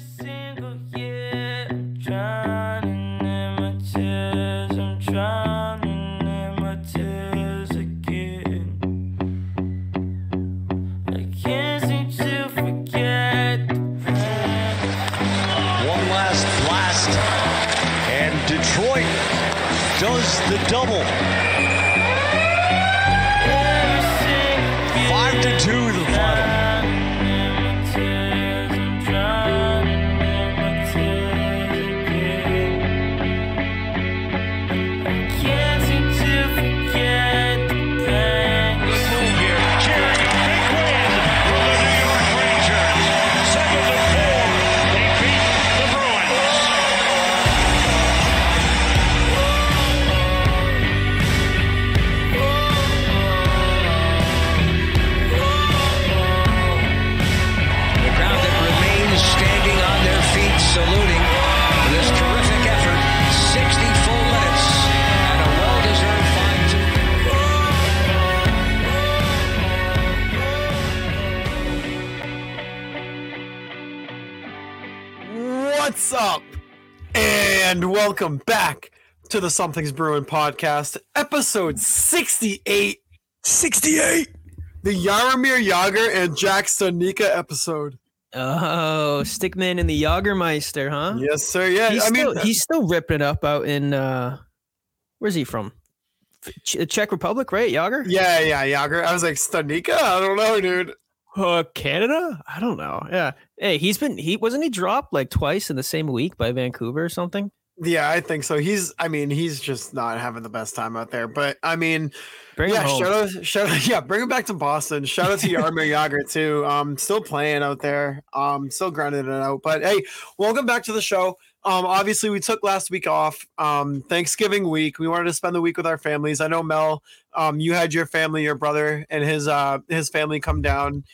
Every And welcome back to the Something's Bruin podcast, episode 68. 68! The Jaromir Jagr and Jack Studnicka episode. Oh, Stickman and the Jagermeister, huh? Yes, sir. Yeah, he's I mean, still he's still ripping it up out in uh where's he from? Ch- Czech Republic, right? Jagr? yeah, yeah, Jagr. I was like, Studnicka? I don't know, dude. Uh, Canada? I don't know. Yeah. Hey, he's been he wasn't he dropped like twice in the same week by Vancouver or something? Yeah, I think so. He's, I mean, he's just not having the best time out there. But I mean, Bring yeah, shout out, shout out, yeah, bring him back to Boston. Shout out to Jaromir Jagr too. Um, still playing out there. Um, still grinding it out. But hey, welcome back to the show. Um, obviously we took last week off. Um, Thanksgiving week. We wanted to spend the week with our families. I know Mel. Um, you had your family, your brother, and his uh his family come down.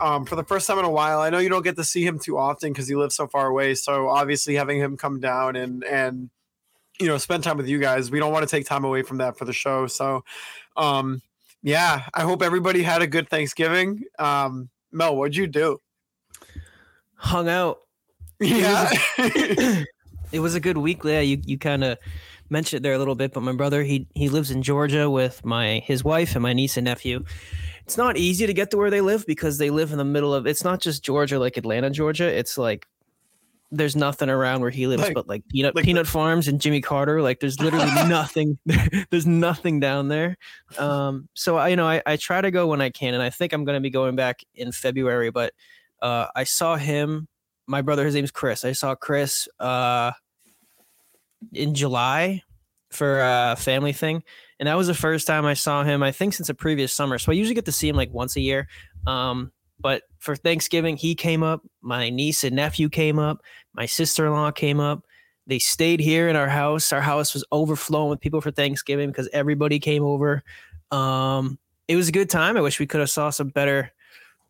Um, for the first time in a while. I know you don't get to see him too often because he lives so far away. So obviously having him come down and and you know spend time with you guys we don't want to take time away from that for the show so um yeah i hope everybody had a good thanksgiving um mel what'd you do Hung out. yeah It was a good week. Yeah, you you kind of mentioned it there a little bit, but my brother he he lives in Georgia with my his wife and my niece and nephew. It's not easy to get to where they live because they live in the middle of. It's not just Georgia like Atlanta, Georgia. It's like there's nothing around where he lives Like- but like peanut like- peanut farms and Jimmy Carter. Like there's literally nothing. there's nothing down there. Um, so I you know I, I try to go when I can, and I think I'm gonna be going back in February. But uh, I saw him. My brother, his name's Chris. I saw Chris uh, in July for a family thing, and that was the first time I saw him. I think since the previous summer. So I usually get to see him like once a year. Um, but for Thanksgiving, he came up. My niece and nephew came up. My sister in law came up. They stayed here in our house. Our house was overflowing with people for Thanksgiving because everybody came over. Um, it was a good time. I wish we could have saw some better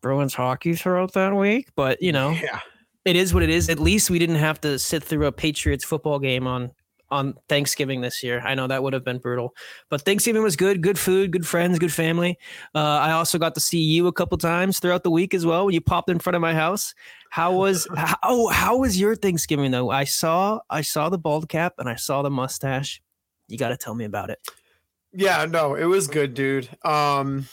Bruins hockey throughout that week, but you know, yeah it is what it is. At least we didn't have to sit through a Patriots football game on on Thanksgiving this year. I know that would have been brutal, but Thanksgiving was good. Good food, good friends, good family. Uh, I also got to see you a couple times throughout the week as well when you popped in front of my house. How was how oh, how was your Thanksgiving though? I saw I saw the bald cap and I saw the mustache. You got to tell me about it. yeah no it was good dude um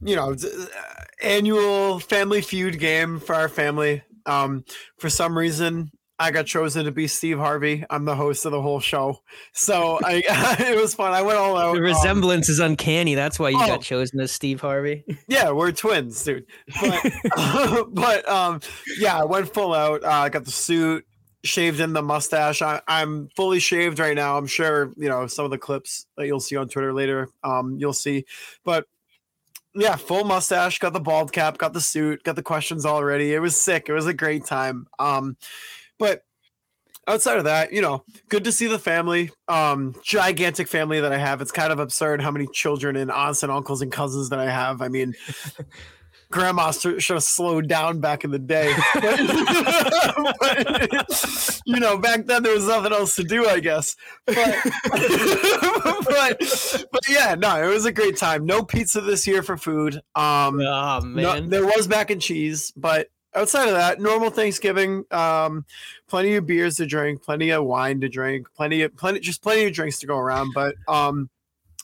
you know uh, annual family feud game for our family um for some reason I got chosen to be Steve Harvey. I'm the host of the whole show, so I it was fun. I went all out. The um, resemblance is uncanny. That's why you oh. got chosen as Steve Harvey. Yeah, we're twins, dude. But, but um, yeah, I went full out. Uh, I got the suit, shaved in the mustache. I, I'm fully shaved right now. I'm sure you know some of the clips that you'll see on Twitter later. Um, you'll see, but yeah, full mustache. Got the bald cap. Got the suit. Got the questions already. It was sick. It was a great time. Um, but outside of that, you know, good to see the family. Um, gigantic family that I have. It's kind of absurd how many children and aunts and uncles and cousins that I have. I mean, grandma should have slowed down back in the day. But, you know, back then there was nothing else to do, I guess. But, but, but yeah, no, it was a great time. No pizza this year for food. Um, Oh no, man. there was mac and cheese, but outside of that, normal Thanksgiving. Um, plenty of beers to drink, plenty of wine to drink, plenty of plenty, just plenty of drinks to go around. But um,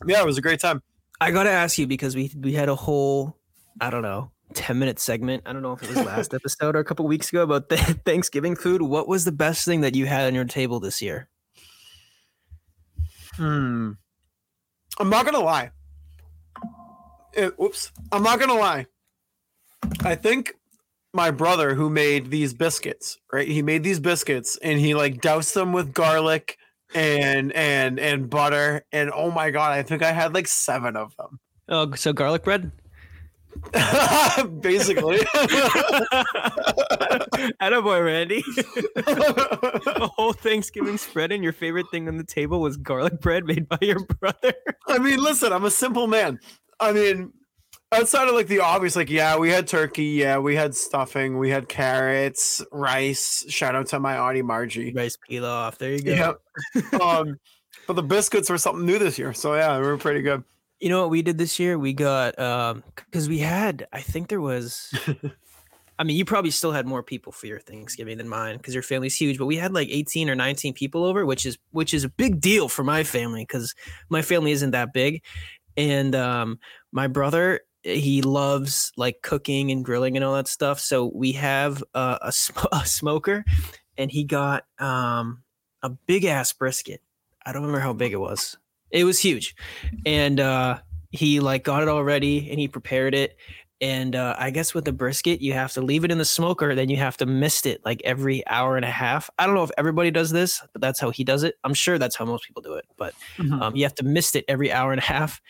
yeah, it was a great time. I gotta ask you because we we had a whole I don't know 10 minute segment. I don't know if it was last episode or a couple weeks ago about the Thanksgiving food. What was the best thing that you had on your table this year? Hmm. I'm not gonna lie. It, whoops. I'm not gonna lie. I think my brother who made these biscuits, right? He made these biscuits and he like doused them with garlic and and and butter and oh my god, I think I had like seven of them. Oh, so garlic bread? Basically. Attaboy, Randy. the whole Thanksgiving spread and your favorite thing on the table was garlic bread made by your brother. I mean, listen, I'm a simple man. I mean, outside of like the obvious, like, yeah, we had turkey, yeah, we had stuffing, we had carrots, rice. Shout out to my auntie Margie. Rice pilaf. There you go. Yeah. um, but the biscuits were something new this year. So yeah, we were pretty good. You know what we did this year? We got um because we had, I think there was I mean, you probably still had more people for your Thanksgiving than mine because your family's huge, but we had like 18 or 19 people over, which is which is a big deal for my family because my family isn't that big. And um my brother he loves like cooking and grilling and all that stuff. So we have uh, a, sm- a smoker and he got um a big ass brisket. I don't remember how big it was. It was huge. And uh he like got it all ready and he prepared it and uh, I guess with the brisket, you have to leave it in the smoker, then you have to mist it like every hour and a half. I don't know if everybody does this, but that's how he does it. I'm sure that's how most people do it, but um, you have to mist it every hour and a half.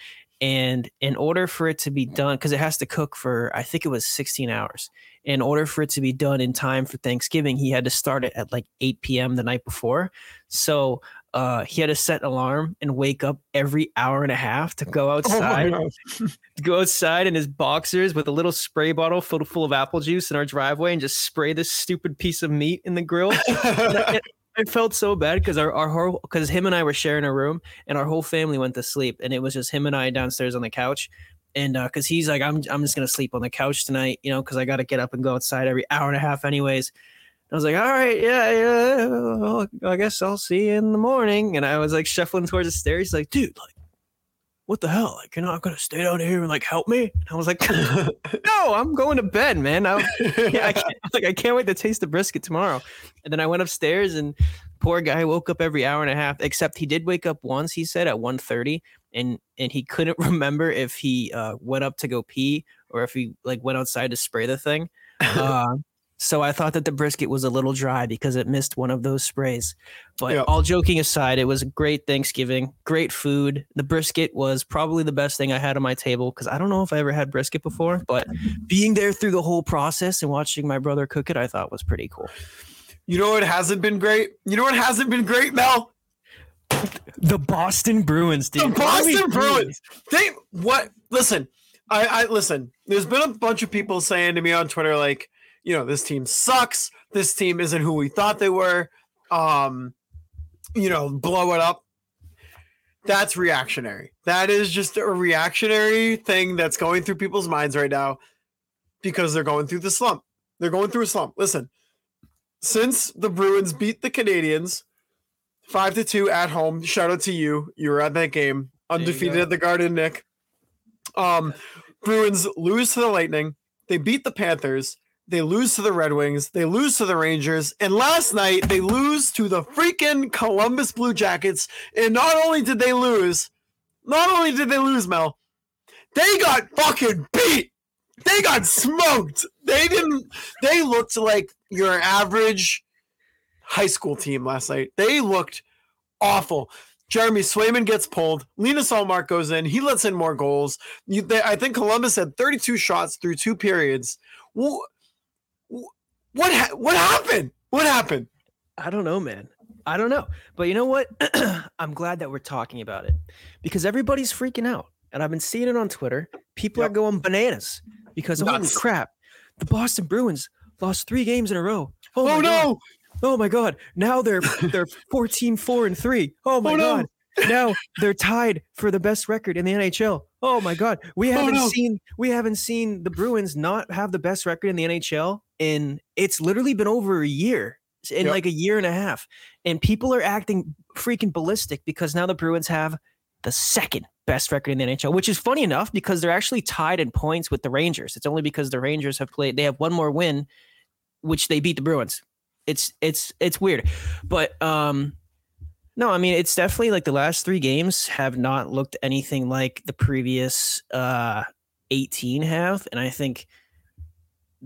And in order for it to be done, because it has to cook for, I think it was 16 hours. In order for it to be done in time for Thanksgiving, he had to start it at like 8 p.m. the night before. So uh, he had to set an alarm and wake up every hour and a half to go Oh outside my God. go outside in his boxers with a little spray bottle filled full of apple juice in our driveway and just spray this stupid piece of meat in the grill. And I, I felt so bad because our our whole because him and I were sharing a room and our whole family went to sleep and it was just him and I downstairs on the couch. And uh because he's like, I'm I'm just gonna sleep on the couch tonight, you know, because I got to get up and go outside every hour and a half, anyways. I was like, all right, yeah, yeah. Well, I guess I'll see you in the morning. And I was like shuffling towards the stairs. Like, dude, like, what the hell? Like, you're not gonna stay down here and like help me? And I was like, no, I'm going to bed, man. I, yeah, I can't, like, I can't wait to taste the brisket tomorrow. And then I went upstairs and poor guy woke up every hour and a half, except he did wake up once, he said at 1.30 and and he couldn't remember if he uh, went up to go pee or if he like went outside to spray the thing. Uh, so I thought that the brisket was a little dry because it missed one of those sprays. But Yeah. all joking aside, it was a great Thanksgiving, great food. The brisket was probably the best thing I had on my table because I don't know if I ever had brisket before, but being there through the whole process and watching my brother cook it, I thought was pretty cool. You know what hasn't been great? You know what hasn't been great, Mel? The Boston Bruins, dude. The What are we Boston doing? Bruins. They what? Listen, I, I listen. There's been a bunch of people saying to me on Twitter, like, you know, this team sucks. This team isn't who we thought they were. Um, you know, blow it up. That's reactionary. That is just a reactionary thing that's going through people's minds right now because they're going through the slump. They're going through a slump. Listen, since the Bruins beat the Canadiens five to two at home, shout out to you. You were at that game, undefeated at the Garden, Nick. Um, Bruins lose to the Lightning. They beat the Panthers. They lose to the Red Wings. They lose to the Rangers. And last night, they lose to the freaking Columbus Blue Jackets. And not only did they lose, not only did they lose, Mel, they got fucking beat. They got smoked. They didn't, they looked like your average high school team last night. They looked awful. Jeremy Swayman gets pulled. Linus Ullmark goes in. He lets in more goals. You, they, I think Columbus had 32 shots through two periods. Wh- What ha- what happened? What happened? I don't know, man. I don't know. But you know what? I'm glad that we're talking about it because everybody's freaking out. And I've been seeing it on Twitter. People Yep. are going bananas because holy crap, the Boston Bruins lost three games in a row. Oh, oh God. no! Oh my god. Now they're they're 14 4 and 3. Oh my Oh, no. god. Now they're tied for the best record in the NHL. Oh my god. We Oh, haven't no. seen we haven't seen the Bruins not have the best record in the NHL in it's literally been over a year in Yep. like a year and a half. And people are acting freaking ballistic because now the Bruins have the second best record in the NHL, which is funny enough because they're actually tied in points with the Rangers. It's only because the Rangers have played, they have one more win, which they beat the Bruins. It's it's it's weird. But um no, I mean it's definitely like the last three games have not looked anything like the previous uh 18 have. And I think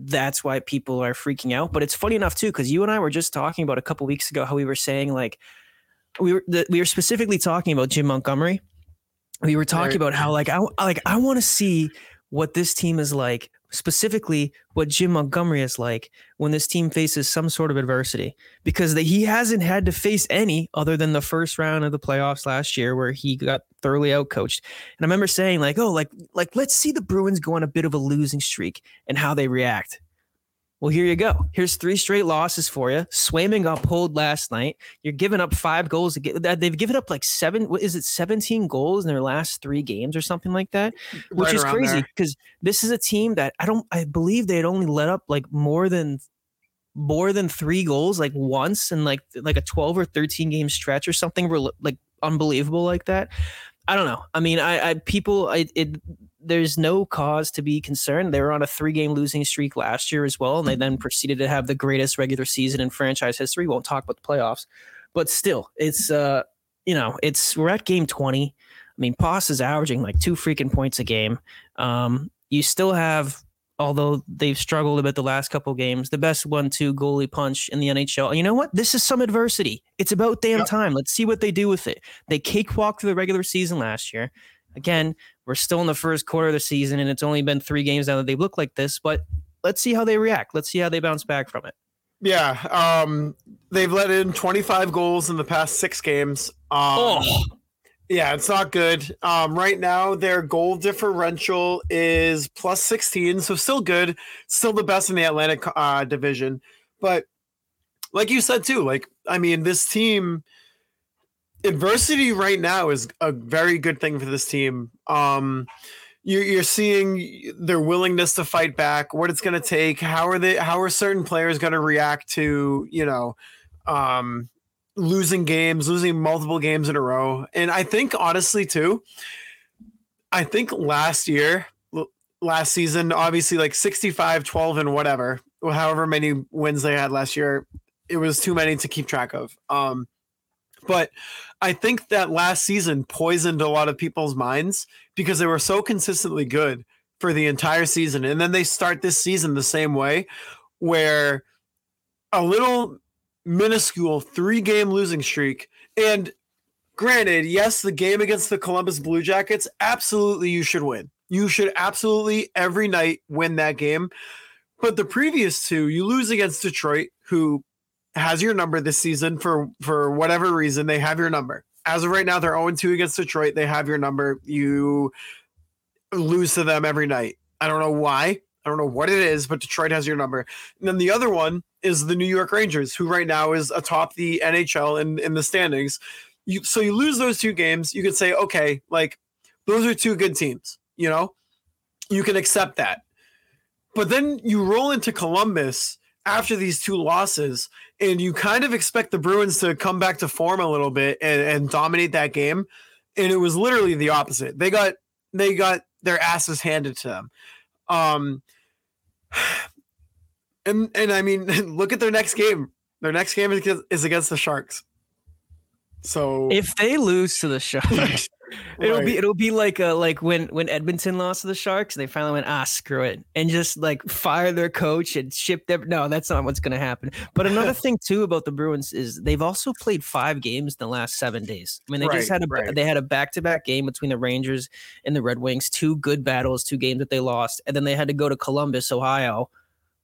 that's why people are freaking out. But it's funny enough too, because you and I were just talking about a couple weeks ago how we were saying like we were the, we were specifically talking about Jim Montgomery. We were talking about how like I like I want to see what this team is like, specifically what Jim Montgomery is like when this team faces some sort of adversity, because the, he hasn't had to face any other than the first round of the playoffs last year where he got thoroughly outcoached. And I remember saying like, oh, like like let's see the Bruins go on a bit of a losing streak and how they react. Well, here you go. Here's three straight losses for you. Swayman got pulled last night. You're giving up five goals. get- uh, They've given up like seven. What is it? 17 goals in their last three games or something like that, which Right is crazy because this is a team that I don't. I believe they had only let up like more than more than three goals like once in like like a 12 or 13 game stretch or something like unbelievable like that. I don't know. I mean, I, I people, I it. There's no cause to be concerned. They were on a three-game losing streak last year as well, and they then proceeded to have the greatest regular season in franchise history. Won't talk about the playoffs, but still, it's uh, you know, it's we're at game 20. I mean, Poss is averaging like two freaking points a game. Um, you still have, although they've struggled a bit the last couple games, the best one-two goalie punch in the NHL. You know what? This is some adversity. It's about damn Yep. time. Let's see what they do with it. They cakewalked through the regular season last year. Again, we're still in the first quarter of the season, and it's only been three games now that they look like this. But let's see how they react. Let's see how they bounce back from it. Yeah, um, they've let in 25 goals in the past six games. Um, Oh. yeah, it's not good. Um, right now, their goal differential is plus 16, so still good, still the best in the Atlantic uh, division. But like you said too, like I mean, this team adversity right now is a very good thing for this team. Um, you, you're seeing their willingness to fight back, what it's going to take, how are they, how are certain players going to react to, you know, um, losing games, losing multiple games in a row. And I think honestly too, I think last year, last season, obviously like 65, 12 and whatever, however many wins they had last year, it was too many to keep track of. Um, but I think that last season poisoned a lot of people's minds because they were so consistently good for the entire season. And then they start this season the same way, where a little minuscule three game losing streak. And granted, yes, the game against the Columbus Blue Jackets, absolutely you should win. You should absolutely every night win that game. But the previous two, you lose against Detroit, who has your number this season for for whatever reason. They have your number. As of right now, they're 0 2 against Detroit. They have your number. You lose to them every night. I don't know why. I don't know what it is, but Detroit has your number. And then the other one is the New York Rangers, who right now is atop the NHL in, in the standings. You so you lose those two games, you could say, okay, like those are two good teams, you know? You can accept that. But then you roll into Columbus after these two losses, and you kind of expect the Bruins to come back to form a little bit and, and dominate that game. And it was literally the opposite. They got they got their asses handed to them. Um and and I mean, look at their next game. Their next game is against, is against the Sharks. So If they lose to the Sharks, it'll be it'll be like uh like when when Edmonton lost to the Sharks, and they finally went ah screw it and just like fire their coach and ship them. No, that's not what's gonna happen. But another thing too about the Bruins is they've also played five games in the last seven days. I mean, they just had a right. they had a back to back game between the Rangers and the Red Wings, two good battles, two games that they lost, and then they had to go to Columbus, Ohio.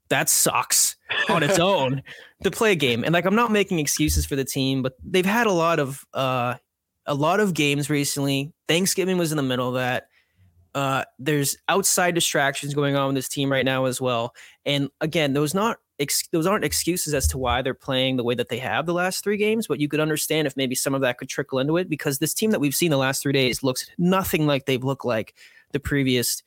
That sucks on its own to play a game. And like I'm not making excuses for the team, but they've had a lot of uh a lot of games recently. Thanksgiving was in the middle of that. Uh there's outside distractions going on with this team right now as well. And again, those not ex- those aren't excuses as to why they're playing the way that they have the last three games, but you could understand if maybe some of that could trickle into it because this team that we've seen the last three days looks nothing like they've looked like the previous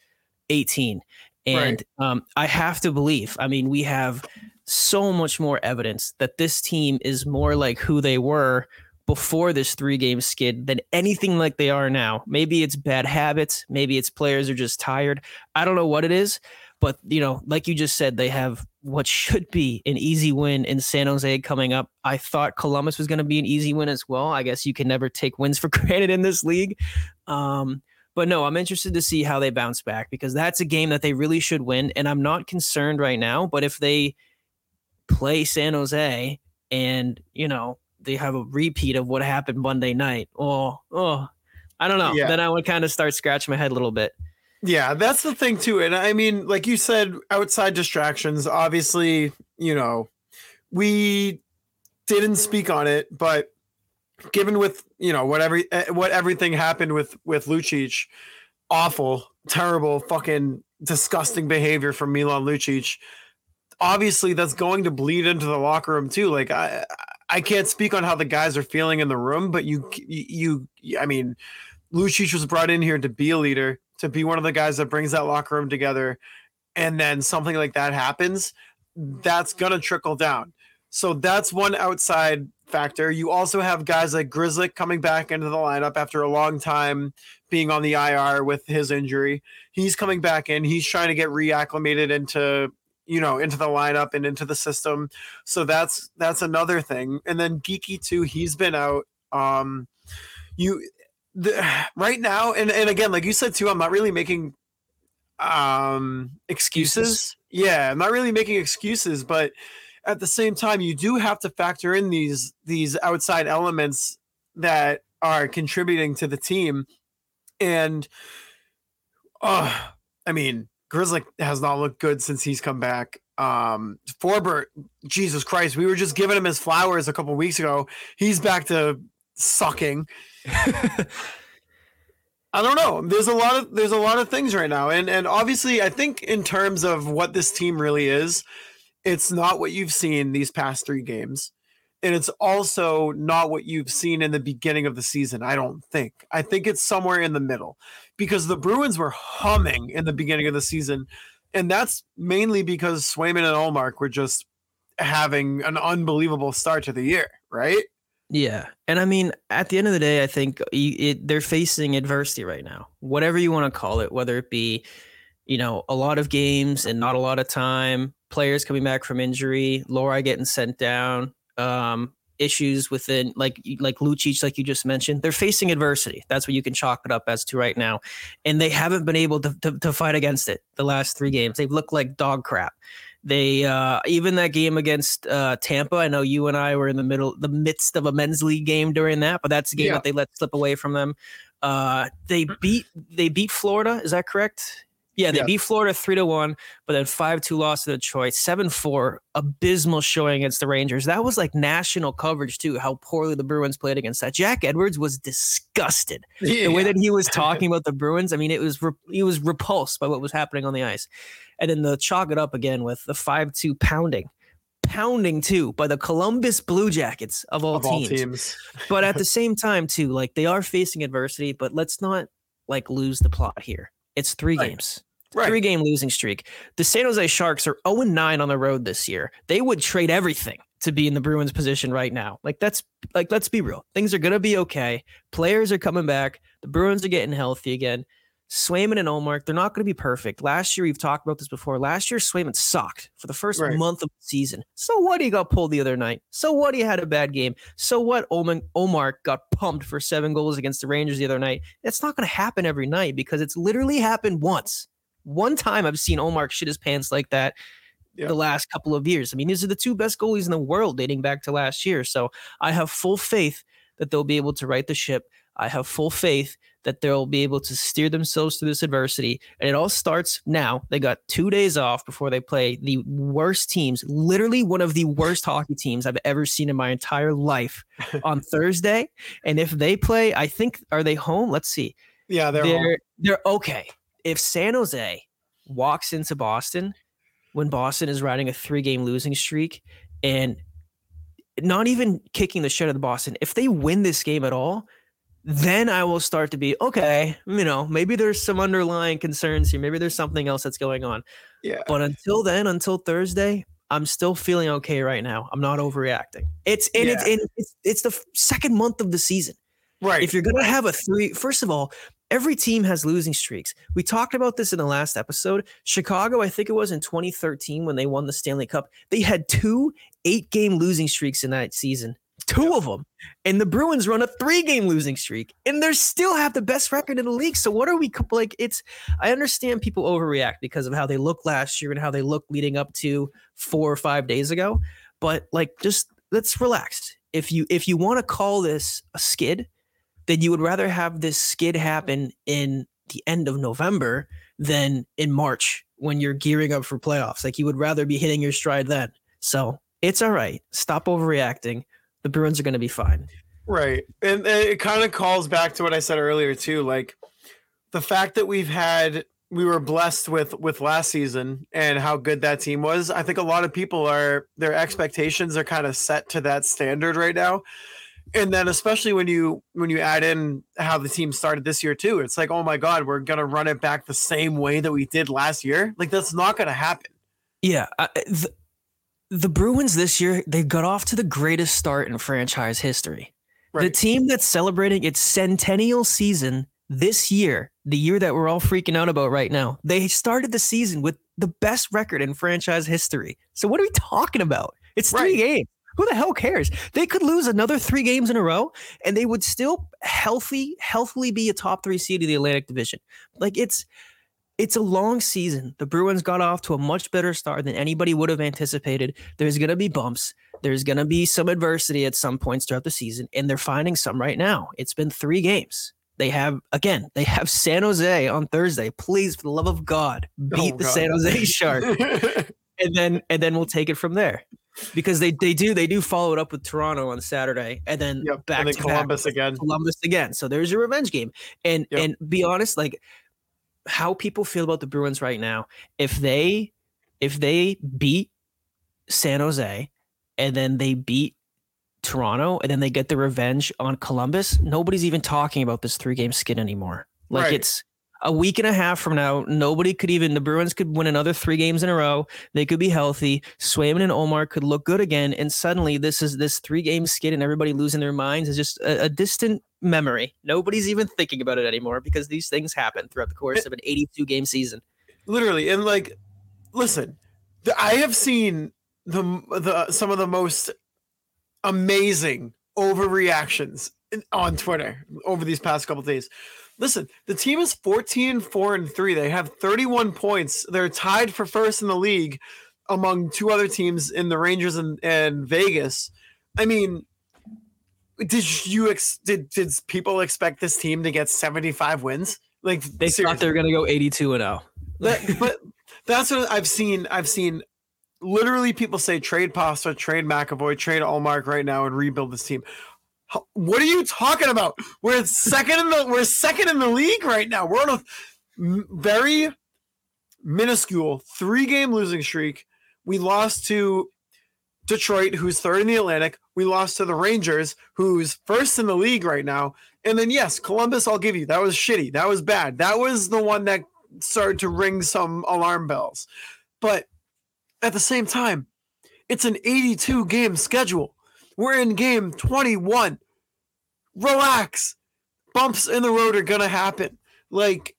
18. And um, I have to believe. I mean, we have so much more evidence that this team is more like who they were before this three game skid than anything like they are now. Maybe it's bad habits. Maybe it's players are just tired. I don't know what it is. But, you know, like you just said, they have what should be an easy win in San Jose coming up. I thought Columbus was going to be an easy win as well. I guess you can never take wins for granted in this league. Um, but no, I'm interested to see how they bounce back because that's a game that they really should win. And I'm not concerned right now. But if they play San Jose and, you know, they have a repeat of what happened Monday night, oh, oh, I don't know. Yeah. Then I would kind of start scratching my head a little bit. Yeah, that's the thing too. And I mean, like you said, outside distractions, obviously, you know, we didn't speak on it, but given with, you know, whatever eh, what everything happened with with Lucic, awful, terrible, fucking disgusting behavior from Milan Lucic. Obviously, that's going to bleed into the locker room too. Like I I can't speak on how the guys are feeling in the room, but you you, I mean, Lucic was brought in here to be a leader to be one of the guys that brings that locker room together and then something like that happens that's to trickle down. So that's one outside factor. You also have guys like Grzelczyk coming back into the lineup after a long time being on the IR with his injury. He's coming back in. He's trying to get reacclimated into you know into the lineup and into the system so that's that's another thing and then Geekie too he's been out um you the, right now, and, and again, like you said too, I'm not really making um excuses. Excuses. Yeah, I'm not really making excuses, but at the same time, you do have to factor in these these outside elements that are contributing to the team. And uh I mean, Grizzly has not looked good since he's come back. Um Forbort, Jesus Christ, we were just giving him his flowers a couple weeks ago. He's back to sucking. I don't know. There's a lot of there's a lot of things right now, and and obviously, I think in terms of what this team really is, it's not what you've seen these past three games, and it's also not what you've seen in the beginning of the season. I don't think. I think it's somewhere in the middle, because the Bruins were humming in the beginning of the season, and that's mainly because Swayman and Ullmark were just having an unbelievable start to the year, right? Yeah, and I mean, at the end of the day, I think it, they're facing adversity right now. Whatever you want to call it, whether it be, you know, a lot of games and not a lot of time, players coming back from injury, Lohrei getting sent down, um, issues within like like Lucic, like you just mentioned, they're facing adversity. That's what you can chalk it up as to right now, and they haven't been able to to, to fight against it the last three games. They've looked like dog crap. They uh, even that game against uh, Tampa. I know you and I were in the middle, the midst of a men's league game during that, but that's the game Yeah. that they let slip away from them. Uh, they beat they beat Florida. Is that correct? Yeah, they Yeah. beat Florida three to one, but then five two loss to Detroit. Seven four, abysmal showing against the Rangers. That was like national coverage too. How poorly the Bruins played against that. Jack Edwards was disgusted the way that he was talking about the Bruins, I mean, it was re- he was repulsed by what was happening on the ice, and then the chalk it up again with the five-two pounding, pounding too by the Columbus Blue Jackets of all of all teams. teams. But at the same time, too, like they are facing adversity, but let's not like lose the plot here. It's three Right. games. Right. Three game losing streak. The San Jose Sharks are 0 9 on the road this year. They would trade everything to be in the Bruins position right now. Like that's like let's be real. Things are gonna be okay. Players are coming back. The Bruins are getting healthy again. Swayman and Ullmark, they're not going to be perfect. Last year, we've talked about this before. Last year, Swayman sucked for the first Right. month of the season. So what? He got pulled the other night. So what? He had a bad game. So what? Oman, Omar got pumped for seven goals against the Rangers the other night. That's not going to happen every night because it's literally happened once. One time I've seen Omar shit his pants like that Yeah. the last couple of years. I mean, these are the two best goalies in the world dating back to last year. So I have full faith that they'll be able to right the ship. I have full faith that they'll be able to steer themselves through this adversity. And it all starts now. They got two days off before they play the worst teams, literally one of the worst hockey teams I've ever seen in my entire life on Thursday. And if they play, I think, are they home? Let's see. Yeah, they're, They're they're, okay. If San Jose walks into Boston when Boston is riding a three game losing streak and not even kicking the shit out of the Boston, if they win this game at all, then I will start to be okay. You know, maybe there's some underlying concerns here. Maybe there's something else that's going on. Yeah. But until then, until Thursday, I'm still feeling okay right now. I'm not overreacting. It's and it's and it's it's the second month of the season. Right. If you're gonna have a three, first of all, every team has losing streaks. We talked about this in the last episode. Chicago, I think it was in 2013 when they won the Stanley Cup. They had two eight-game losing streaks in that season. Two of them. And the Bruins run a three-game losing streak, and they still have the best record in the league. So what are we like? It's I understand people overreact because of how they looked last year and how they looked leading up to four or five days ago. But like, just let's relax. If you if you want to call this a skid, then you would rather have this skid happen in the end of November than in March when you're gearing up for playoffs. Like you would rather be hitting your stride then. So it's all right. Stop overreacting. The Bruins are going to be fine. Right. And it kind of calls back to what I said earlier too, like the fact that we've had we were blessed with with last season and how good that team was. I think a lot of people are their expectations are kind of set to that standard right now. And then especially when you when you add in how the team started this year too, it's like, "Oh my god, we're going to run it back the same way that we did last year." Like that's not going to happen. Yeah. I, the, the Bruins this year, they got off to the greatest start in franchise history. The team that's celebrating its centennial season this year, the year that we're all freaking out about right now, they started the season with the best record in franchise history. So what are we talking about? It's three Right. games. Who the hell cares? They could lose another three games in a row and they would still healthy, healthily be a top three seed of the Atlantic Division. Like it's it's a long season. The Bruins got off to a much better start than anybody would have anticipated. There's going to be bumps. There's going to be some adversity at some points throughout the season, and they're finding some right now. It's been three games. They have again. They have San Jose on Thursday. Please, for the love of God, beat Oh, the San Jose Sharks, and then and then we'll take it from there. Because they they do they do follow it up with Toronto on Saturday, and then yep. back and then to Columbus with again. Columbus again. So there's your revenge game. And Yep. and be honest, like how people feel about the Bruins right now, if they if they beat San Jose and then they beat Toronto and then they get the revenge on Columbus, nobody's even talking about this three game skid anymore. Like Right. it's a week and a half from now, nobody could even the Bruins could win another three games in a row. They could be healthy. Swayman and Omar could look good again, and suddenly this is this three game skid and everybody losing their minds is just a, a distant memory. Nobody's even thinking about it anymore because these things happen throughout the course of an 82 game season. literally and like listen i have seen the the some of the most amazing overreactions on twitter over these past couple days listen the team is 14 4 and 3 they have 31 points they're tied for first in the league among two other teams in the rangers and, and vegas i mean did you ex- did did people expect this team to get 75 wins like They seriously. thought they were going to go 82 and oh. 0. That- but that's what I've seen. I've seen literally people say trade Pasta, trade McAvoy, trade Ullmark right now, and rebuild this team. What are you talking about? We're second in the we're second in the league right now. We're on a very minuscule three game losing streak. We lost to Detroit, who's third in the Atlantic. We lost to the Rangers, who's first in the league right now. And then yes, Columbus, I'll give you that was shitty. That was bad. That was the one that started to ring some alarm bells. But at the same time, it's an 82 game schedule. We're in game 21. Relax. Bumps in the road are going to happen. Like,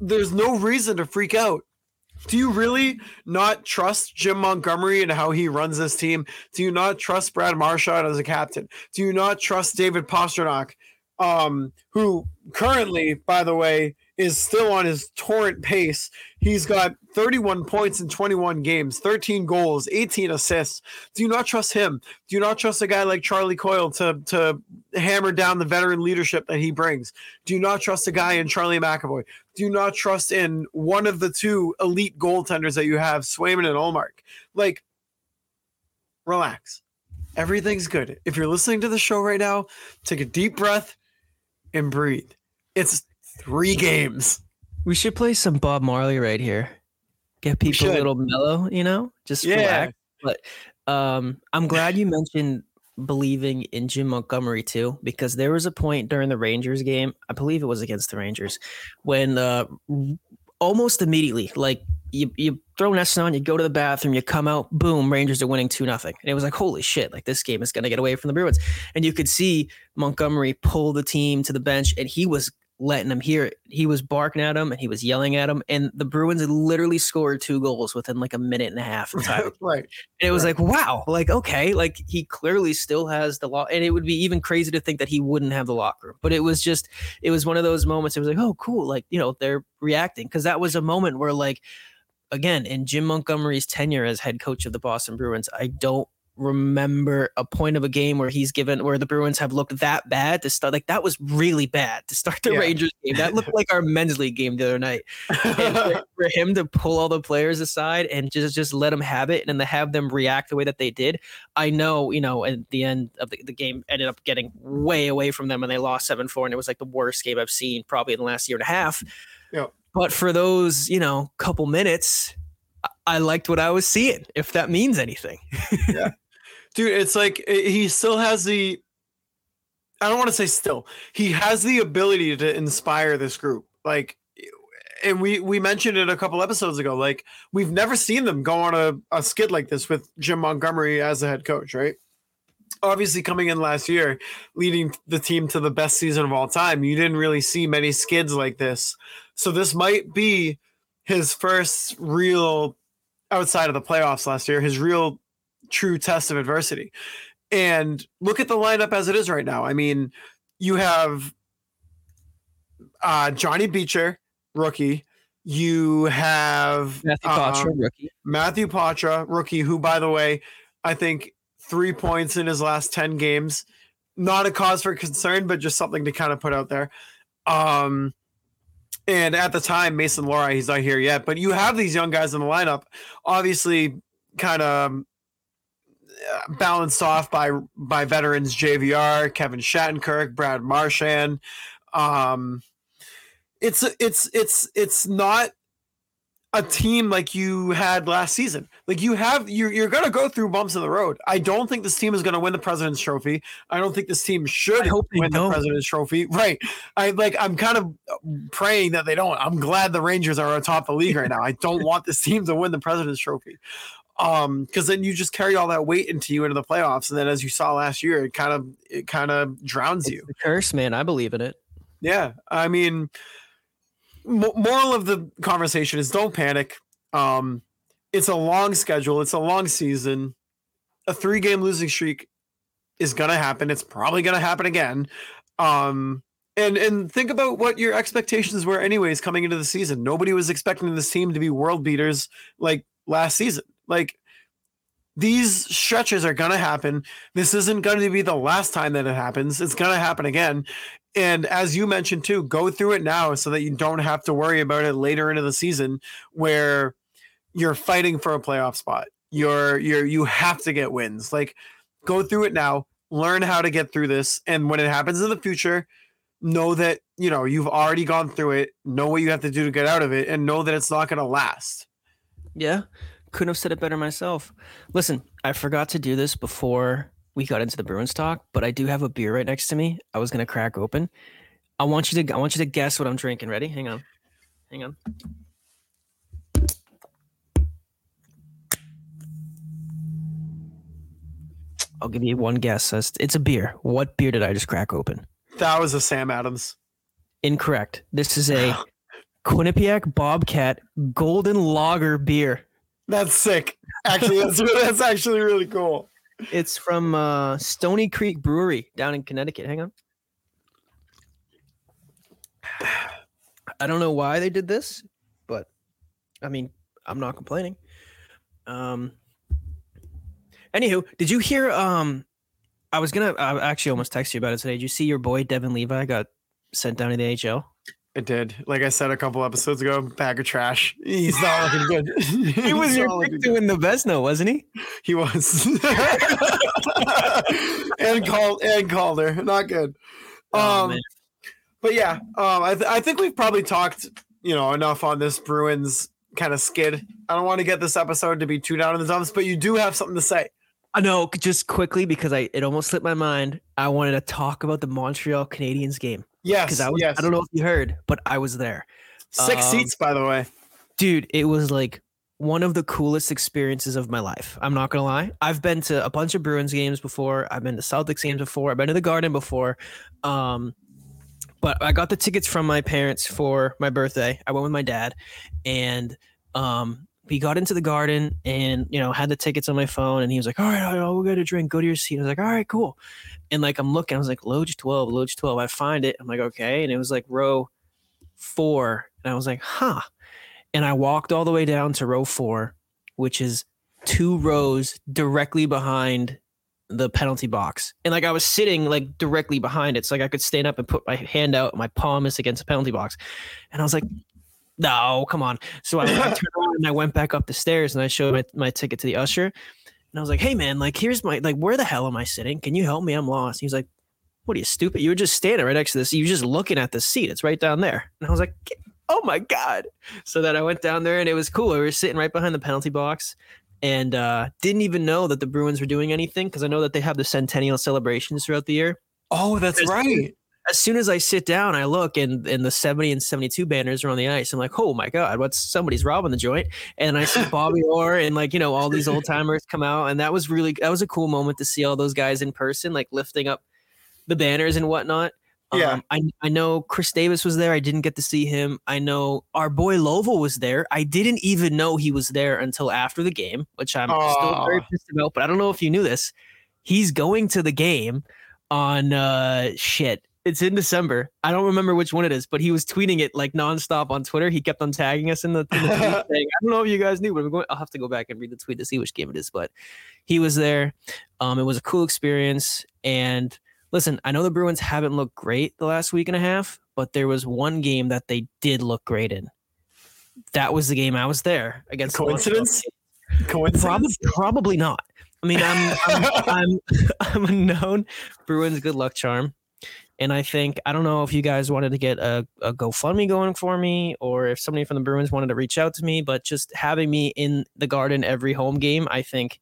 there's no reason to freak out. Do you really not trust Jim Montgomery and how he runs this team? Do you not trust Brad Marchand as a captain? Do you not trust David Pastrnak, um, who currently, by the way, is still on his torrent pace? He's got 31 points in 21 games, 13 goals, 18 assists. Do you not trust him? Do you not trust a guy like Charlie Coyle to to hammer down the veteran leadership that he brings? Do you not trust a guy in Charlie McAvoy? Do you not trust in one of the two elite goaltenders that you have, Swayman and Ullmark? Like, relax. Everything's good. If you're listening to the show right now, take a deep breath and breathe. It's three games. We should play some Bob Marley right here. Get people a little mellow, you know? Just Yeah. relax. But um, I'm glad you mentioned believing in Jim Montgomery too, because there was a point during the Rangers game, I believe it was against the Rangers, when uh, almost immediately, like you, you throw NESN on, you go to the bathroom, you come out, boom, Rangers are winning 2 nothing. And it was like, holy shit, like this game is going to get away from the Bruins. And you could see Montgomery pull the team to the bench, and he was letting him hear it. He was barking at him and he was yelling at him. And the Bruins literally scored two goals within like a minute and a half of time. right. And it was Right. like, wow, like, okay, like he clearly still has the law. And it would be even crazy to think that he wouldn't have the locker room. But it was just, it was one of those moments. It was like, oh, cool. Like, you know, they're reacting. Cause that was a moment where, like, again, in Jim Montgomery's tenure as head coach of the Boston Bruins, I don't remember a point of a game where he's given where the Bruins have looked that bad to start like that was really bad to start the Yeah. Rangers game. That looked like our men's league game the other night for, for him to pull all the players aside and just just let them have it and then to have them react the way that they did i know you know at the end of the, the game ended up getting way away from them and they lost 7-4 and it was like the worst game i've seen probably in the last year and a half Yeah. but for those you know couple minutes I- liked what i was seeing if that means anything dude it's like he still has the i don't want to say still he has the ability to inspire this group like and we we mentioned it a couple episodes ago like we've never seen them go on a, a skid like this with jim montgomery as the head coach right? Obviously coming in last year leading the team to the best season of all time you didn't really see many skids like this. So this might be his first real outside of the playoffs last year his real true test of adversity. And look at the lineup as it is right now. I mean, you have uh, Johnny Beecher, rookie. You have Matthew um, rookie. Matthew Poitras, rookie, who, by the way, I think three points in his last 10 games. Not a cause for concern, but just something to kind of put out there. Um, and at the time, Mason Lohrei, he's not here yet, but you have these young guys in the lineup, obviously kind of balanced off by by veterans JVR, Kevin Shattenkirk, Brad Marchand. Um, it's it's it's it's not a team like you had last season. Like you have you're you're gonna go through bumps in the road. I don't think this team is gonna win the President's Trophy. I don't think this team should win don't. the President's Trophy. Right. I like I'm kind of praying that they don't. I'm glad the Rangers are atop the league right now. I don't want this team to win the President's Trophy. Um, because then you just carry all that weight into you into the playoffs, and then as you saw last year, it kind of it kind of drowns you. It's the curse, man. I believe in it. Yeah, I mean, mo- moral of the conversation is don't panic. Um, it's a long schedule. It's a long season. A three game losing streak is gonna happen. It's probably gonna happen again. Um, and and think about what your expectations were, anyways, coming into the season. Nobody was expecting this team to be world beaters like last season. Like these stretches are gonna happen. This isn't going to be the last time that it happens. It's gonna happen again. And as you mentioned too, go through it now so that you don't have to worry about it later into the season where you're fighting for a playoff spot. You're you're you have to get wins. Like go through it now, learn how to get through this, and when it happens in the future, know that you know you've already gone through it, know what you have to do to get out of it, and know that it's not gonna last. Yeah, couldn't have said it better myself. Listen, I forgot to do this before we got into the Bruins talk, but I do have a beer right next to me. I was gonna crack open. I want you to I want you to guess what I'm drinking. Ready? Hang on. Hang on. I'll give you one guess. It's- It's a beer. What beer did I just crack open? That was a Sam Adams. Incorrect. This is a Quinnipiac Bobcat Golden Lager beer. That's sick. Actually, that's that's actually really cool. It's from uh, Stony Creek Brewery down in Connecticut. Hang on. I don't know why they did this, but I mean, I'm not complaining. Um. Anywho, did you hear? Um, I was gonna. I actually almost text you about it today. Did you see your boy Devon Levi got sent down to the AHL? It did. Like I said a couple episodes ago, bag of trash. He's not looking good. He was your pick to win the Vezina, wasn't he? He was. and called and Calder. Not good. Oh, Um but yeah, um I, th- I think we've probably talked, you know, enough on this Bruins kind of skid. I don't want to get this episode to be too down in the dumps, but you do have something to say. I know. Just quickly because I it almost slipped my mind. I wanted to talk about the Montreal Canadiens game Yes, because I was. yes. I don't know if you heard, but I was there. Six Um, seats, by the way. dude it was like one of the coolest experiences of my life i'm not gonna lie i've been to a bunch of bruins games before i've been to celtics games before i've been to the garden before um but i got the tickets from my parents for my birthday i went with my dad and um we got into the garden and you know had the tickets on my phone and he was like all right we'll get a drink go to your seat i was like all right cool and like i'm looking i was like loge 12 loge 12 i find it i'm like okay and it was like row four and i was like huh and I walked all the way down to row four, which is two rows directly behind the penalty box. And like I was sitting like directly behind it. So like I could stand up and put my hand out, my palm is against the penalty box. And I was like, no, come on. So I, I turned around and I went back up the stairs and I showed my, my ticket to the usher. And I was like, hey man, like here's my like where the hell am I sitting? Can you help me? I'm lost. He was like, What are you stupid? You were just standing right next to this. You were just looking at the seat. It's right down there. And I was like, Oh my God. So then I went down there and it was cool. We were sitting right behind the penalty box and uh, didn't even know that the Bruins were doing anything because I know that they have the centennial celebrations throughout the year. Oh, that's There's- right. As soon as I sit down, I look and, and the 70 and 72 banners are on the ice. I'm like, oh my God, what's somebody's robbing the joint? And I see Bobby Orr and like, you know, all these old timers come out. And that was really, that was a cool moment to see all those guys in person, like lifting up the banners and whatnot. Yeah. Um, I, I know Chris Davis was there. I didn't get to see him. I know our boy Lovo was there. I didn't even know he was there until after the game, which I'm still very pissed about. But I don't know if you knew this. He's going to the game on uh shit. It's in December. I don't remember which one it is, but he was tweeting it like nonstop on Twitter. He kept on tagging us in the, in the tweet saying, I don't know if you guys knew, but I'm going, I'll have to go back and read the tweet to see which game it is. But he was there. Um, it was a cool experience. And listen, I know the Bruins haven't looked great the last week and a half, but there was one game that they did look great in. That was the game I was there against. the Coincidence? Probably, Coincidence? probably not. I mean, I'm I'm, I'm I'm a known Bruins good luck charm, and I think I don't know if you guys wanted to get a, a GoFundMe going for me, or if somebody from the Bruins wanted to reach out to me. But just having me in the Garden every home game, I think,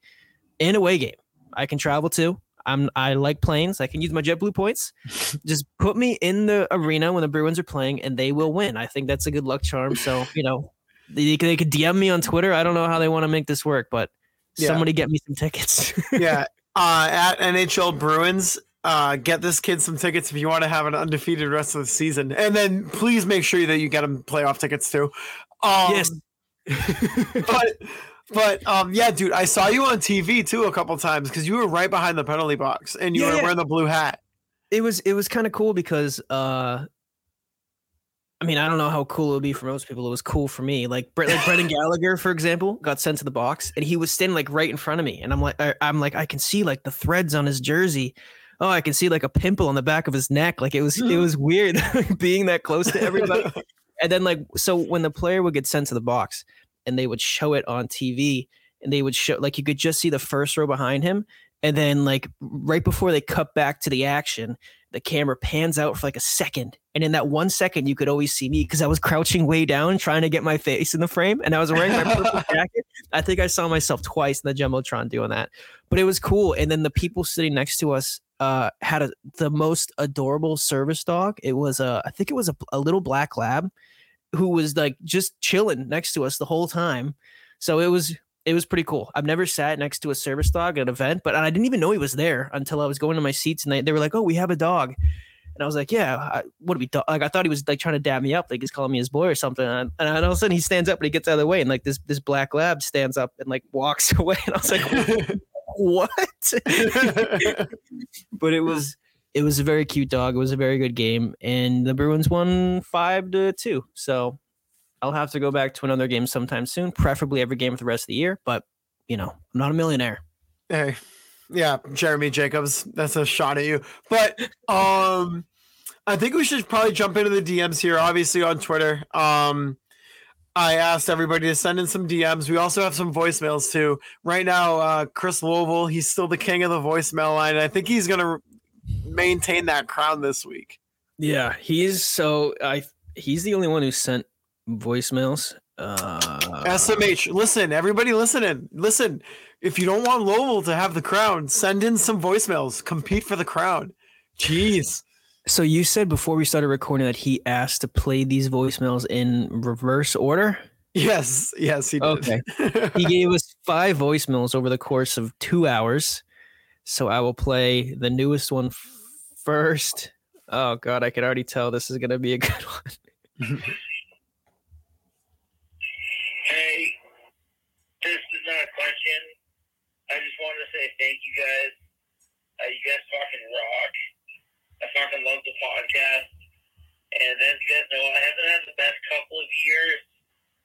in a away game, I can travel to. I'm I like planes. I can use my JetBlue points. Just put me in the arena when the Bruins are playing, and they will win. I think that's a good luck charm. So you know, they, they could DM me on Twitter. I don't know how they want to make this work, but Yeah. somebody get me some tickets. yeah. Uh, at NHL Bruins, uh, get this kid some tickets if you want to have an undefeated rest of the season, and then please make sure that you get him playoff tickets too. Um, Yes. but but um, yeah, dude, I saw you on TV too a couple times because you were right behind the penalty box and you Yeah, were yeah. wearing the blue hat. it was it was kind of cool because uh I mean, I don't know how cool it would be for most people. It was cool for me. Like, Bre- like Brendan Gallagher, for example, got sent to the box, and he was standing like right in front of me, and I'm like, I, I'm like, I can see like the threads on his jersey. Oh, I can see like a pimple on the back of his neck. Like it was, it was weird being that close to everybody. and then like, so when the player would get sent to the box, and they would show it on TV, and they would show like you could just see the first row behind him, and then like right before they cut back to the action, the camera pans out for like a second. And in that one second, you could always see me because I was crouching way down trying to get my face in the frame and I was wearing my purple jacket. I think I saw myself twice in the Jumbotron doing that. But it was cool. And then the people sitting next to us uh, had a, the most adorable service dog. It was a, I think it was a, a little black lab who was like just chilling next to us the whole time. So it was it was pretty cool. I've never sat next to a service dog at an event, but I didn't even know he was there until I was going to my seats and they, they were like, "Oh, we have a dog," and I was like, "Yeah, I, what do we like?" I thought he was like trying to dab me up, like he's calling me his boy or something. And, and all of a sudden he stands up and he gets out of the way, and like this this black lab stands up and like walks away, and I was like, "What?" but it was it was a very cute dog. It was a very good game, and the Bruins won five to two. So I'll have to go back to another game sometime soon, preferably every game for the rest of the year. But you know, I'm not a millionaire. Hey, yeah, Jeremy Jacobs, that's a shot at you. But um, I think we should probably jump into the DMs here. Obviously on Twitter, um, I asked everybody to send in some DMs. We also have some voicemails too. Right now, uh, Chris Louisville, he's still the king of the voicemail line. I think he's gonna maintain that crown this week. Yeah, he's so I he's the only one who sent voicemails. Uh, SMH, listen, everybody, listening, listen. if you don't want Lowell to have the crown, send in some voicemails. Compete for the crown. Jeez. So you said before we started recording that he asked to play these voicemails in reverse order. Yes, yes, he did. Okay. He gave us five voicemails over the course of two hours. So I will play the newest one first. Oh God, I can already tell this is gonna be a good one. Hey, this is not a question. I just wanted to say thank you guys. Uh, you guys fucking rock. I fucking love the podcast. And as you guys know, I haven't had the best couple of years,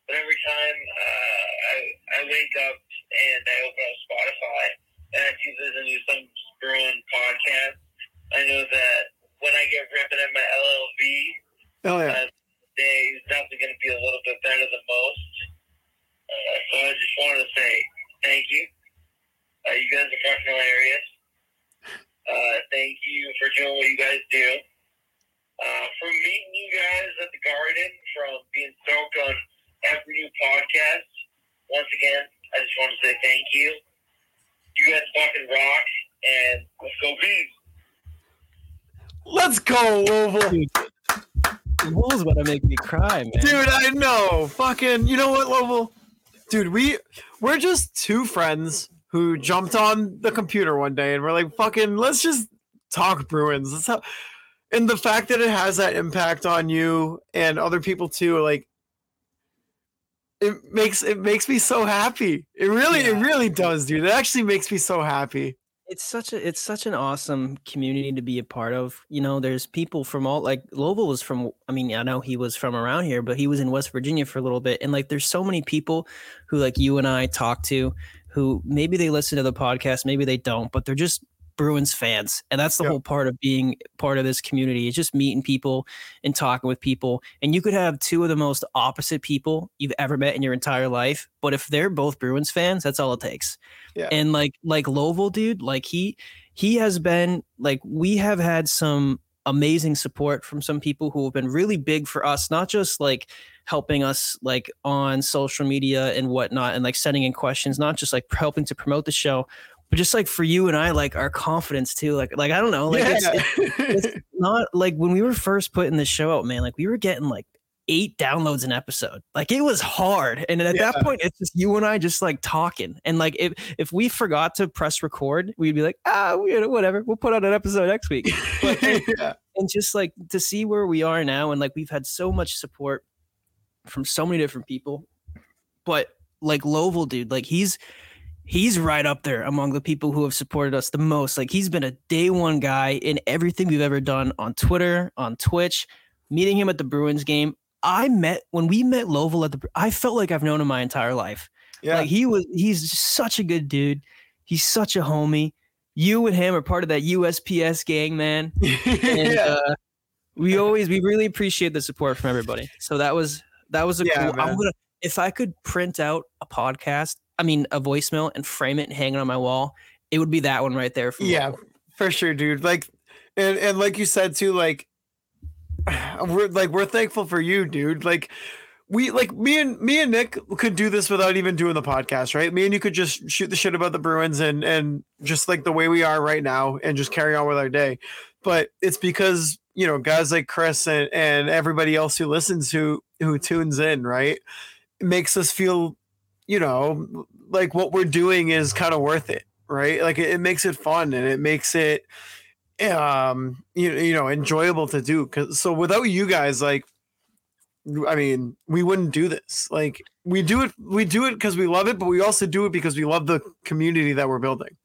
but every time uh, I, I wake up and I open up Spotify and I see there's a new Something's Bruin podcast, I know that when I get ripping at my LLV, Oh yeah. uh, day is definitely going to be a little bit better than most. Uh, so I just wanted to say thank you. Uh, you guys are fucking hilarious. Uh, thank you for doing what you guys do. Uh, from meeting you guys at the garden, from being stoked on every new podcast, once again, I just want to say thank you. You guys fucking rock, and let's go B's. Let's go, Louisville. Dude, Wool's about to make me cry, man. Dude, I know. Fucking, you know what, Louisville? Dude, we we're just two friends who jumped on the computer one day and we're like, fucking, let's just talk Bruins. Let's have, and the fact that it has that impact on you and other people too, like, it makes it makes me so happy. It really, it really does, dude. It actually makes me so happy. It's such a it's such an awesome community to be a part of. You know, there's people from all like Louisville was from I mean, I know he was from around here, but he was in West Virginia for a little bit. And like there's so many people who like you and I talk to who maybe they listen to the podcast, maybe they don't, but they're just Bruins fans. And that's the Yep. whole part of being part of this community. Is just meeting people and talking with people. And you could have two of the most opposite people you've ever met in your entire life, but if they're both Bruins fans, that's all it takes Yeah. and like like Lovell, dude, like he he has been like we have had some amazing support from some people who have been really big for us, not just like helping us like on social media and whatnot, and like sending in questions, not just like helping to promote the show, but just like for you and I, like our confidence too. Like like I don't know, like it's, it's it's not like when we were first putting the show out, man. Like we were getting like eight downloads an episode. Like it was hard. And at Yeah. that point, it's just you and I just like talking. And like if if we forgot to press record, we'd be like, ah, we, whatever. We'll put out an episode next week. But yeah. and just like to see where we are now, and like we've had so much support from so many different people. But like Lovell, dude, like he's he's right up there among the people who have supported us the most. Like he's been a day one guy in everything we've ever done on Twitter, on Twitch, meeting him at the Bruins game. I met when we met Lovell at the I felt like I've known him my entire life. Yeah. Like he was he's such a good dude. He's such a homie. You and him are part of that USPS gang, man. And yeah. uh, we always we really appreciate the support from everybody. So that was that was a Yeah, cool. I'm gonna if I could print out a podcast, I mean a voicemail and frame it and hang it on my wall, it would be that one right there. Yeah for sure dude like and and like you said too like we're like we're thankful for you dude. Like we like me and me and nick could do this without even doing the podcast right? Me and you could just shoot the shit about the bruins and and just like the way we are right now and just carry on with our day. But it's because you know guys like chris and and everybody else who listens who who tunes in right? Makes us feel you know like what we're doing is kind of worth it right? Like it, it makes it fun and it makes it um you, you know enjoyable to do because so without you guys like i mean we wouldn't do this. Like we do it we do it because we love it but we also do it because we love the community that we're building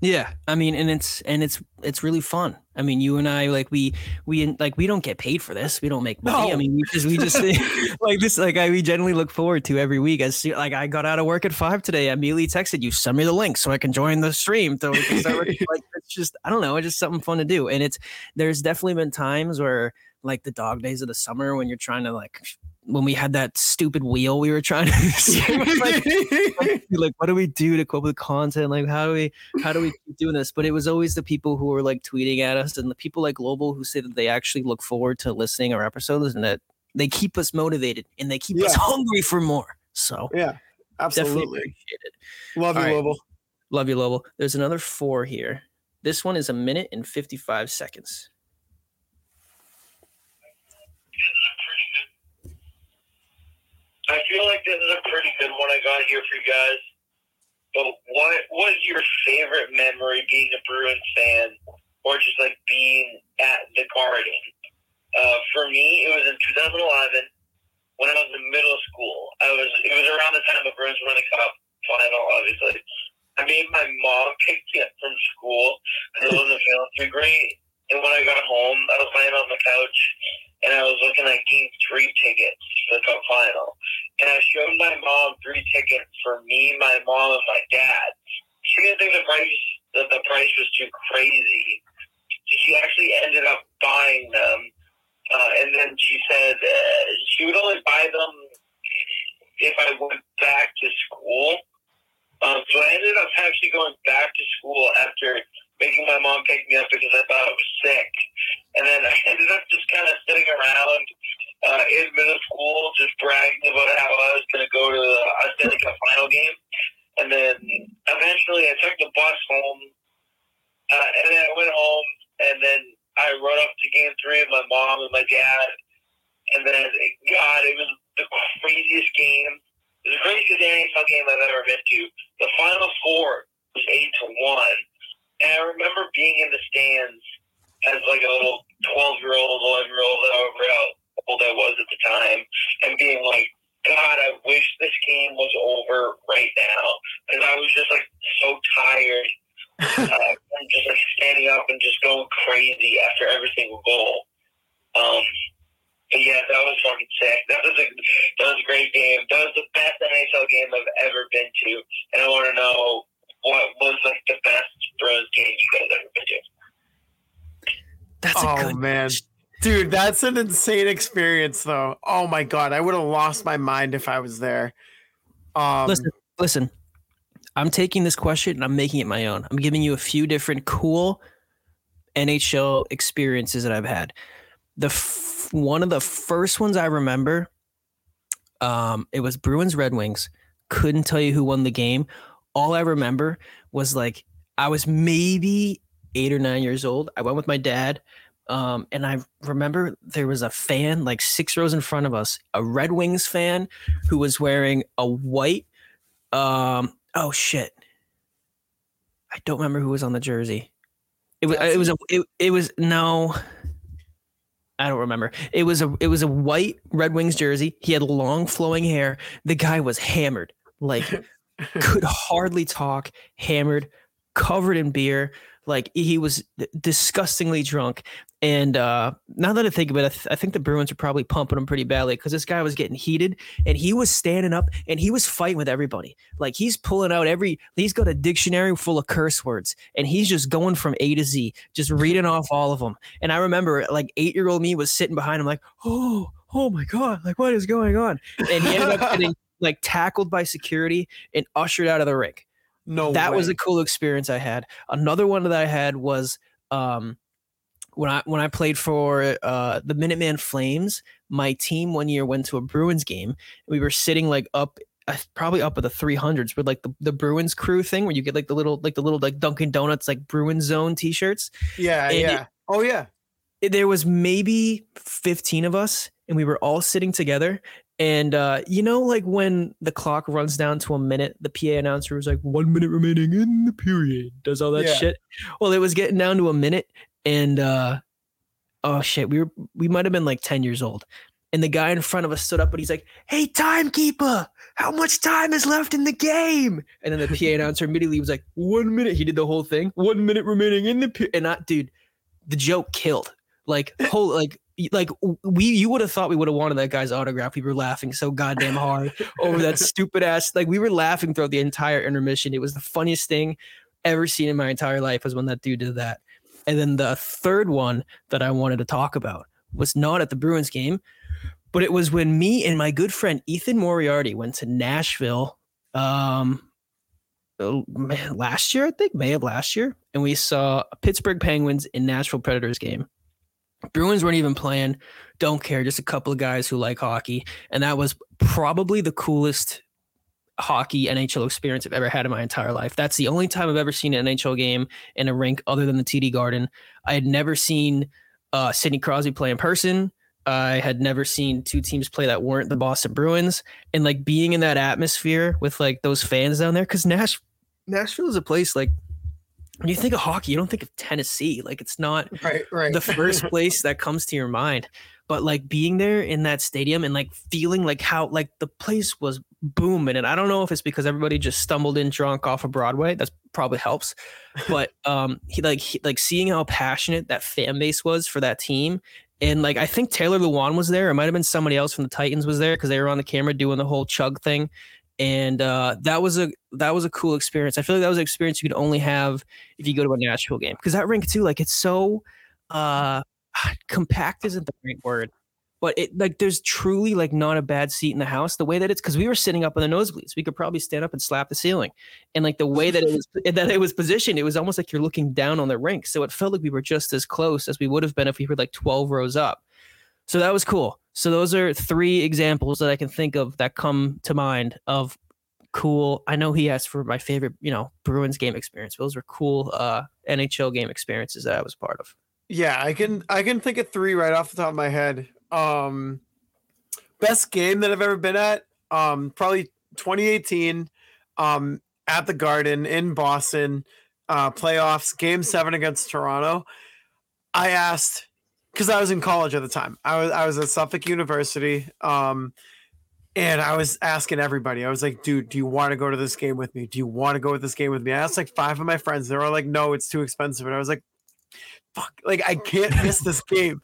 Yeah, I mean, and it's and it's it's really fun. I mean, you and I like we we like we don't get paid for this. We don't make money. I mean, we just we just like this like I we generally look forward to every week. As like I got out of work at five today, I immediately texted you, send me the link so I can join the stream. So we can start working. like it's just I don't know, it's just something fun to do. And it's there's definitely been times where like the dog days of the summer when you're trying to like when we had that stupid wheel we were trying to like, like what do we do to come up with content like how do we how do we keep doing this but it was always the people who were like tweeting at us and the people like global who say that they actually look forward to listening our episodes and that they keep us motivated and they keep us hungry for more so yeah absolutely love you All right. Louisville. Love you, Global. There's another four here. This one is a minute and 55 seconds. This is a pretty good. I feel like this is a pretty good one I got here for you guys. But what was your favorite memory being a Bruins fan, or just like being at the Garden? Uh, for me, it was in 2011 when I was in middle school. I was it was around the time the Bruins won the Cup final, obviously. I made my mom pick me up from school because I wasn't feeling too great. And when I got home, I was laying on the couch and I was looking at game three tickets for the cup final. And I showed my mom three tickets for me, my mom, and my dad. She didn't think the price that the price was too crazy. So she actually ended up buying them. Uh, and then she said uh, she would only buy them if I went back to school. Um, so I ended up actually going back to school after making my mom pick me up because I thought I was sick. And then I ended up just kind of sitting around uh, in middle school, just bragging about how I was going to go to the Cup final game. And then eventually I took the bus home. Uh, and then I went home, and then I rode up to game three with my mom and my dad. And then, God, it was the craziest game. It was the craziest NHL game I've ever been to. The final score was 8 to 1. And I remember being in the stands as like a little 12 year old, 11 year old, however old I was at the time, and being like, God, I wish this game was over right now. Because I was just like so tired. uh, just like standing up and just going crazy after every single goal. Um, but yeah, that was fucking sick. That was a that was a great game. That was the best NHL game I've ever been to, and I want to know what was like the best Bruins game you guys ever been to. That's a Oh good man. Dude, that's an insane experience though. Oh my god, I would have lost my mind if I was there. Um listen, listen. I'm taking this question and I'm making it my own. I'm giving you a few different cool NHL experiences that I've had. The f- one of the first ones I remember, um, it was Bruins Red Wings. Couldn't tell you who won the game. All I remember was like I was maybe eight or nine years old. I went with my dad. Um, and I remember there was a fan like six rows in front of us, a Red Wings fan who was wearing a white um oh shit. I don't remember who was on the jersey. It was it was a it, it was no I don't remember. It was a it was a white Red Wings jersey. He had long flowing hair. The guy was hammered. Like could hardly talk, hammered, covered in beer. Like he was disgustingly drunk. And uh, now that I think of it, I, th- I think the Bruins are probably pumping him pretty badly because this guy was getting heated and he was standing up and he was fighting with everybody. Like he's pulling out every, he's got a dictionary full of curse words and he's just going from A to Z, just reading off all of them. And I remember like eight year old me was sitting behind him, like, oh, oh my God, like what is going on? And he ended up getting like tackled by security and ushered out of the rink no that was a cool experience I had. Another one that I had was um, when I when I played for uh, the Minuteman Flames. My team one year went to a Bruins game. We were sitting like up. uh, Probably up at the 300s with like the, the Bruins crew thing where you get like the little like the little like Dunkin' Donuts like Bruins zone t-shirts. Yeah, and it- yeah. oh yeah. It- there was maybe 15 of us and we were all sitting together and uh, you know like when the clock runs down to a minute the pa announcer was like one minute remaining in the period does all that Yeah. shit. Well it was getting down to a minute and uh, oh shit we were we might have been like 10 years old. And the guy in front of us stood up and he's like hey timekeeper how much time is left in the game? And then the pa announcer immediately was like one minute he did the whole thing one minute remaining in the period and I, dude the joke killed. Like whole like like we you would have thought we would have wanted that guy's autograph. We were laughing so goddamn hard over that stupid ass. Like we were laughing throughout the entire intermission. It was the funniest thing ever seen in my entire life was when that dude did that. And then the third one that I wanted to talk about was not at the Bruins game, but it was when me and my good friend Ethan Moriarty went to Nashville um oh, last year, I think, May of last year, and we saw a Pittsburgh Penguins and Nashville Predators game. Bruins weren't even playing. Don't care. Just a couple of guys who like hockey, and that was probably the coolest hockey NHL experience I've ever had in my entire life. That's the only time I've ever seen an NHL game in a rink other than the TD Garden. I had never seen uh, Sidney Crosby play in person. I had never seen two teams play that weren't the Boston Bruins, and like being in that atmosphere with like those fans down there, because Nash Nashville is a place like when you think of hockey, you don't think of Tennessee. Like it's not Right, right. the first place that comes to your mind. But like being there in that stadium and like feeling like how like the place was booming. And I don't know if it's because everybody just stumbled in drunk off of Broadway. That's probably helps. But um he like he, like seeing how passionate that fan base was for that team. And like I think Taylor Lewan was there. It might have been somebody else from the Titans was there because they were on the camera doing the whole chug thing. And uh, that was a that was a cool experience. I feel like that was an experience you could only have if you go to a Nashville game. Because that rink too, like it's so uh compact isn't the right word but it like there's truly like not a bad seat in the house. The way that it's because we were sitting up on the nosebleeds we could probably stand up and slap the ceiling. And like the way that it was that it was positioned it was almost like you're looking down on the rink. So it felt like we were just as close as we would have been if we were like 12 rows up. So that was cool so those are three examples that i can think of that come to mind of cool i know he asked for my favorite you know bruins game experience those were cool uh nhl game experiences that i was part of Yeah, I can I can think of three right off the top of my head. Um best game that I've ever been at, um, probably 2018, um, at the Garden in Boston, uh, playoffs, game seven against Toronto. I asked because I was in college at the time. I was I was at Suffolk University. Um and I was asking everybody, I was like, dude, do you want to go to this game with me? Do you want to go to this game with me? I asked like five of my friends. They were like, no, it's too expensive. And I was like, fuck, like I can't miss this game.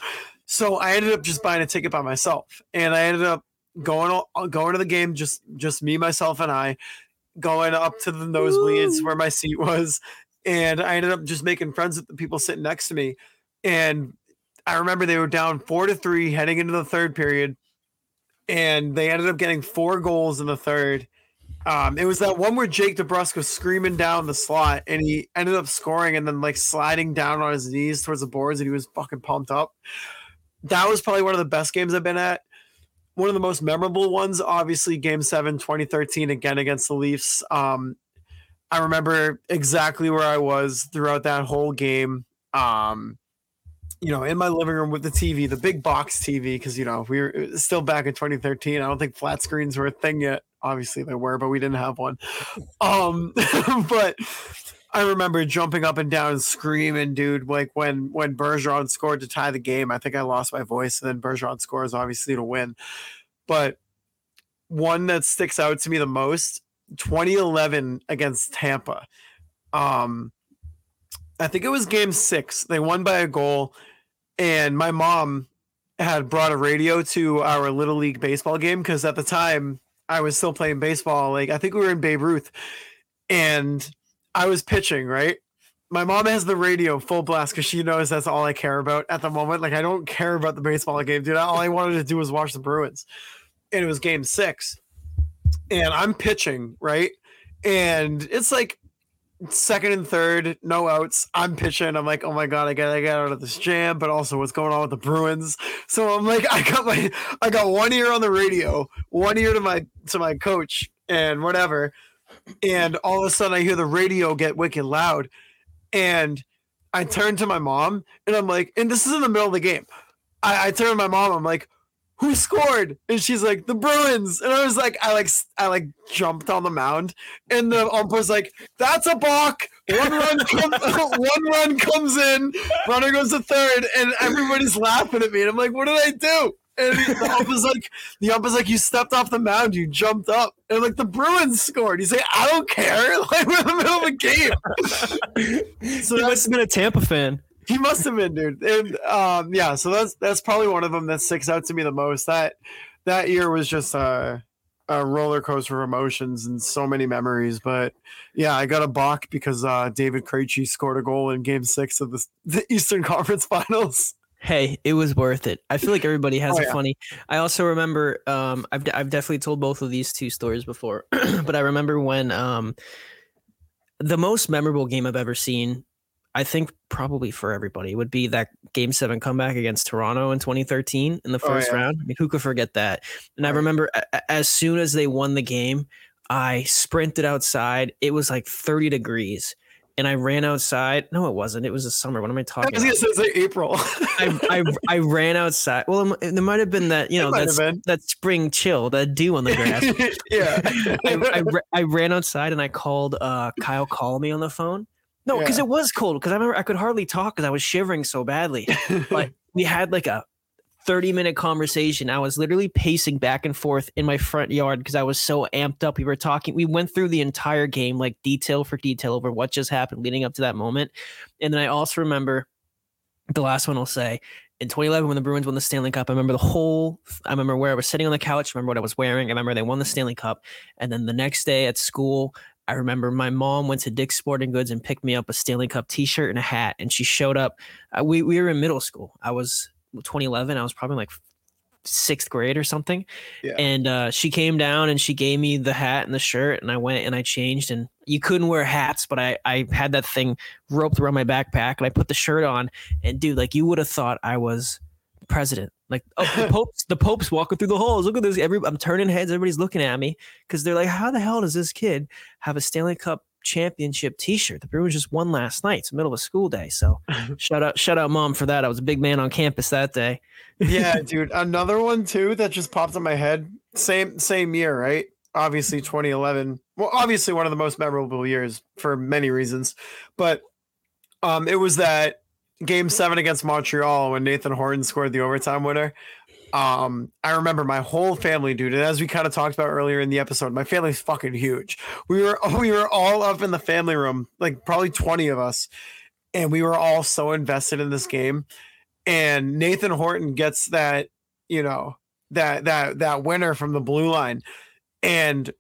So I ended up just buying a ticket by myself, and I ended up going going to the game just just me, myself, and I, going up to the nosebleeds where my seat was, and I ended up just making friends with the people sitting next to me, and I remember they were down four to three heading into the third period, and they ended up getting four goals in the third. Um, it was that one where Jake DeBrusk was screaming down the slot, and he ended up scoring, and then like sliding down on his knees towards the boards, and he was fucking pumped up. That was probably one of the best games I've been at. One of the most memorable ones, obviously, Game Seven, 2013, again against the Leafs. Um, I remember exactly where I was throughout that whole game. Um, you know, in my living room with the TV, the big box TV, because you know we were still back in 2013. I don't think flat screens were a thing yet. Obviously they were, but we didn't have one. Um, but I remember jumping up and down, screaming, dude. Like when when Bergeron scored to tie the game, I think I lost my voice, and then Bergeron scores obviously to win. But one that sticks out to me the most, 2011 against Tampa. Um, I think it was game six. They won by a goal, and my mom had brought a radio to our little league baseball game because at the time I was still playing baseball. Like I think we were in Babe Ruth, and I was pitching. Right, my mom has the radio full blast because she knows that's all I care about at the moment. Like I don't care about the baseball game, dude. All I wanted to do was watch the Bruins, and it was Game Six, and I'm pitching right, and it's like second and third, no outs. I'm pitching. I'm like, oh my god, I gotta get out of this jam. But also, what's going on with the Bruins? So I'm like, I got my, I got one ear on the radio, one ear to my to my coach, and whatever. And all of a sudden, I hear the radio get wicked loud, and I turn to my mom, and I'm like, and this is in the middle of the game. I, I turn to my mom. I'm like, who scored? And she's like, the Bruins. And I was like, I like, I like jumped on the mound, and the umpire's like, that's a balk. One run, come, one run comes in. Runner goes to third, and everybody's laughing at me. And I'm like, what did I do? And the umpire's like, the umpire's like, you stepped off the mound, you jumped up, and like the Bruins scored. He's like, I don't care. Like we're in the middle of a game. So he must have been a Tampa fan. he must have been, dude. And um, yeah, so that's that's probably one of them that sticks out to me the most. That that year was just a, a roller coaster of emotions and so many memories. But yeah, I got a balk because uh, David Krejci scored a goal in Game Six of the, the Eastern Conference Finals. Hey, it was worth it. I feel like everybody has Oh, a yeah. funny. I also remember. Um, I've I've definitely told both of these two stories before, but I remember when um, the most memorable game I've ever seen. I think probably for everybody would be that Game Seven comeback against Toronto in 2013 in the Oh, first yeah. round. I mean, who could forget that? And I remember a- as soon as they won the game, I sprinted outside. It was like 30 degrees. And I ran outside. No, it wasn't. It was the summer. What am I I talking was about? it's like April. I, I I ran outside. Well, there might have been that you know might that's have been. that spring chill, that dew on the grass. yeah. I, I, I ran outside and I called uh, Kyle Call me on the phone. No, because Yeah. it was cold. Because I remember I could hardly talk because I was shivering so badly. But we had like a 30 minute conversation. I was literally pacing back and forth in my front yard because I was so amped up. We were talking, we went through the entire game, like detail for detail over what just happened leading up to that moment. And then I also remember the last one I'll say in 2011 when the Bruins won the Stanley Cup. I remember the whole, I remember where I was sitting on the couch, I remember what I was wearing. I remember they won the Stanley Cup. And then the next day at school, I remember my mom went to Dick's Sporting Goods and picked me up a Stanley Cup T-shirt and a hat, and she showed up. Uh, we we were in middle school. I was 2011. I was probably like sixth grade or something. Yeah. And uh, she came down and she gave me the hat and the shirt, and I went and I changed. And you couldn't wear hats, but I I had that thing roped around my backpack, and I put the shirt on. And dude, like you would have thought I was president. Like oh, the Pope's the Pope's walking through the halls. Look at this. Every I'm turning heads. Everybody's looking at me because they're like, how the hell does this kid have a Stanley Cup championship T-shirt? The Bruins just won last night. It's the middle of a school day. So shout out, shout out, mom for that. I was a big man on campus that day. yeah, dude. Another one too that just popped in my head. Same same year, right? Obviously 2011. Well, obviously one of the most memorable years for many reasons. But um it was that game 7 against Montreal when Nathan Horton scored the overtime winner. Um I remember my whole family, dude, and as we kind of talked about earlier in the episode, my family's fucking huge. We were we were all up in the family room, like probably 20 of us, and we were all so invested in this game and Nathan Horton gets that, you know, that that that winner from the blue line. And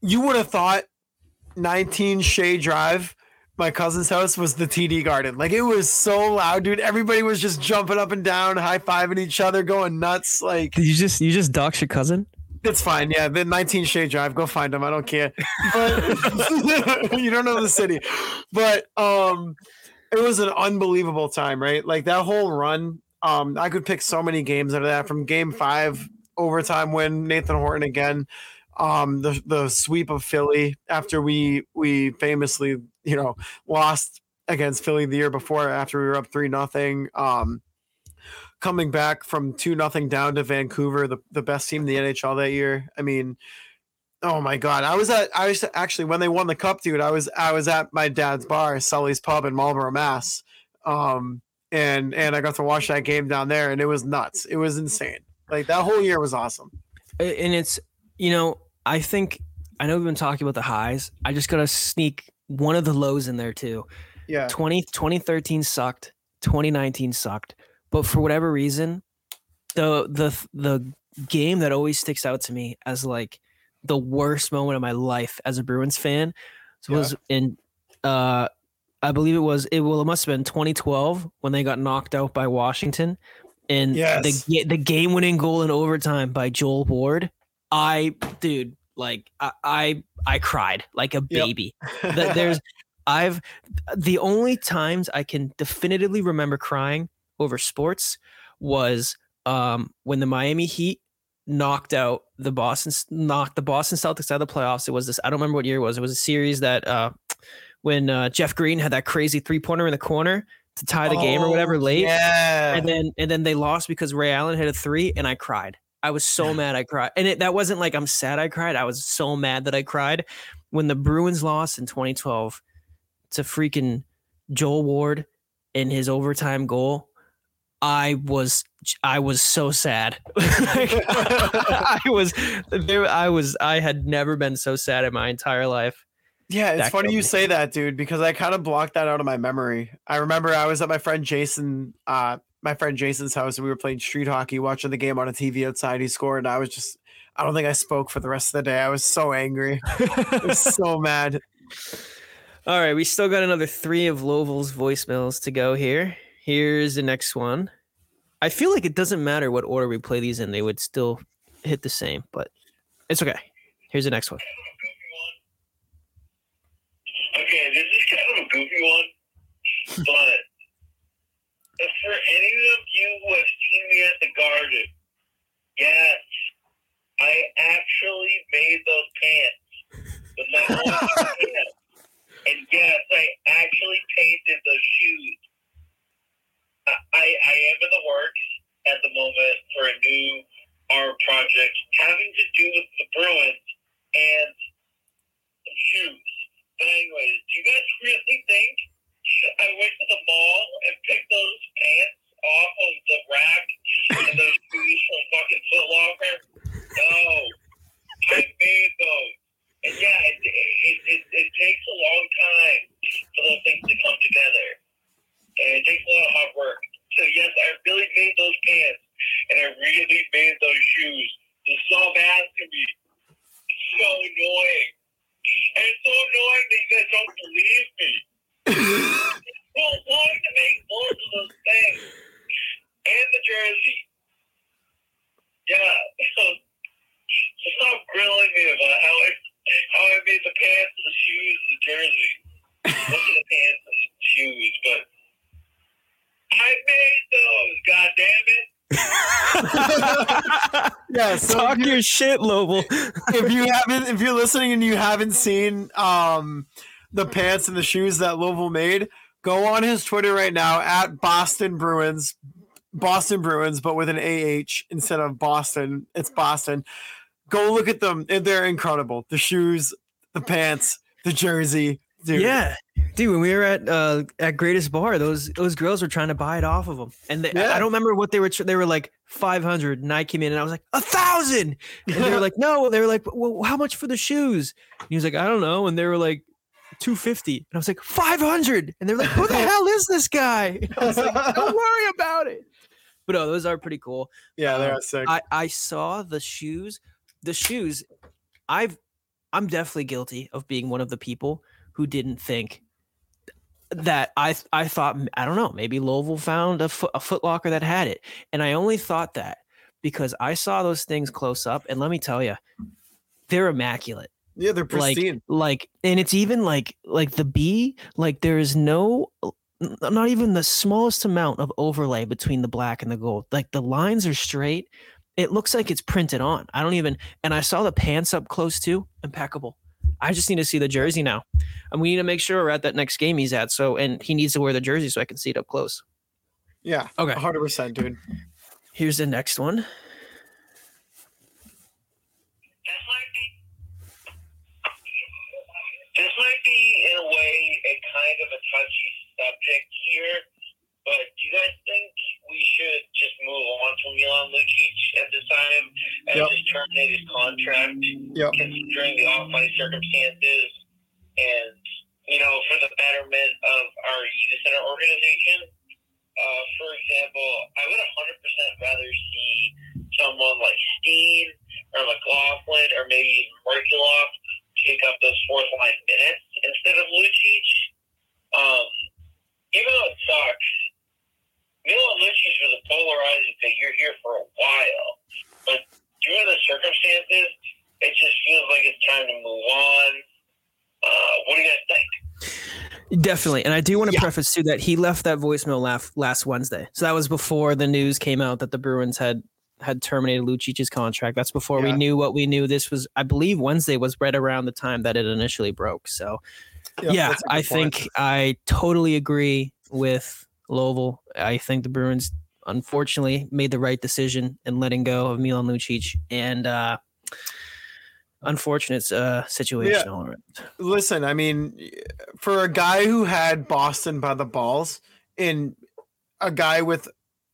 you would have thought 19 Shea Drive, my cousin's house, was the TD Garden. Like it was so loud, dude. Everybody was just jumping up and down, high fiving each other, going nuts. Like Did you just you just dox your cousin? it's fine. Yeah, the 19 Shea Drive. Go find them. I don't care. But you don't know the city. But um it was an unbelievable time, right? Like that whole run. Um, I could pick so many games out of that from game five, overtime win, Nathan Horton again. Um, the the sweep of Philly after we we famously, you know, lost against Philly the year before after we were up three nothing. Um coming back from two nothing down to Vancouver, the, the best team in the NHL that year. I mean, oh my god, I was at I was actually when they won the cup, dude. I was I was at my dad's bar, Sully's Pub in Marlborough, Mass. Um, and and I got to watch that game down there, and it was nuts. It was insane. Like that whole year was awesome. And it's you know I think I know we've been talking about the highs. I just gotta sneak one of the lows in there too. Yeah, 20, 2013 sucked 2019 sucked but for whatever reason the the the game that always sticks out to me as like the worst moment of my life as a bruins fan Yeah. was in uh i believe it was it well it must have been 2012 when they got knocked out by washington and Yes. the the game winning goal in overtime by joel ward i dude like i i, I cried like a Yep. baby that there's I've the only times I can definitively remember crying over sports was um when the Miami Heat knocked out the Boston knocked the Boston Celtics out of the playoffs. It was this I don't remember what year it was. It was a series that uh when uh, Jeff Green had that crazy three pointer in the corner to tie the game or whatever Oh, late. Yeah, And then and then they lost because Ray Allen hit a three and I cried. I was so mad I cried. And it, that wasn't like I'm sad I cried. I was so mad that I cried when the Bruins lost in 2012 to freaking Joel Ward in his overtime goal. I was I was so sad. Like, I was there I was I had never been so sad in my entire life. Yeah, it's funny you me. say that, dude, because I kind of blocked that out of my memory. I remember I was at my friend Jason, uh, my friend Jason's house, and we were playing street hockey, watching the game on a TV outside. He scored, and I was just, I don't think I spoke for the rest of the day. I was so angry, I was so mad. All right, we still got another three of Lovell's voicemails to go here. Here's the next one. I feel like it doesn't matter what order we play these in, they would still hit the same, but it's okay. Here's the next one. Okay, this is kind of a goofy one, but for any of you who have seen me at the garden, yes, I actually made those pants. with my own hands. And yes, I actually painted those shoes. I, I I am in the works at the moment for a new art project having to do with the Bruins and some shoes. But anyways, do you guys really think I went to the mall and picked those pants off of the rack and those shoes from fucking Foot Locker? No, I made those. And yeah, it, it, it, it takes a long time for those things to come together. And it takes a lot of hard work. So yes, I really made those pants and I really made those shoes. It's so bad to me. It's so annoying. And it's so annoying that you guys don't believe me. Well, wanting to make both of those things. And the jersey. Yeah. So, so stop grilling me about how I how I made the pants and the shoes and the jersey. Those are the pants and the shoes, but I made those, god damn it. Yeah, so Talk you, your shit, Lobel. if you haven't, if you're listening and you haven't seen um the pants and the shoes that Louisville made, go on his Twitter right now at Boston Bruins, Boston Bruins, but with an AH instead of Boston. It's Boston. Go look at them; they're incredible. The shoes, the pants, the jersey. Dude. Yeah, dude. When we were at uh at Greatest Bar, those those girls were trying to buy it off of them, and they, Yeah. I don't remember what they were. They were like five hundred, and I came in and I was like a thousand, and they were like, no. They were like, well, how much for the shoes? And he was like, I don't know, and they were like. 250 and I was like 500 and they're like who the hell is this guy? And I was like don't worry about it. But oh those are pretty cool. Yeah, they're Um, sick. I I saw the shoes. The shoes. I've I'm definitely guilty of being one of the people who didn't think that I I thought I don't know maybe Louisville found a foot a Foot Locker that had it, and I only thought that because I saw those things close up, and let me tell you, they're immaculate yeah, they're pristine. like like and it's even like like the b like there is no not even the smallest amount of overlay between the black and the gold. Like the lines are straight. It looks like it's printed on. I don't even and i saw the pants up close too. Impeccable. I just need to see the jersey now. And we need to make sure we're at that next game he's at so and he needs to wear the jersey so i can see it up close. Yeah, okay. hundred percent, dude. here's the next one This might be this might be in a way a kind of a touchy subject here, but do you guys think we should just move on from Milan Lucic at this time and Yep. just terminate his contract, Yep. considering the off-ice circumstances, and you know, for the betterment of our youth center organization? Uh, for example, I would 100% rather see someone like Steen or McLaughlin or maybe even Merkulov take up those fourth line minutes instead of Lucic. Um, even though it sucks, Milan Lucic was a polarizing figure here for a while, but given the circumstances, it just feels like it's time to move on. Uh, what do you guys think? Definitely. And I do want to Yeah. preface too that he left that voicemail last last Wednesday. So that was before the news came out that the Bruins had had terminated Lucic's contract. That's before we knew what we knew. This was I believe Wednesday was right around the time that it initially broke. So yeah, good I point. think I totally agree with Lovell. I think the Bruins unfortunately made the right decision in letting go of Milan Lucic and uh unfortunate uh situation all around. listen, I mean, for a guy who had Boston by the balls and a guy with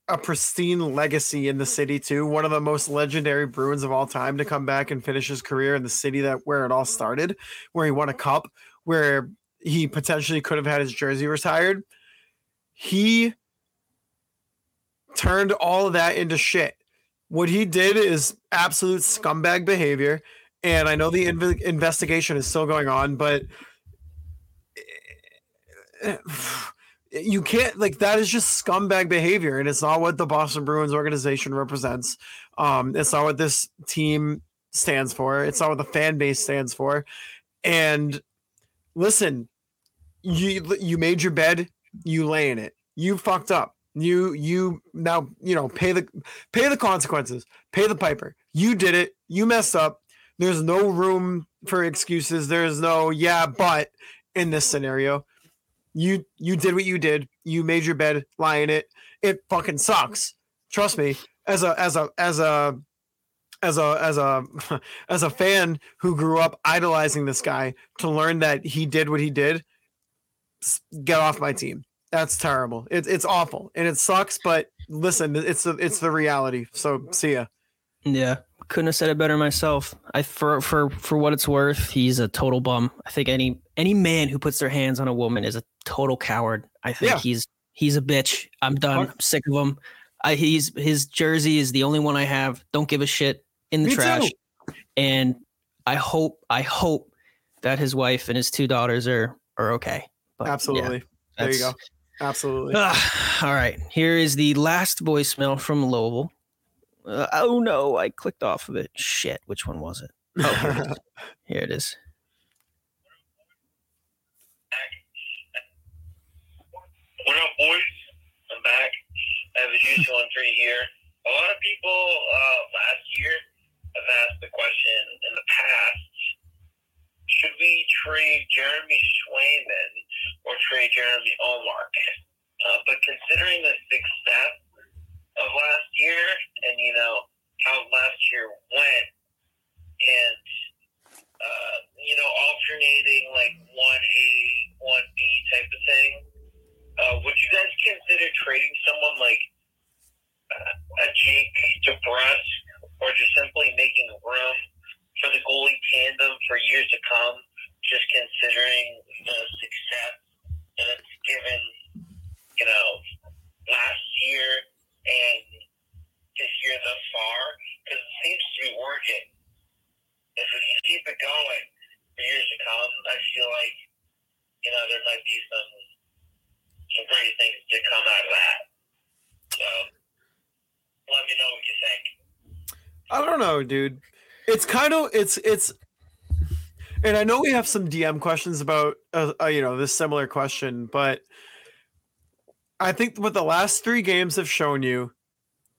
a pristine legacy in the city too, one of the most legendary Bruins of all time to come back and finish his career in the city that where it all started, where he won a cup, where he potentially could have had his jersey retired. He turned all of that into shit. What he did is absolute scumbag behavior and I know the inv- investigation is still going on, but eh, eh, you can't like that is just scumbag behavior, and it's not what the Boston Bruins organization represents. Um, it's not what this team stands for. It's not what the fan base stands for. And listen, you you made your bed, you lay in it. You fucked up. You you now you know pay the pay the consequences. Pay the piper. You did it. You messed up There's no room for excuses. There's no yeah, but in this scenario, you you did what you did. You made your bed, lie in it. It fucking sucks. Trust me. As a as a as a as a as a as a fan who grew up idolizing this guy to learn that he did what he did, get off my team. That's terrible. It's it's awful and it sucks. But listen, it's the it's the reality. So see ya. Yeah, couldn't have said it better myself. I for for for what it's worth, he's a total bum. I think any any man who puts their hands on a woman is a total coward. I think Yeah. he's he's a bitch. I'm done. I'm sick of him. I, he's his jersey is the only one I have. Don't give a shit in the Me trash. too. And I hope I hope that his wife and his two daughters are are okay. But yeah, Absolutely. there you go. Absolutely. Ah, all right. Here is the last voicemail from Lowell. Uh, oh no, I clicked off of it. Shit, which one was it? Oh, here it is. Here it is. What up, boys? I'm back. I have a juice one three here. A lot of people uh, last year have asked the question in the past: Should we trade Jeremy Swayman or trade Jeremy Ullmark? Uh, but considering the success of last year and you know how last year went, and uh, you know alternating like one A, one B type of thing. Uh, would you guys consider trading someone like uh, a Jake DeBrusk or just simply making room for the goalie tandem for years to come, just considering the success that it's given, you know, last year and this year thus far? Because it seems to be working. If we can keep it going for years to come, I feel like, you know, there might be some some great things to come out of that. So let me know what you think. I don't know, dude. It's kind of it's it's, and I know we have some DM questions about uh, uh, you know this similar question, but I think what the last three games have shown you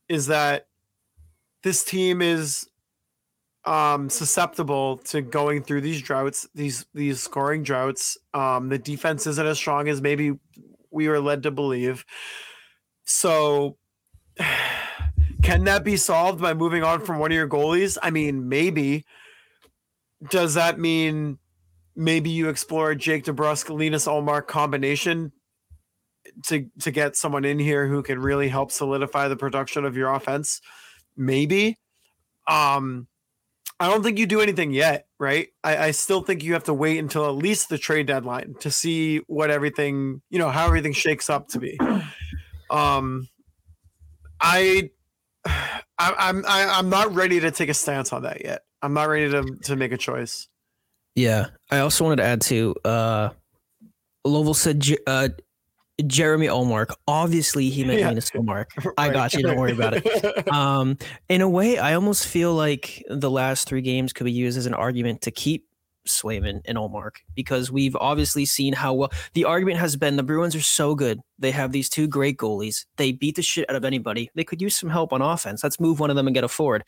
is that this team is um susceptible to going through these droughts these these scoring droughts um the defense isn't as strong as maybe we were led to believe. So can that be solved by moving on from one of your goalies? I mean maybe. Does that mean maybe you explore jake DeBrusk, linus Ullmark combination to to get someone in here who can really help solidify the production of your offense? Maybe. Um I don't think you do anything yet, right? I, I still think you have to wait until at least the trade deadline to see what everything, you know, how everything shakes up to be. Um, I, I I'm I, I'm not ready to take a stance on that yet. I'm not ready to to make a choice. Yeah. I also wanted to add to uh Lovell said uh Jeremy Ullmark. Obviously he meant Yeah. Linus Ullmark. I got you, don't worry about it. Um in a way, I almost feel like the last three games could be used as an argument to keep Swayman and Ullmark because we've obviously seen how well the argument has been the Bruins are so good. They have these two great goalies. They beat the shit out of anybody. They could use some help on offense. Let's move one of them and get a forward.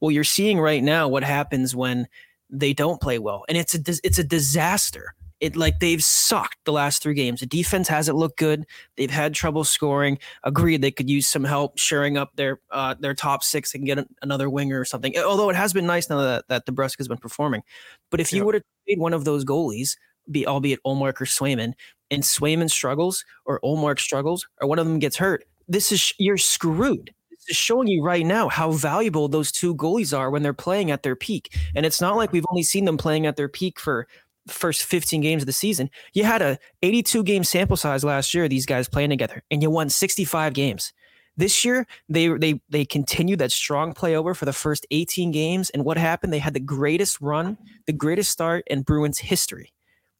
Well, you're seeing right now what happens when they don't play well, and it's a it's a disaster. It like they've sucked the last three games. The defense hasn't looked good. They've had trouble scoring. Agreed, they could use some help shoring up their uh, their top six and get an- another winger or something. Although it has been nice now that that DeBrusk has been performing. But if you were to trade one of those goalies, be albeit Ullmark or Swayman, and Swayman struggles or Ullmark struggles or one of them gets hurt, this is you're screwed. This is showing you right now how valuable those two goalies are when they're playing at their peak. And it's not like we've only seen them playing at their peak for first 15 games of the season. You had a 82 game sample size last year, these guys playing together, and you won 65 games. This year, they they they continued that strong play over for the first 18 games. And what happened? They had the greatest run, the greatest start in Bruins history.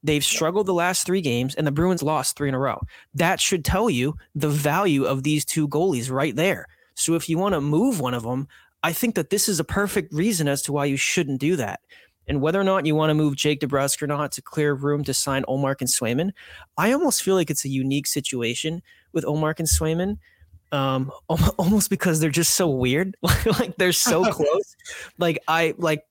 They've struggled the last three games, and the Bruins lost three in a row. That should tell you the value of these two goalies right there. So if you want to move one of them, I think that this is a perfect reason as to why you shouldn't do that. And whether or not you want to move Jake DeBrusk or not to clear room to sign Ullmark and Swayman, I almost feel like it's a unique situation with Ullmark and Swayman. Um, almost because they're just so weird, like they're so close. Like I like,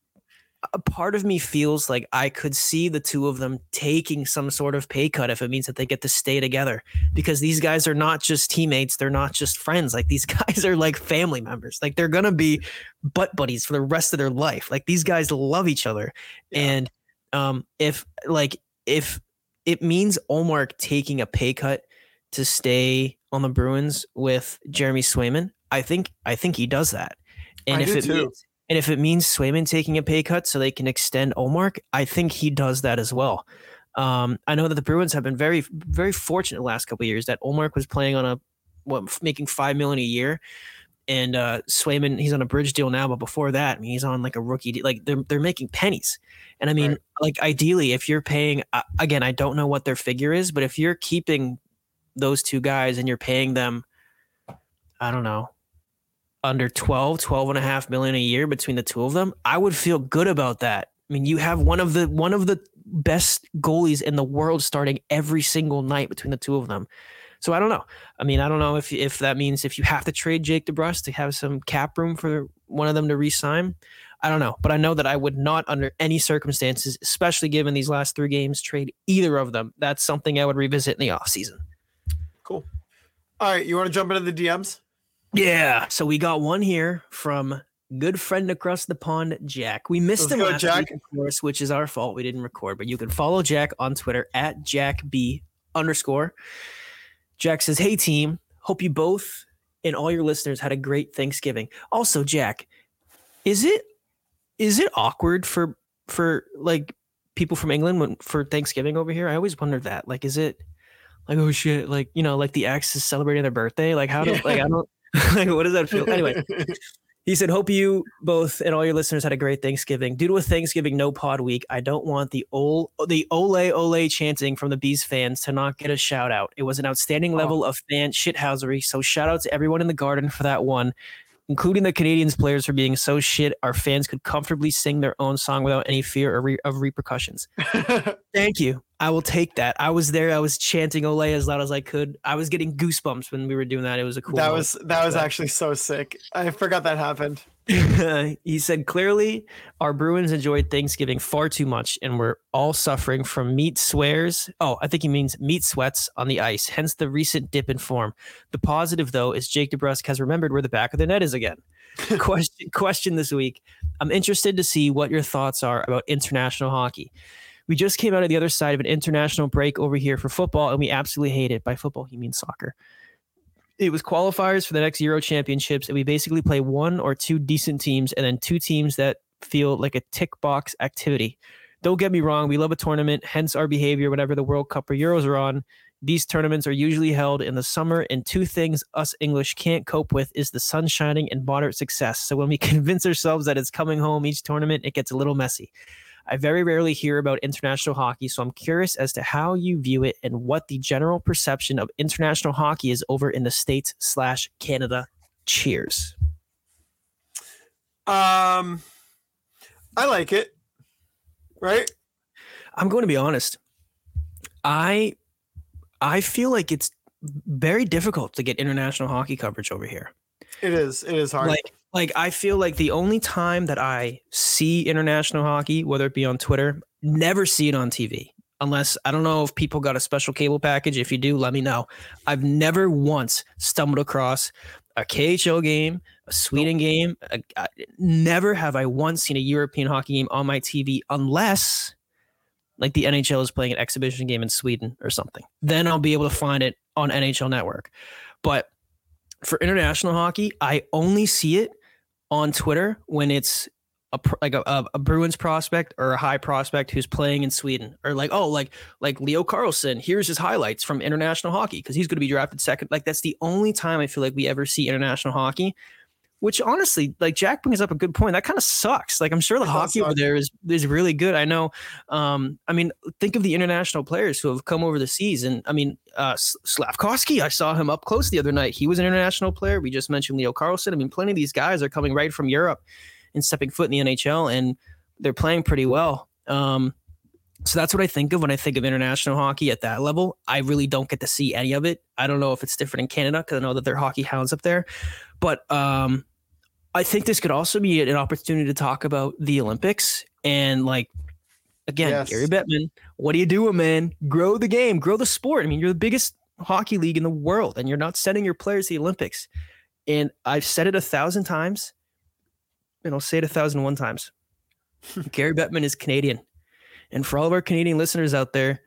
a part of me feels like I could see the two of them taking some sort of pay cut if it means that they get to stay together because these guys are not just teammates, they're not just friends. Like these guys are like family members. Like they're going to be butt buddies for the rest of their life. Like these guys love each other. Yeah. And um if like if it means Ullmark taking a pay cut to stay on the Bruins with Jeremy Swayman, I think I think he does that. And I if do it too. means and if it means Swayman taking a pay cut so they can extend Ullmark, I think he does that as well. Um, I know that the Bruins have been very, very fortunate the last couple of years that Ullmark was playing on a what making five million a year, and uh, Swayman he's on a bridge deal now, but before that, I mean, he's on like a rookie deal. Like they're they're making pennies, and I mean, Right. like ideally, if you're paying uh, again, I don't know what their figure is, but if you're keeping those two guys and you're paying them, I don't know, under 12, 12 and a half million a year between the two of them, I would feel good about that. I mean, you have one of the one of the best goalies in the world starting every single night between the two of them. So I don't know. I mean, I don't know if if that means if you have to trade Jake DeBrus to have some cap room for one of them to re-sign. I don't know, but I know that I would not, under any circumstances, especially given these last three games, trade either of them. That's something I would revisit in the offseason. Cool. All right, you want to jump into the DMs? Yeah. So we got one here from good friend across the pond, Jack. We missed Let's him last Jack. week, of course, which is our fault. We didn't record, but you can follow Jack on Twitter at JackB underscore. Jack says, Hey team, hope you both and all your listeners had a great Thanksgiving. Also, Jack, is it is it awkward for for like people from England when for Thanksgiving over here? I always wondered that. Like, is it like oh shit, like you know, like the ex is celebrating their birthday? Like how do like I don't like what does that feel? Anyway, he said, Hope you both and all your listeners had a great Thanksgiving. Due to a Thanksgiving no pod week, I don't want the ol the ole ole chanting from the B's fans to not get a shout out. It was an outstanding Oh. level of fan shithousery. So shout out to everyone in the garden for that one, including the Canadiens players for being so shit. Our fans could comfortably sing their own song without any fear of, re- of repercussions. Thank you. I will take that. I was there. I was chanting ole as loud as I could. I was getting goosebumps when we were doing that. It was a cool. that moment. was that was actually so sick. I forgot that happened. he said clearly our Bruins enjoyed Thanksgiving far too much and we're all suffering from meat swears. Oh, I think he means meat sweats on the ice, hence the recent dip in form. The positive, though, is Jake DeBrusk has remembered where the back of the net is again. question, question this week. I'm interested to see what your thoughts are about international hockey. We just came out of the other side of an international break over here for football, and we absolutely hate it. By football, he means soccer it was qualifiers for the next Euro Championships, and we basically play one or two decent teams, and then two teams that feel like a tick box activity. Don't get me wrong, we love a tournament, hence our behavior whenever the World Cup or Euros are on. These tournaments are usually held in the summer, and two things us English can't cope with is the sun shining and moderate success. So when we convince ourselves that it's coming home each tournament, it gets a little messy. I very rarely hear about international hockey, so I'm curious as to how you view it and what the general perception of international hockey is over in the States slash Canada. Cheers. Um, I like it. Right? I'm going to be honest. I I feel like it's very difficult to get international hockey coverage over here. It is. It is hard. Like like I feel like the only time that I see international hockey, whether it be on Twitter, never see it on TV. Unless I don't know if people got a special cable package. If you do, let me know. I've never once stumbled across a KHL game, a Sweden game. a- I- never have I once seen a European hockey game on my TV unless like the NHL is playing an exhibition game in Sweden or something. Then I'll be able to find it on NHL Network. But for international hockey, I only see it on Twitter when it's a like a, a, Bruins prospect or a high prospect who's playing in Sweden, or like oh like like Leo Carlsson. Here's his highlights from international hockey because he's going to be drafted second. Like that's the only time I feel like we ever see international hockey. Which honestly, like Jack brings up a good point. That kind of sucks. Like I'm sure the It hockey over there is is really good. I know. Um, I mean, think of the international players who have come over the seas. And I mean, uh, Slavkovsky, I saw him up close the other night. He was an international player. We just mentioned Leo Carlsson. I mean, plenty of these guys are coming right from Europe and stepping foot in the NHL, and they're playing pretty well. Um, so that's what I think of when I think of international hockey at that level. I really don't get to see any of it. I don't know if it's different in Canada because I know that they're hockey hounds up there, but um, I think this could also be an opportunity to talk about the Olympics and like again, Yes. Gary Bettman, what are you doing, man? Grow the game, grow the sport. I mean, you're the biggest hockey league in the world, and you're not sending your players to the Olympics. And I've said it a thousand times, and I'll say it a thousand and one times. Gary Bettman is Canadian. And for all of our Canadian listeners out there,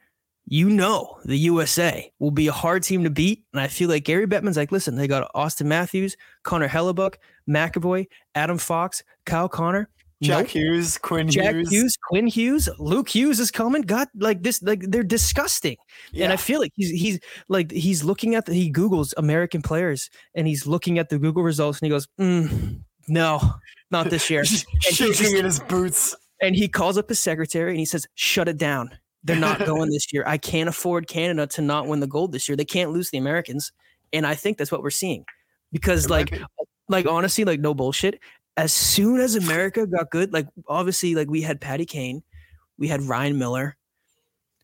you know the USA will be a hard team to beat. And I feel like Gary Bettman's like, listen, they got Auston Matthews, Connor Hellebuyck, McAvoy, Adam Fox, Kyle Connor. Jack Nope. Hughes, Quinn Jack Hughes. Hughes. Quinn Hughes, Luke Hughes is coming. God, like this, like they're disgusting. Yeah. And I feel like he's he's like he's looking at the he Googles American players and he's looking at the Google results and he goes, "Mm, no, not this year. he's shaking in his boots. and he calls up his secretary and he says, "Shut it down. They're not going this year. I can't afford Canada to not win the gold this year. They can't lose the Americans." And I think that's what we're seeing, because like, like honestly, like no bullshit. As soon as America got good, like obviously, like we had Patty Kane, we had Ryan Miller.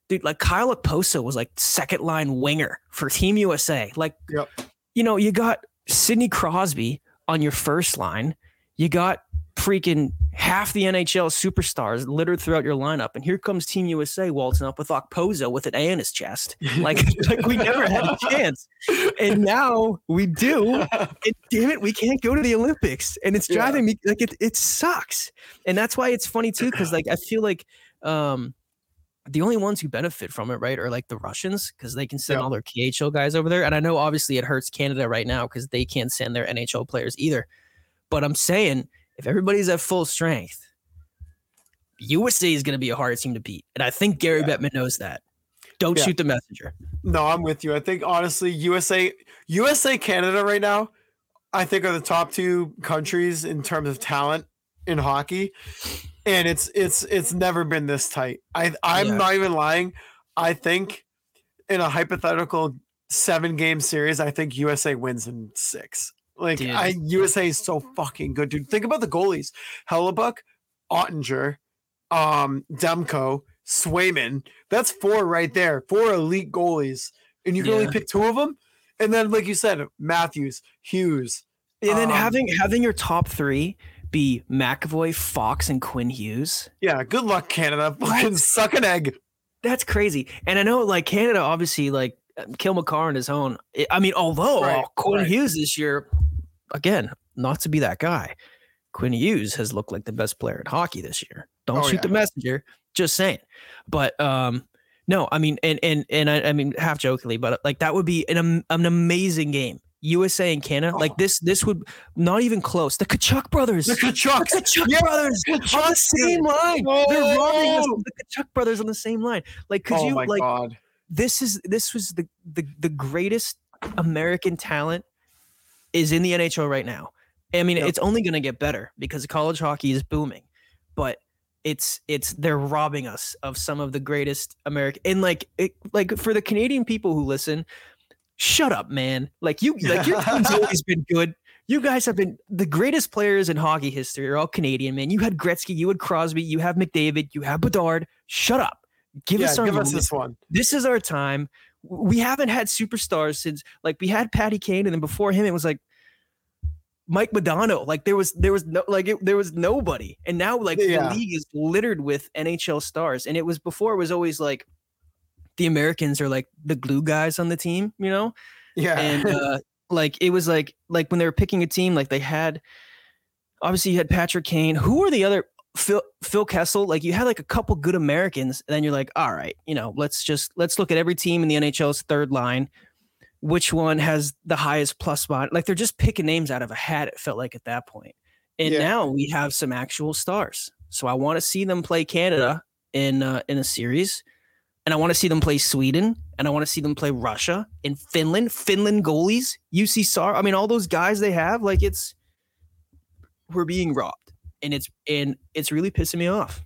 Dude, like Kyle Okposo was like second line winger for Team USA. Like, Yep. you know, you got Sidney Crosby on your first line. You got freaking half the NHL superstars littered throughout your lineup. And here comes Team USA waltzing up with Okposo with an A in his chest. Like, like we never had a chance. And now we do. And damn it, we can't go to the Olympics. And it's Yeah. driving me like it, it sucks. And that's why it's funny too, because like I feel like um the only ones who benefit from it, right, are like the Russians because they can send Yeah. all their KHL guys over there. And I know obviously it hurts Canada right now because they can't send their NHL players either. But I'm saying if everybody's at full strength, USA is going to be a hard team to beat. And I think Gary Yeah. Bettman knows that. Don't Yeah. shoot the messenger. No, I'm with you. I think honestly, USA, USA, Canada right now, I think are the top two countries in terms of talent in hockey, and it's it's it's never been this tight. I I'm Yeah. not even lying. I think in a hypothetical seven game series, I think USA wins in six. Like Dude. I USA is so fucking good, dude. Think about the goalies: Hellebuyck, Oettinger, um, Demko, Swayman. That's four right there. Four elite goalies, and you can only pick two of them. And then, like you said, Matthews, Hughes. And then Um, having having your top three be McAvoy, Fox, and Quinn Hughes. Yeah, good luck, Canada. Fucking suck an egg. That's crazy. And I know like Canada, obviously, like Cale Makar on his own. I- I mean, although Right, Quinn right. Hughes this year, again, not to be that guy, Quinn Hughes has looked like the best player in hockey this year. Don't Oh, shoot yeah. the messenger. Just saying. But um, no, I mean, and and and I, I mean, half jokingly, but like that would be an an amazing game. USA and Canada, like Oh. this, this would not even close. The Tkachuk brothers, The Tkachuks. the Tkachuk Yeah, brothers on the same line. They're robbing us. Oh. The Tkachuk brothers on the same line. Like, could oh you my like? god. This is this was the the the greatest American talent is in the NHL right now. I mean, Yep. it's only going to get better because college hockey is booming, but it's it's they're robbing us of some of the greatest American and like it, like for the Canadian people who listen, shut up, man. Like you like your team's always been good. You guys have been the greatest players in hockey history You're all Canadian, man. You had Gretzky, you had Crosby, you have McDavid, you have Bedard. Shut up. Give yeah, us our give us this one. this is our time. We haven't had superstars since like we had Patty Kane, and then before him it was like Mike Modano. Like there was there was no like it, there was nobody, and now like Yeah. the league is littered with NHL stars. And it was before it was always like the Americans are like the glue guys on the team, you know Yeah. and uh, like it was like like when they were picking a team, like they had obviously you had Patrick Kane. Who were the other Phil Phil Kessel? Like you had like a couple good Americans, and then you're like, all right, you know, let's just let's look at every team in the NHL's third line. Which one has the highest plus spot? Like they're just picking names out of a hat. It felt like at that point. And Yeah. now we have some actual stars. So I want to see them play Canada in uh, in a series and I want to see them play Sweden, and I want to see them play Russia and Finland. Finland goalies, UC Sar. I mean, all those guys they have, like it's we're being robbed, and it's and it's really pissing me off.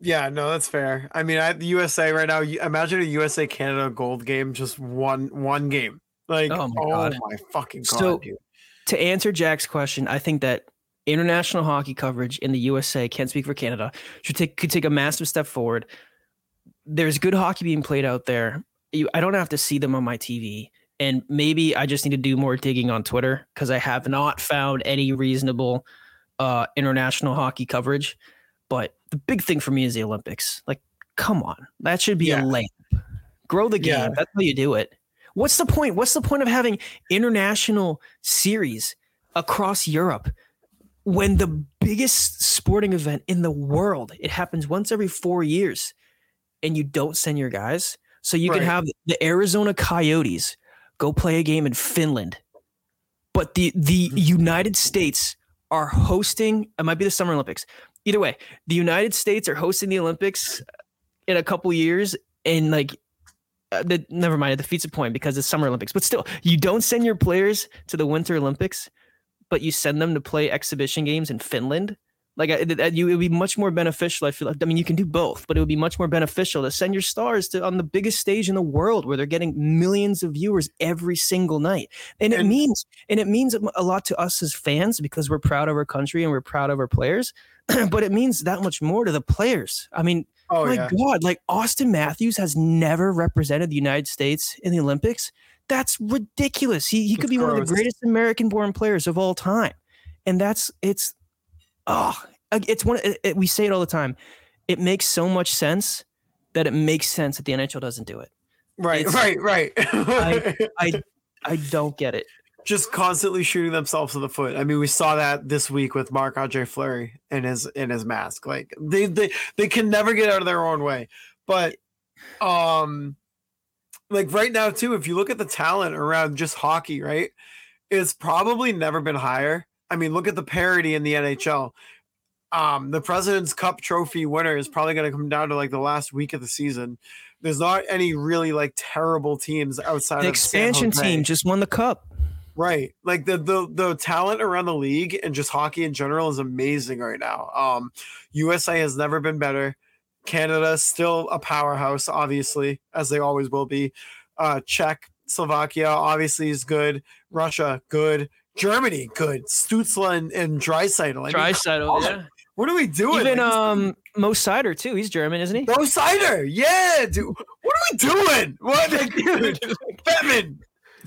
Yeah, no, that's fair. I mean, I, the USA right now. Imagine a USA Canada gold game, just one one game. Like, Oh oh my my, fucking god, So- dude. To answer Jack's question, I think that international hockey coverage in the USA can't speak for Canada should take could take a massive step forward. There's good hockey being played out there. You, I don't have to see them on my TV. And maybe I just need to do more digging on Twitter because I have not found any reasonable uh, international hockey coverage, but the big thing for me is the Olympics. Like, come on, that should be Yeah. a layup. Grow the game. Yeah. That's how you do it. What's the point? What's the point of having international series across Europe when the biggest sporting event in the world it happens once every four years, and you don't send your guys? So you can have the Arizona Coyotes go play a game in Finland, but the the Mm-hmm. United States are hosting. It might be the Summer Olympics. Either way, the United States are hosting the Olympics in a couple years, and like, uh, the, never mind, it defeats the point because it's Summer Olympics. But still, you don't send your players to the Winter Olympics, but you send them to play exhibition games in Finland. Like, I- it, it, you, it would be much more beneficial. I feel like, I mean, you can do both, but it would be much more beneficial to send your stars to on the biggest stage in the world where they're getting millions of viewers every single night. And it means, and it means a lot to us as fans because we're proud of our country and we're proud of our players. but it means that much more to the players. I mean, Oh my yeah. God, like Auston Matthews has never represented the United States in the Olympics. That's ridiculous. He, he could be one of the greatest American born players of all time. And that's, it's, oh, it's one, it, it- we say it all the time. It makes so much sense that it makes sense that the NHL doesn't do it. Right, It's- right, right. I, I don't get it. Just constantly shooting themselves in the foot. I mean, we saw that this week with Marc Andre Fleury in his in his mask. Like they they they can never get out of their own way. But um like right now too, if you look at the talent around just hockey, right? It's probably never been higher. I mean, look at the parity in the NHL. Um, the President's Cup trophy winner is probably going to come down to like the last week of the season. There's not any really like terrible teams outside The expansion team just won the cup. Right. Like the the the talent around the league and just hockey in general is amazing right now. Um USA has never been better. Canada still a powerhouse, obviously, as they always will be. Uh Czech, Slovakia obviously is good. Russia, good. Germany, good. Stützle and, and Draisaitl. I mean, Draisaitl, yeah. What are we doing? Even Like, um Mo Seider too. He's German, isn't he? Bo Cider, yeah, dude. What are we doing? What, dude? Batman,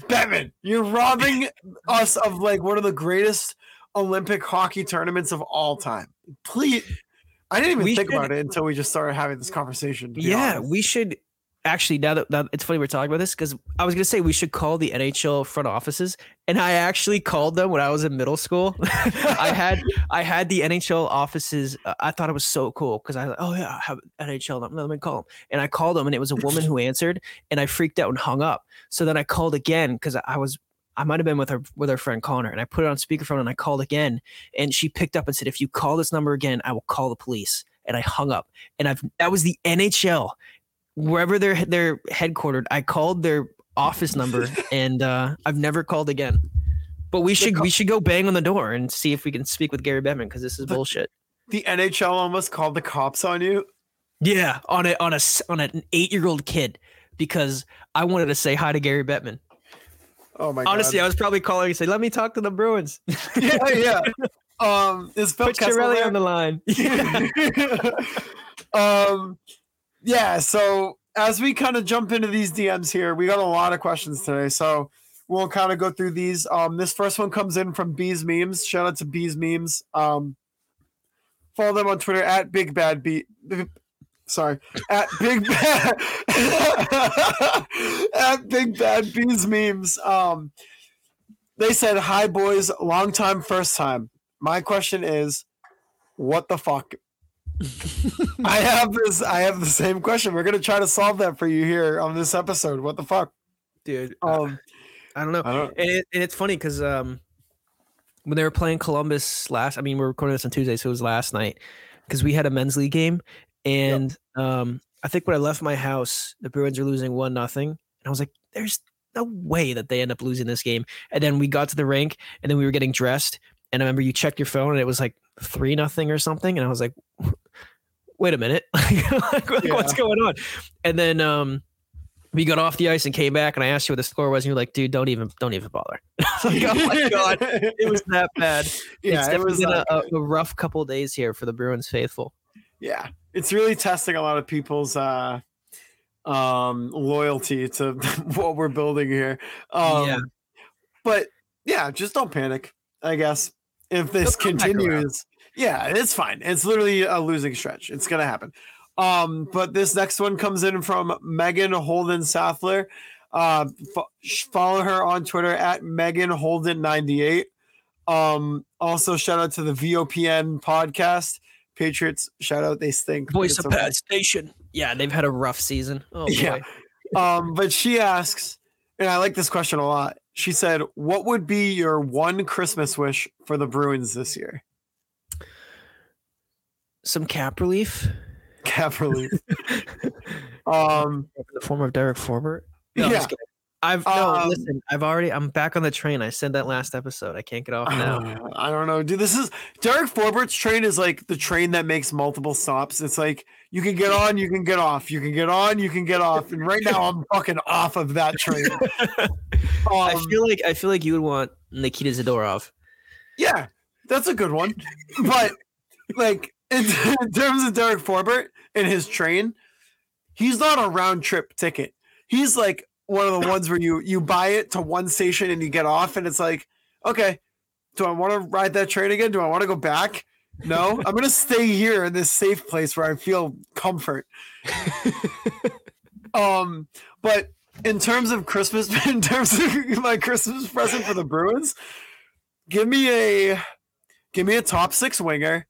Batman, you're robbing us of like one of the greatest Olympic hockey tournaments of all time. Please, I didn't even We think should- about it until we just started having this conversation. Yeah, honest. we should actually now that, that it's funny we're talking about this because I was gonna say we should call the NHL front offices, and I actually called them when I was in middle school. I had I had the NHL offices. uh, I thought it was so cool because I oh yeah, I have NHL. Let me call them, and I called them, and it was a woman who answered, and I freaked out and hung up. So then I called again because I was. I might have been with her with her friend Connor, and I put it on speakerphone and I called again, and she picked up and said, "If you call this number again, I will call the police." And I hung up, and I've that was the NHL wherever they're they're headquartered. I called their office number and uh, I've never called again. But we should we should go bang on the door and see if we can speak with Gary Bettman because this is bullshit. the NHL almost called the cops on you. Yeah, on a on a on an eight year old kid because I wanted to say hi to Gary Bettman. Oh my god. Honestly, I was probably calling and say, "Let me talk to the Bruins." yeah, yeah. Um, is Phil Put Kessel Chiarelli on the line. um yeah so as we kind of jump into these dms here we got a lot of questions today so we'll kind of go through these. Um this first one comes in from bees memes. Shout out to bees memes. Um follow them on twitter at big bad bee sorry at big bad at big bad bees memes. Um they said hi boys. Long time first time. My question is what the fuck I have this. I have the same question. We're gonna try to solve that for you here on this episode. What the fuck? Dude, Um, I don't know. I don't. and, it, and it's funny because um, when they were playing Columbus last, I mean, we're recording this on Tuesday, so it was last night because we had a men's league game, and um, I think when I left my house, the Bruins are losing one nothing, and I was like, "There's no way that they end up losing this game." And then we got to the rink, and then we were getting dressed, and I remember you checked your phone, and it was like three nothing or something, and I was like, "Wait a minute, like, what's going on?" And then um, we got off the ice and came back, and I asked you what the score was, and you're like, "Dude, don't even, don't even bother." like, oh my god, it was that bad. yeah, it's it was. been uh, a, a, rough couple of days here for the Bruins faithful. yeah, it's really testing a lot of people's uh, um, loyalty to what we're building here. Um, Yeah. But yeah, just don't panic. I guess if this They'll continues. Yeah, it's fine. It's literally a losing stretch. It's gonna happen. Um, but this next one comes in from Megan Holden Saffler. Uh, fo- follow her on Twitter at Megan Holden ninety eight. Um, also shout out to the VOPN podcast. Patriots, shout out, they stink. Voice of. Pat Station. Yeah, they've had a rough season. Oh boy. Yeah. Um, but she asks, and I like this question a lot. She said, "What would be your one Christmas wish for the Bruins this year?" Some cap relief Cap relief. um, in the form of Derek Forbort. No, yeah. I've no Um, listen. I've already. I'm back on the train. I said that last episode. I can't get off now. Uh, I don't know, dude. This is Derek Forbort's train is like the train that makes multiple stops. It's like you can get on, you can get off, you can get on, you can get off. And right now, I'm fucking off of that train. I Um, feel like I feel like you would want Nikita Zadorov. Yeah, that's a good one. But like in, in terms of Derek Forbort and his train, he's not a round trip ticket. He's like one of the ones where you you buy it to one station and you get off, and it's like, okay, do I want to ride that train again? Do I want to go back? No, I'm gonna stay here in this safe place where I feel comfort. um, but in terms of Christmas, in terms of my Christmas present for the Bruins, give me a give me a top six winger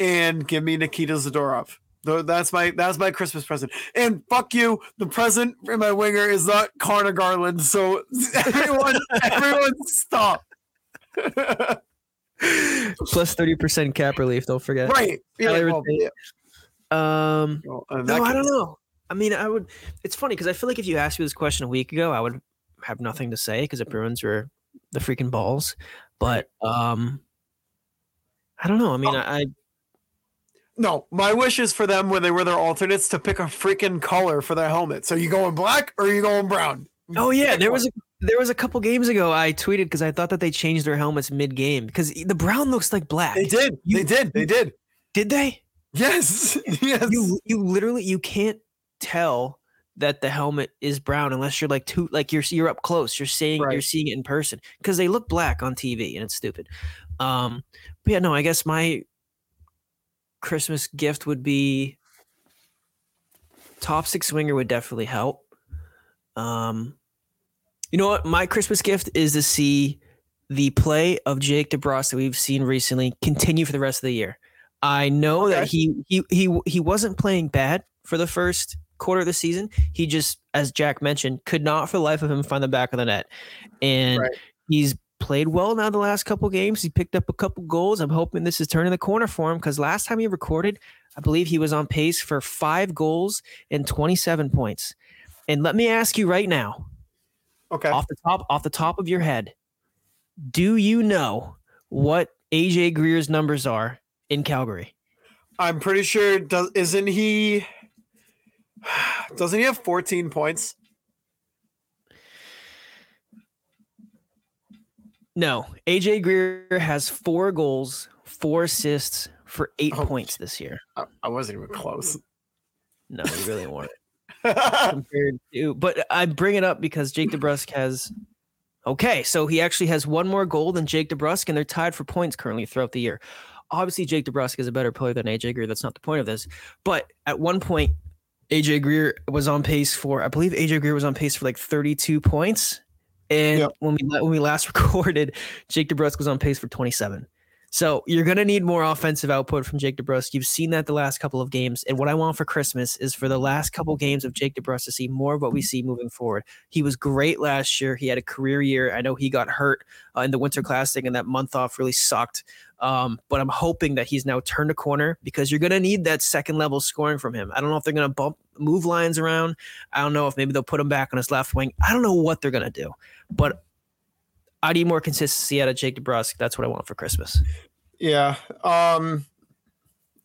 and give me Nikita Zadorov. That's my that's my Christmas present. And fuck you, the present for my winger is not Conor Garland. So everyone, everyone, stop. Plus thirty percent cap relief. Don't forget. right? Yeah, well, yeah, Um. well, No, I don't know. I mean, I would. It's funny because I feel like if you asked me this question a week ago, I would have nothing to say because the Bruins were the freaking balls. But um, I don't know. I mean, Oh. I No, my wish is for them when they were their alternates to pick a freaking color for their helmet. So you going black or you going brown? oh yeah, Pick there was a there was a couple games ago I tweeted because I thought that they changed their helmets mid game because the brown looks like black. They did. You- they did. They did. Did they? Yes. Yes. You you literally you can't tell that the helmet is brown unless you're like too like you're you're up close. You're seeing you're seeing it in person because they look black on TV and it's stupid. Um, but yeah, no, I guess my Christmas gift would be top six swinger would definitely help. Um, you know what? My Christmas gift is to see the play of Jake DeBrusk that we've seen recently continue for the rest of the year. I know that he he he he wasn't playing bad for the first quarter of the season. He just, as Jack mentioned, could not for the life of him find the back of the net, and Right. he's played well now the last couple games. He picked up a couple goals. I'm hoping this is turning the corner for him because last time he recorded, I believe he was on pace for five goals and 27 points. And let me ask you right now, Okay. off the top off the top of your head, do you know what AJ Greer's numbers are in Calgary? I'm pretty sure. Does isn't he? Doesn't he have 14 points? No, AJ Greer has four goals, four assists for eight Oh. points this year. I, I wasn't even close. No, you really weren't compared to. But I bring it up because Jake DeBrusk has. Okay, so he actually has one more goal than Jake DeBrusk, and they're tied for points currently throughout the year. Obviously, Jake DeBrusk is a better player than AJ Greer. That's not the point of this. But at one point, AJ Greer was on pace for, I believe AJ Greer was on pace for like 32 points. And Yep. when we when we last recorded, Jake DeBrusk was on pace for 27. So you're gonna need more offensive output from Jake DeBrusk. You've seen that the last couple of games, and what I want for Christmas is for the last couple games of Jake DeBrusk to see more of what we see moving forward. He was great last year. He had a career year. I know he got hurt uh, in the Winter Classic, and that month off really sucked. Um, but I'm hoping that he's now turned a corner because you're gonna need that second level scoring from him. I don't know if they're gonna bump move lines around. I don't know if maybe they'll put him back on his left wing. I don't know what they're gonna do, but I need more consistency out of Jake DeBrusk. That's what I want for Christmas. Yeah. Um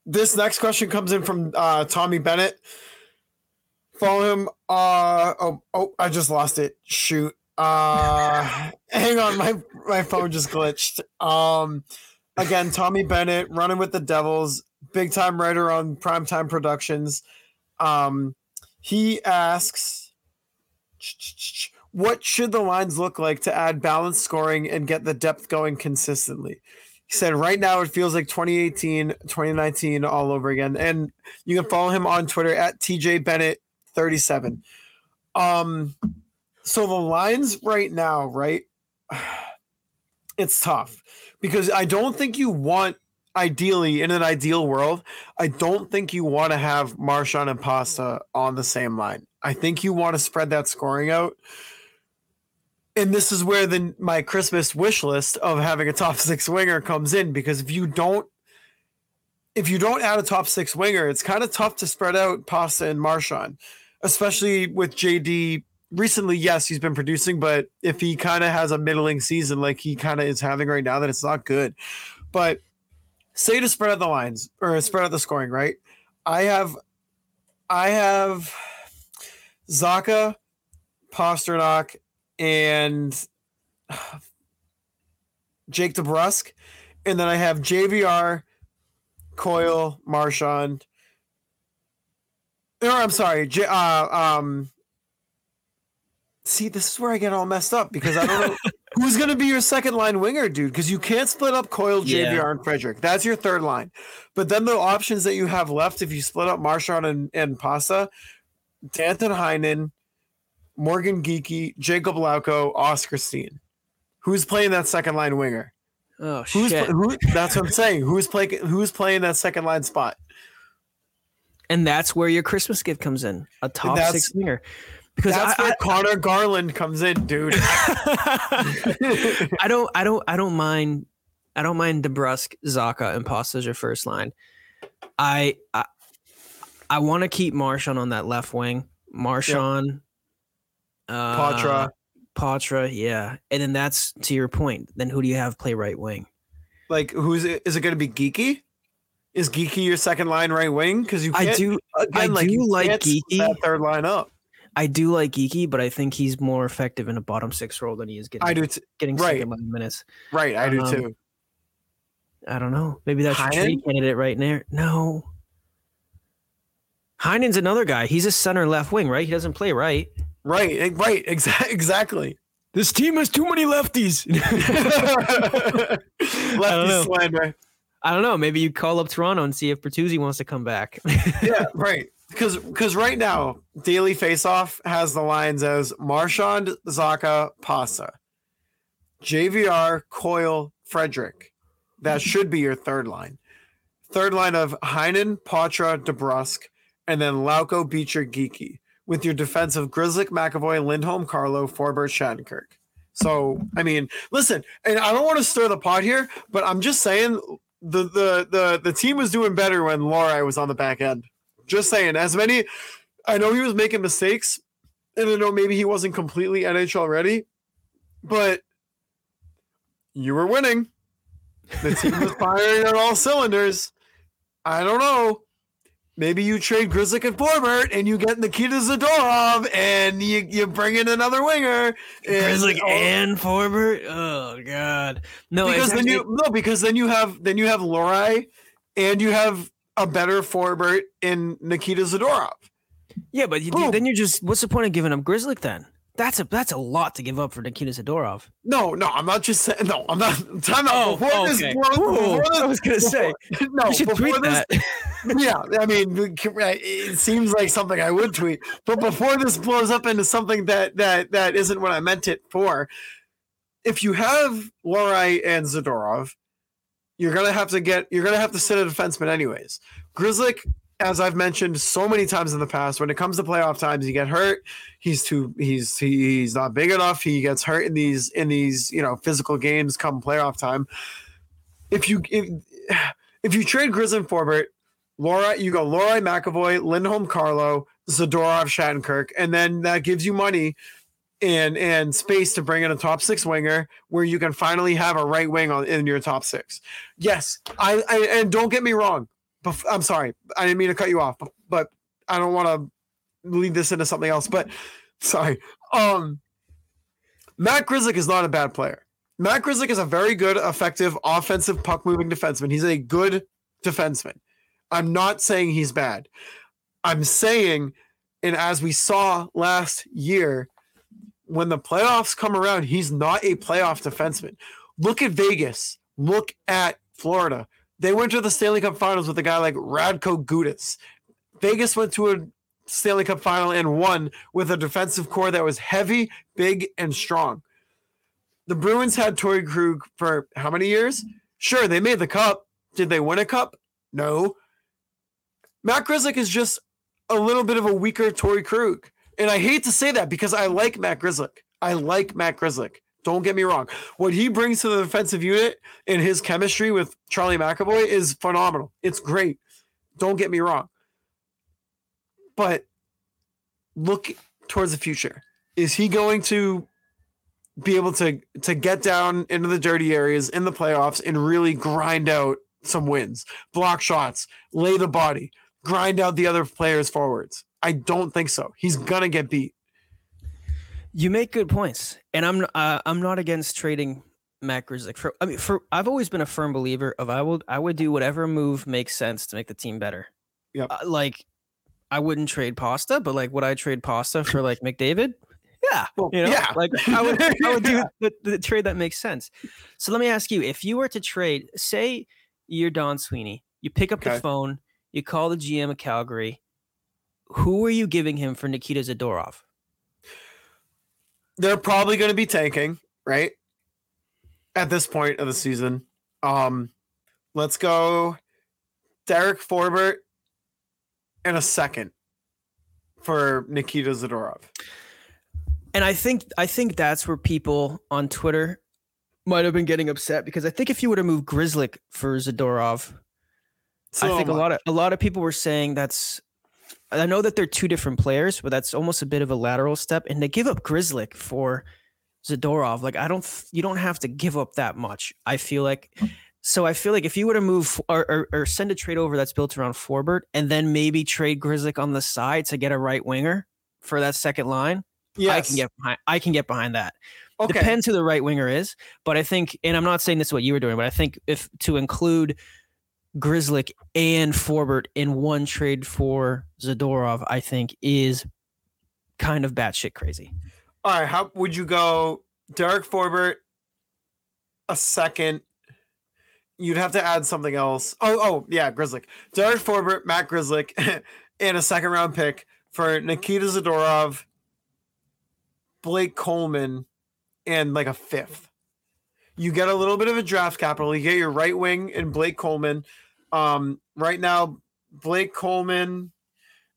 this next question comes in from uh Tommy Bennett. Follow him. Uh oh oh I just lost it. Shoot. Uh hang on, my my phone just glitched. Um again, Tommy Bennett running with the Devils, big time writer on Primetime Productions. Um he asks what should the lines look like to add balanced scoring and get the depth going consistently? He said, right now it feels like 2018, 2019 all over again. And you can follow him on Twitter at TJ Bennett37. Um, so the lines right now, right? It's tough because I don't think you want, ideally, in an ideal world, I don't think you want to have Marchand and Pasta on the same line. I think you want to spread that scoring out and this is where the my Christmas wish list of having a top six winger comes in because if you don't if you don't add a top six winger, it's kind of tough to spread out Pasta and Marchand, especially with JD. Recently, yes, he's been producing, but if he kind of has a middling season like he kind of is having right now, then it's not good. But say to spread out the lines or spread out the scoring, right? I have, I have Zacha, Pastrnak, and Jake DeBrusque, and then I have JVR, Coyle, Marchand. Or I'm sorry, J, uh, um. See, this is where I get all messed up because I don't know who's going to be your second line winger, dude. Because you can't split up Coyle, JVR, Yeah. and Frederic. That's your third line. But then the options that you have left, if you split up Marchand and, and Pasta, Danton Heinen, Morgan Geekie, Jakub Lauko, Oskar Steen. Who's playing that second line winger? Oh Who's shit! who, that's what I'm saying. Who's playing who's playing that second line spot? and that's where your Christmas gift comes in, a top six winger. Because That's I, where Conor Garland comes in, dude. I, I don't, I don't, I don't mind. I don't mind DeBrusk, Zacha, and Pasta as your first line. I, I, I want to keep Marchand on that left wing. Marchand, uh, Poitras. Poitras, yeah, and then that's to your point. Then who do you have play right wing? Like who's it? Is it going to be Geekie? Is Geekie your second line right wing? Because you I do, again, I do you like Geekie. that third line up. I do like Geekie, but I think he's more effective in a bottom six role than he is getting. I do t- getting right. second line minutes. right. I do Um, too. I don't know. Maybe that's your trade candidate right there. No. Heinen's another guy. He's a center left wing, right? He doesn't play right. Right. eh, Right. Exa- exactly. This team has too many lefties. Lefty slander. I don't know. Maybe you call up Toronto and see if Bertuzzi wants to come back. yeah, right. Because because right now, Daily Faceoff has the lines as Marchand, Zacha, Pasa, JVR, Coyle, Frederic. That should be your third line. Third line of Heinen, Poitras, DeBrusk, and then Lauko, Beecher, Geekie, with your defense of Grzelczyk, McAvoy, Lindholm, Carlo, Forbort, Shattenkirk. So, I mean, listen, and I don't want to stir the pot here, but I'm just saying the the the the team was doing better when Lohrei was on the back end. Just saying, as many, I know he was making mistakes, and I know maybe he wasn't completely NHL ready, but you were winning. The team was firing on all cylinders. I don't know. Maybe you trade Grzelczyk and Forbort and you get Nikita Zadorov and you, you bring in another winger. And, Grizzly oh, and Forbort. Oh God, no. because then actually- you no because then you have then you have Lohrei and you have a better Forbort in Nikita Zadorov. yeah, but you, then you're just. What's the point of giving up Grizzly then? That's a that's a lot to give up for Nikita Zadorov. No, no, I'm not just saying. No, I'm not. Time out. Oh, before this, okay. before, Ooh, before this- I was gonna say no. before tweet this, that. yeah, I mean, it seems like something I would tweet, but before this blows up into something that that that isn't what I meant it for, if you have Lohrei and Zadorov, you're gonna have to get you're gonna have to sit a defenseman anyways. Grzelczyk, as I've mentioned so many times in the past, when it comes to playoff times, you get hurt. He's too he's he, he's not big enough. He gets hurt in these in these you know physical games come playoff time. If you if, if you trade Grizzly and Forbort, Lohrei, you go Lohrei McAvoy, Lindholm Carlo, Zadorov Shattenkirk, and then that gives you money and and space to bring in a top six winger where you can finally have a right wing on in your top six. Yes, I, I and don't get me wrong. Bef- I'm sorry, I didn't mean to cut you off, but, but I don't want to lead this into something else. But sorry, um, Matt Grzelczyk is not a bad player. Matt Grzelczyk is a very good, effective, offensive puck moving defenseman. He's a good defenseman. I'm not saying he's bad. I'm saying, and as we saw last year, when the playoffs come around, he's not a playoff defenseman. Look at Vegas. Look at Florida. They went to the Stanley Cup Finals with a guy like Radko Gudas. Vegas went to a Stanley Cup Final and won with a defensive core that was heavy, big, and strong. The Bruins had Torey Krug for how many years? Sure, they made the cup. Did they win a cup? No. Matt Grzelczyk is just a little bit of a weaker Torey Krug. And I hate to say that because I like Matt Grzelczyk. I like Matt Grzelczyk. Don't get me wrong. What he brings to the defensive unit and his chemistry with Charlie McAvoy is phenomenal. It's great. Don't get me wrong. But look towards the future. Is he going to be able to to get down into the dirty areas in the playoffs and really grind out some wins, block shots, lay the body, grind out the other players forwards? I don't think so. He's gonna get beat. You make good points, and I'm uh, I'm not against trading Matt Grzelcyk. For I mean, for I've always been a firm believer of I will I would do whatever move makes sense to make the team better. Yep. Uh, like I wouldn't trade Pasta, but like would I trade Pasta for like McDavid? Yeah, Well, you know, yeah. like I would I would do the, the trade that makes sense. So let me ask you: if you were to trade, say you're Don Sweeney, you pick up Okay. the phone, you call the GM of Calgary. Who are you giving him for Nikita Zadorov? They're probably gonna be tanking, right? At this point of the season. Um let's go Derek Forbort in a second for Nikita Zadorov. And I think I think that's where people on Twitter might have been getting upset because I think if you were to move Grzelcyk for Zadorov, I think a lot of a lot of people were saying that's. I know that they're two different players, but that's almost a bit of a lateral step. And to give up Grzelcyk for Zadorov, like I don't, you don't have to give up that much. I feel like. So I feel like if you were to move or, or, or send a trade over that's built around Forbort, and then maybe trade Grzelcyk on the side to get a right winger for that second line, yes. I can get behind. I can get behind that. okay. Depends who the right winger is, but I think, and I'm not saying this is what you were doing, but I think if to include Grzelcyk and Forbort in one trade for Zadorov, I think is kind of batshit crazy. All right, how would you go Derek Forbort a second? You'd have to add something else. Oh, oh, yeah, Grzelcyk. Derek Forbort, Matt Grzelcyk, and a second round pick for Nikita Zadorov, Blake Coleman, and like a fifth. You get a little bit of a draft capital. You get your right wing and Blake Coleman. Um, right now, Blake Coleman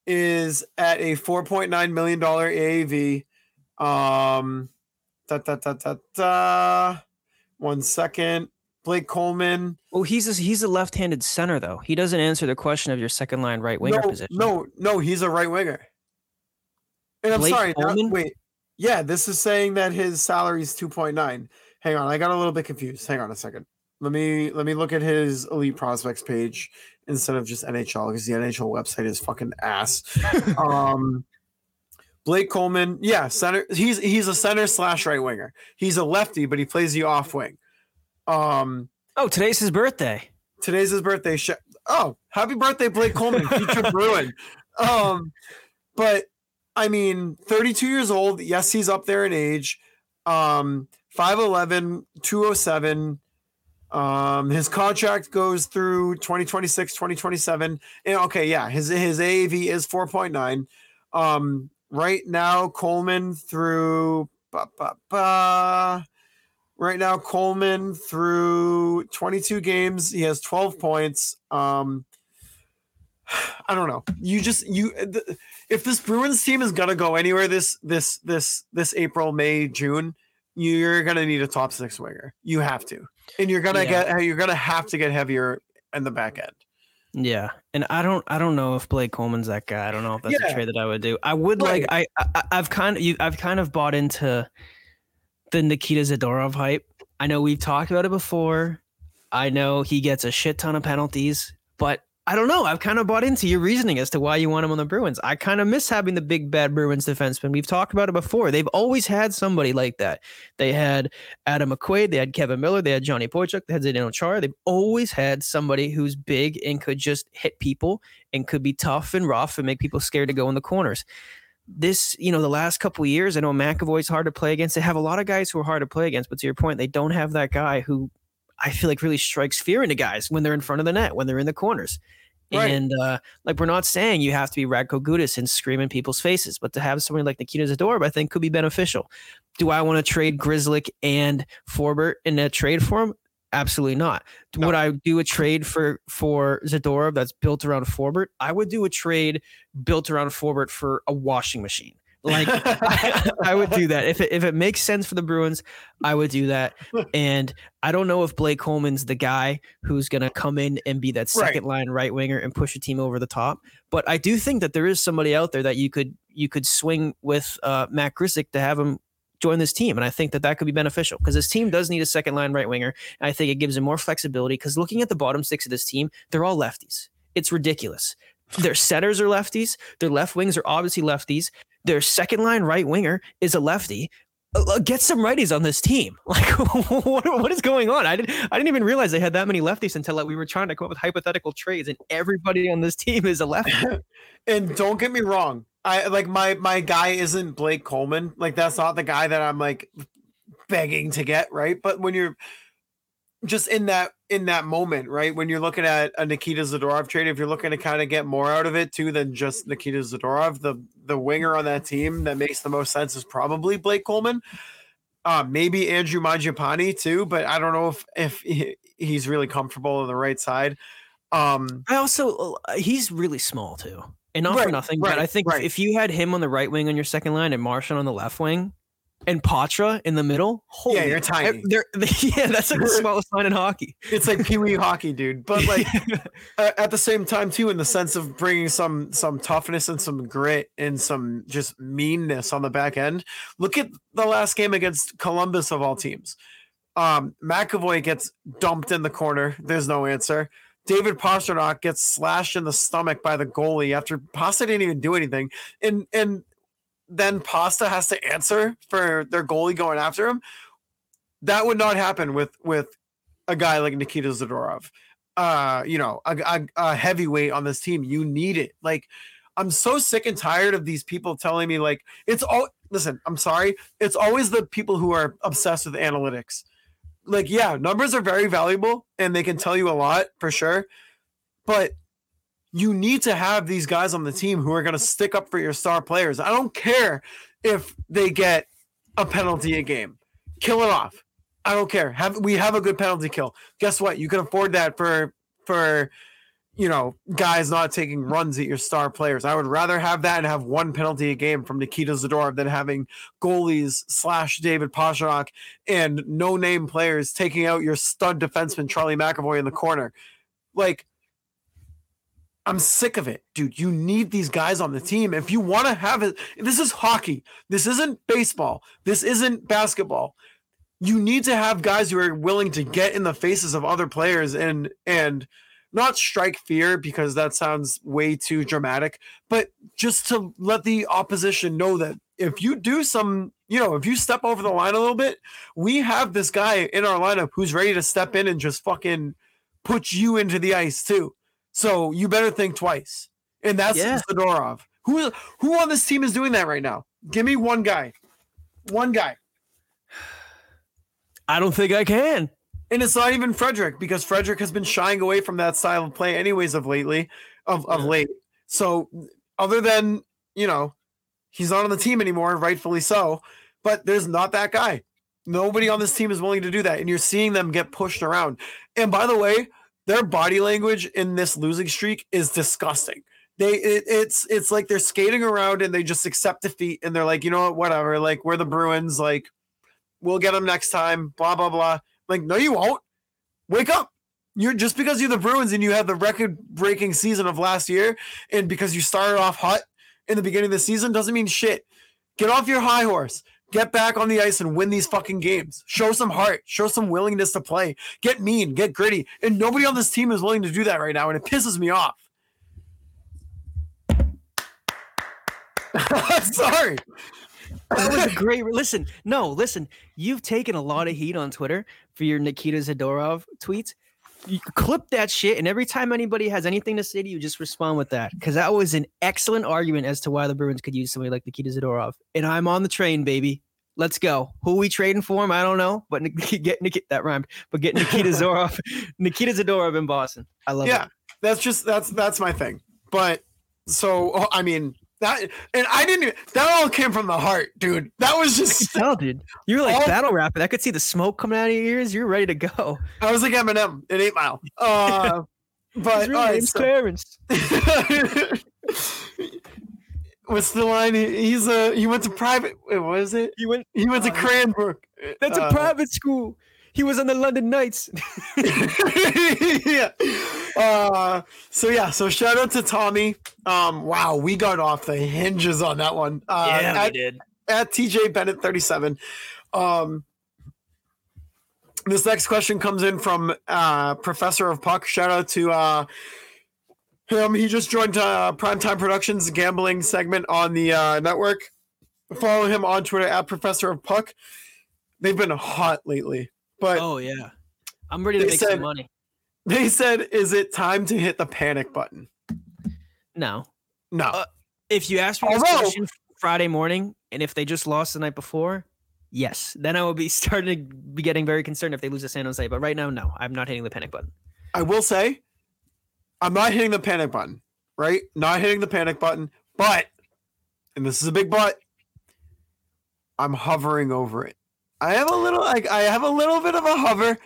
is at a $4.9 million AAV. Um, da, da, da, da, da. One second. Blake Coleman. Oh, he's a, he's a left-handed center though. He doesn't answer the question of your second line right winger no, position. no, no, he's a right winger. And I'm Blake sorry. wait. Yeah, this is saying that his salary is 2.9. Hang on, I got a little bit confused. Hang on a second. Let me let me look at his elite prospects page instead of just NHL because the NHL website is fucking ass. um Blake Coleman, yeah, center. He's he's a center slash right winger. He's a lefty, but he plays the off wing. Um, Oh, today's his birthday. today's his birthday. Oh, happy birthday, Blake Coleman, future Bruin. Um, but I mean, 32 years old. Yes, he's up there in age. Um, 5'11, 207. Um, his contract goes through 2026, 2027. And okay, yeah, his his AAV is 4.9. Um, right now, Coleman through ba, ba, ba, right now, Coleman through 22 games, he has 12 points. Um, I don't know. You just you if this Bruins team is gonna go anywhere this this this this April, May, June, you're gonna need a top six winger. You have to, and you're gonna Yeah. get you're gonna have to get heavier in the back end. Yeah, and I don't, I don't know if Blake Coleman's that guy. I don't know if that's Yeah. a trade that I would do. I would like, I, I, I've kind of, you, I've kind of bought into the Nikita Zadorov hype. I know we've talked about it before. I know he gets a shit ton of penalties, but I don't know. I've kind of bought into your reasoning as to why you want him on the Bruins. I kind of miss having the big bad Bruins defenseman. We've talked about it before. They've always had somebody like that. They had Adam McQuaid, they had Kevin Miller, they had Johnny Boychuk, they had Zdeno Chara. They've always had somebody who's big and could just hit people and could be tough and rough and make people scared to go in the corners. This, you know, the last couple years, I know McAvoy's hard to play against. They have a lot of guys who are hard to play against, but to your point, they don't have that guy who I feel like really strikes fear into guys when they're in front of the net, when they're in the corners. Right. And uh, like we're not saying you have to be Radko Gudas and scream in people's faces, but to have somebody like Nikita Zadorov, I think could be beneficial. Do I want to trade Grzelcyk and Forbort in a trade for him? Absolutely not. No. Would I do a trade for for Zadorov that's built around Forbort? I would do a trade built around Forbort for a washing machine. Like I, I would do that if it, if it makes sense for the Bruins. I would do that, and I don't know if Blake Coleman's the guy who's going to come in and be that Right. second line right winger and push a team over the top. But I do think that there is somebody out there that you could you could swing with uh, Matt Grzelcyk to have him join this team, and I think that that could be beneficial because this team does need a second line right winger. And I think it gives him more flexibility because looking at the bottom six of this team, they're all lefties. It's ridiculous. Their centers are lefties. Their left wings are obviously lefties. Their second line right winger is a lefty. Uh, uh, Get some righties on this team. Like, what, what is going on? I didn't. I didn't even realize they had that many lefties until like, we were trying to come up with hypothetical trades, and everybody on this team is a lefty. and don't get me wrong, I like my my guy isn't Blake Coleman. Like that's not the guy that I'm like begging to get, right? But when you're just in that in that moment, right? When you're looking at a Nikita Zadorov trade, if you're looking to kind of get more out of it too than just Nikita Zadorov, the the winger on that team that makes the most sense is probably Blake Coleman. Uh, maybe Andrew Mangiapane too, but I don't know if if he, he's really comfortable on the right side. Um, I also uh, he's really small too, and not for nothing. right, but I think right. if you had him on the right wing on your second line and Marchand on the left wing, and Poitras in the middle, holy, you're tiny. They're, yeah, that's like the smallest line in hockey. it's like Pee Wee hockey, dude. But like at the same time too in the sense of bringing some some toughness and some grit and some just meanness on the back end look at the last game against columbus of all teams. Um mcavoy gets dumped in the corner. There's no answer. David Pastrnak gets slashed in the stomach by the goalie after pasta didn't even do anything. And and then pasta has to answer for their goalie going after him. That would not happen with with a guy like nikita zadorov. Uh you know a, a, a heavyweight on this team you need it. Like i'm so sick and tired of these people telling me like it's all listen i'm sorry. It's always the people who are obsessed with analytics. Like yeah numbers are very valuable and they can tell you a lot for sure but you need to have these guys on the team who are going to stick up for your star players i don't care if they get a penalty a game kill it off i don't care have we have a good penalty kill guess what? You can afford that for for you know guys not taking runs at your star players. I would rather have that and have one penalty a game from Nikita Zadorov than having goalies slash David Pastrnak and no name players taking out your stud defenseman Charlie McAvoy in the corner. Like I'm sick of it, dude. You need these guys on the team. If you want to have it, this is hockey. This isn't baseball. This isn't basketball you need to have guys who are willing to get in the faces of other players and and not strike fear because that sounds way too dramatic, but just to let the opposition know that if you do some, you know, if you step over the line a little bit, we have this guy in our lineup who's ready to step in and just fucking put you into the ice too. So you better think twice. And that's Yeah. Zadorov. Who who on this team is doing that right now? Give me one guy. One guy. I don't think I can. And it's not even Frederic because Frederic has been shying away from that style of play anyways of lately of, of Yeah. late. So other than, you know, he's not on the team anymore, rightfully so, but there's not that guy. Nobody on this team is willing to do that. And you're seeing them get pushed around. And by the way, their body language in this losing streak is disgusting. They it, it's it's like they're skating around and they just accept defeat and they're like, you know what, whatever. Like we're the Bruins, like we'll get them next time, blah blah blah. Like, no, you won't. Wake up. You're just because you're the Bruins and you had the record breaking season of last year, and because you started off hot in the beginning of the season doesn't mean shit. Get off your high horse. Get back on the ice and win these fucking games. Show some heart. Show some willingness to play. Get mean. Get gritty. And nobody on this team is willing to do that right now, and it pisses me off. Sorry. That was a great. Listen, no, listen. You've taken a lot of heat on Twitter for your Nikita Zadorov tweets. You clip that shit, and every time anybody has anything to say to you, just respond with that because that was an excellent argument as to why the Bruins could use somebody like Nikita Zadorov. And I'm on the train, baby. Let's go. Who we trading for him? I don't know, but get Nikita that rhymed. But get Nikita Zorov, Nikita Zadorov in Boston. I love Yeah. it. Yeah, that's just that's that's my thing. But so oh, I mean that and I didn't even- that all came from the heart, dude. That was just tell, dude. You were like All- battle rapping. I could see the smoke coming out of your ears. You're ready to go. I was like Eminem in Eight Mile. Uh, but all right, so- Clarence. what's the line? He- He's a he went to private. What is it? He went. He went to Uh, Cranbrook. That's Uh, a private school. He was on the London Knights. yeah. Uh, so yeah, so shout out to Tommy. Um, wow, we got off the hinges on that one. Uh, at, did. at TJ Bennett 37. Um, this next question comes in from uh, Professor of Puck. Shout out to uh, him. He just joined uh, Primetime Productions gambling segment on the uh, network. Follow him on Twitter at Professor of Puck. They've been hot lately, but Oh yeah. I'm ready to make said- some money. they said, "Is it time to hit the panic button?" No. No. Uh, If you ask me this Although- question Friday morning, and if they just lost the night before, yes, then I will be starting to be getting very concerned if they lose to San Jose. But right now, no, I'm not hitting the panic button. I will say, I'm not hitting the panic button, right? Not hitting the panic button, but, and this is a big but, I'm hovering over it. I have a little, like, I have a little bit of a hover.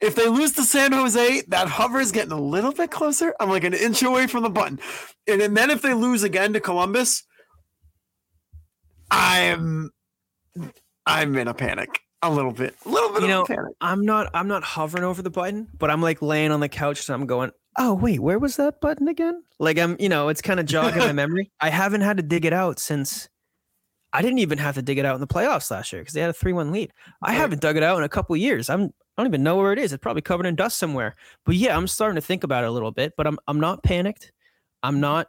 If they lose to San Jose, that hover is getting a little bit closer. I'm like an inch away from the button, and, and then if they lose again to Columbus, I'm, I'm in a panic. A little bit, a little bit You of know, a panic. I'm not. I'm not hovering over the button, but I'm like laying on the couch and I'm going. Oh wait, where was that button again? Like I'm, you know, it's kind of jogging my memory. I haven't had to dig it out since. I didn't even have to dig it out in the playoffs last year because they had a three-one lead. I Right. haven't dug it out in a couple years. I'm. I don't even know where it is. It's probably covered in dust somewhere. But yeah, I'm starting to think about it a little bit. But I'm. I'm not panicked. I'm not.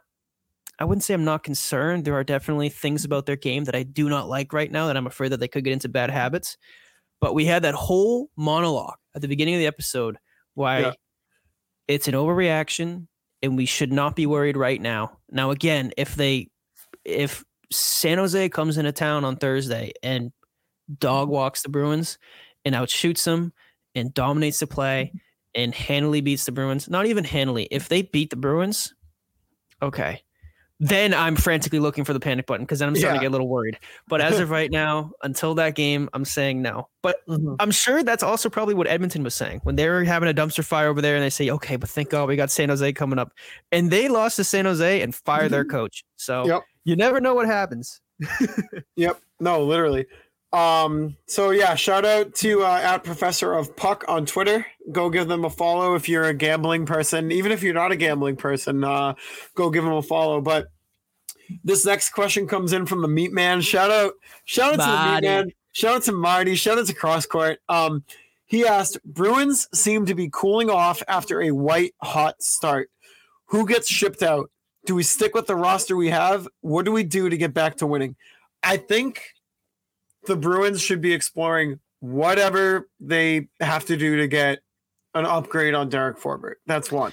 I wouldn't say I'm not concerned. There are definitely things mm-hmm. about their game that I do not like right now that I'm afraid that they could get into bad habits. But we had that whole monologue at the beginning of the episode why Yeah. it's an overreaction and we should not be worried right now. Now again, if they if San Jose comes into town on Thursday and dog walks the Bruins and outshoots them and dominates the play mm-hmm. and handily beats the Bruins, not even handily, if they beat the Bruins, okay. Then I'm frantically looking for the panic button because then I'm starting Yeah. to get a little worried. But as of right now, until that game, I'm saying no. But mm-hmm. I'm sure that's also probably what Edmonton was saying when they were having a dumpster fire over there and they say, okay, but thank God we got San Jose coming up. And they lost to San Jose and fired their mm-hmm. coach. So Yep. You never know what happens. Yep. No, literally. Um, so yeah, shout out to uh, at Professor of Puck on Twitter. Go give them a follow if you're a gambling person. Even if you're not a gambling person, uh, go give them a follow. But this next question comes in from the Meat Man. Shout out, shout out to the Meat Man. Shout out to Marty. Shout out to Crosscourt. Um, he asked, Bruins seem to be cooling off after a white hot start. Who gets shipped out? Do we stick with the roster we have? What do we do to get back to winning? I think the Bruins should be exploring whatever they have to do to get an upgrade on Derek Forbort. That's one.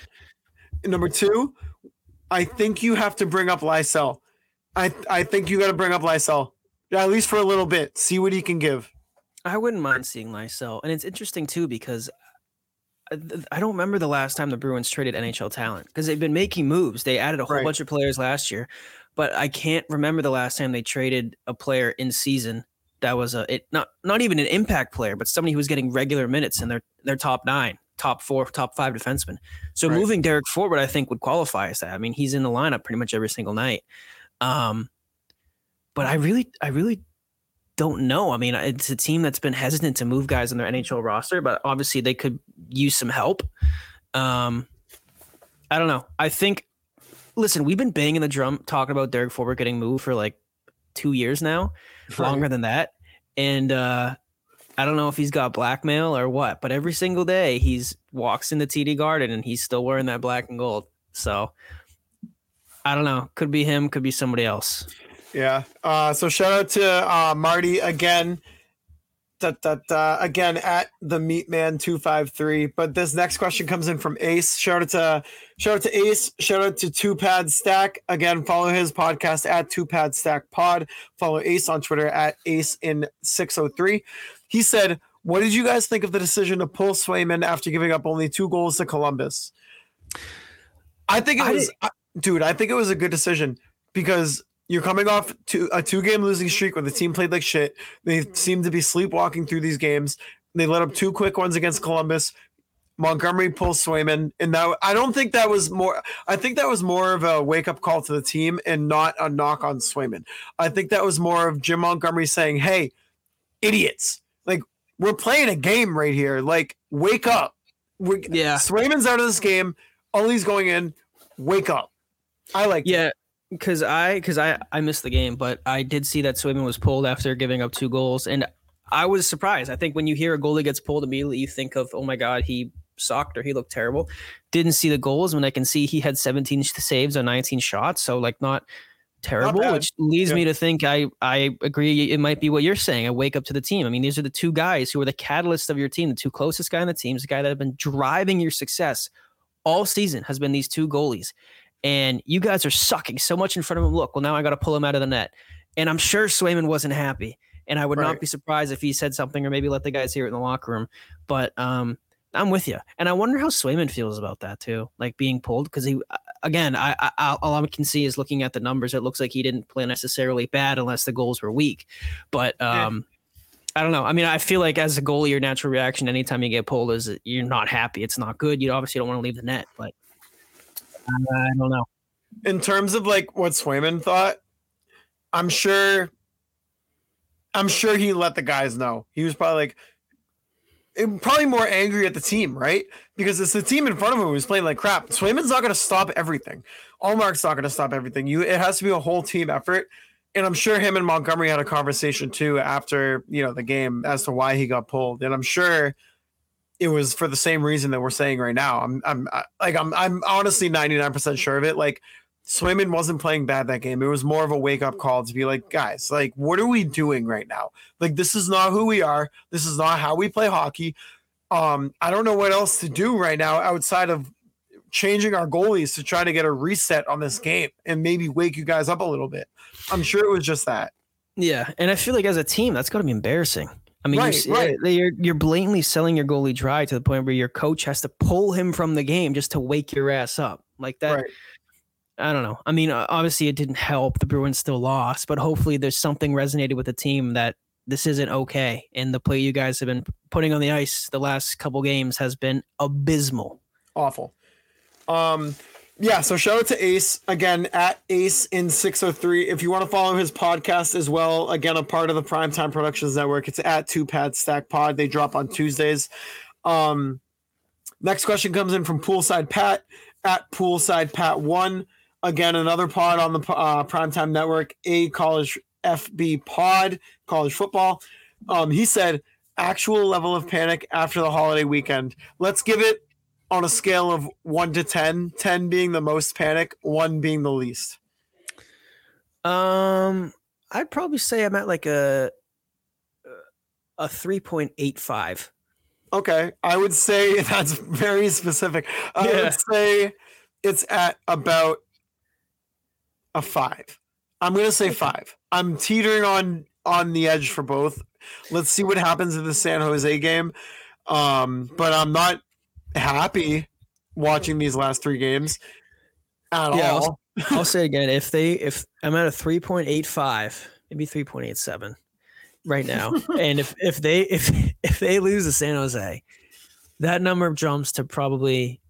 Number two, I think you have to bring up Lysell. I I think you got to bring up Lysell at least for a little bit. See what he can give. I wouldn't mind seeing Lysell. And it's interesting too because I- don't remember the last time the Bruins traded NHL talent because they've been making moves. They added a whole Right. bunch of players last year, but I can't remember the last time they traded a player in season that was a it not not even an impact player, but somebody who was getting regular minutes in their their top nine, top four, top five defensemen. So Right. moving Derek Forbort, I think would qualify as that. I mean, he's in the lineup pretty much every single night. Um, but I really, I really don't know. I mean, it's a team that's been hesitant to move guys on their NHL roster, but obviously they could use some help. Um, I don't know. I think. Listen, we've been banging the drum talking about Derek Forbort getting moved for like two years now, longer than that, and uh, I don't know if he's got blackmail or what. But every single day he's walks in the TD Garden and he's still wearing that black and gold. So I don't know. Could be him. Could be somebody else. Yeah. Uh, so shout out to uh, Marty again. da, da, da, again at the meatman 253 but this next question comes in from ace. Shout out to shout out to ace. Shout out to two pad stack. Again follow his podcast at two pad stack pod. Follow ace on twitter at ace in 603 he said what did you guys think of the decision to pull swayman after giving up only two goals to columbus? I think it I was I- dude i think it was a good decision because you're coming off to a two game losing streak where the team played like shit they mm-hmm. seem to be sleepwalking through these games. They let up two quick ones against Columbus. Montgomery pulls Swayman, and that I don't think that was more. I think that was more of a wake up call to the team and not a knock on Swayman. I think that was more of Jim Montgomery saying, "Hey, idiots! Like we're playing a game right here. Like wake up. We're, Yeah. Swayman's out of this game. Ollie's going in. Wake up." I like. Yeah, because I because I I missed the game, but I did see that Swayman was pulled after giving up two goals, and I was surprised. I think when you hear a goalie gets pulled, immediately you think of, oh my god, he sucked or he looked terrible. Didn't see the goals when I can see he had 17 saves on 19 shots, so like not terrible, bad. which leads Yeah. me to think I I agree it might be what you're saying. I wake up to the team. I mean, these are the two guys who are the catalyst of your team, the two closest guy on the team, is the guy that have been driving your success all season has been these two goalies and you guys are sucking so much in front of him. Look, well, now I got to pull him out of the net. And I'm sure Swayman wasn't happy. And I would Right. not be surprised if he said something or maybe let the guys hear it in the locker room. But um, I'm with you. And I wonder how Swayman feels about that too, like being pulled. Because he, again, I, I all I can see is looking at the numbers. It looks like he didn't play necessarily bad unless the goals were weak. But Yeah. um, I don't know. I mean, I feel like as a goalie, your natural reaction anytime you get pulled is you're not happy. It's not good. You obviously don't want to leave the net, but uh, I don't know. in terms of like what Swayman thought, I'm sure I'm sure he let the guys know. He was probably like probably more angry at the team, right? Because it's the team in front of him who's playing like crap. Swayman's not gonna stop everything. Ullmark's not gonna stop everything. You it has to be a whole team effort. And I'm sure him and Montgomery had a conversation too after you know the game as to why he got pulled. And I'm sure it was for the same reason that we're saying right now. I'm I'm I, like I'm I'm honestly 99% sure of it. Like Swayman wasn't playing bad that game. It was more of a wake up call to be like, guys, like, what are we doing right now? Like, this is not who we are. This is not how we play hockey. Um, I don't know what else to do right now outside of changing our goalies to try to get a reset on this game and maybe wake you guys up a little bit. I'm sure it was just that. Yeah, and I feel like as a team, that's got to be embarrassing. I mean, Right, you're, right. you're you're blatantly selling your goalie dry to the point where your coach has to pull him from the game just to wake your ass up like that. Right. I don't know. I mean, obviously it didn't help. The Bruins still lost, but hopefully there's something resonated with the team that this isn't okay. And the play you guys have been putting on the ice the last couple games has been abysmal. awful. Um, yeah. So shout out to Ace again at Ace in six hundred three. If you want to follow his podcast as well, again a part of the Primetime Productions Network. It's at Two Pad Stack Pod. They drop on Tuesdays. Um, next question comes in from Poolside Pat at Poolside Pat One. Again, another pod on the uh, Primetime Network. A college FB pod, college football. Um, he said actual level of panic after the holiday weekend. Let's give it on a scale of 1 to 10, 10 being the most panic, 1 being the least. Um, I'd probably say I'm at like a a three point eight five. Okay, I would say that's very specific. I Yeah. would say it's at about a 5. I'm going to say 5. I'm teetering on on the edge for both. Let's see what happens in the San Jose game. Um, but I'm not happy watching these last 3 games at Yeah, all. I'll say it again. If they if I'm at a three point eight five, maybe three point eight seven right now. and if if they if if they lose to San Jose, that number jumps to probably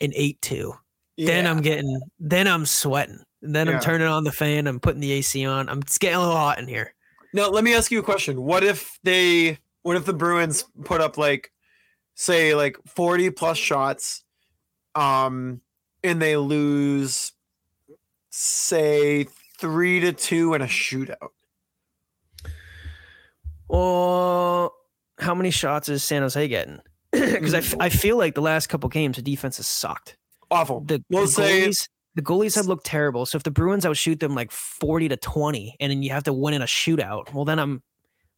an eight two. Then I'm getting then I'm sweating. Then Yeah. I'm turning on the fan, I'm putting the AC on. I'm it's getting a little hot in here. Now, let me ask you a question. What if they what if the Bruins put up like say like 40 plus shots um and they lose say 3 to 2 in a shootout? Well, how many shots is San Jose getting? Because I, f- I feel like the last couple games the defense has sucked. Awful. the, We'll the say- goalies, the goalies have looked terrible. So if the Bruins outshoot them like forty to twenty, and then you have to win in a shootout, well then I'm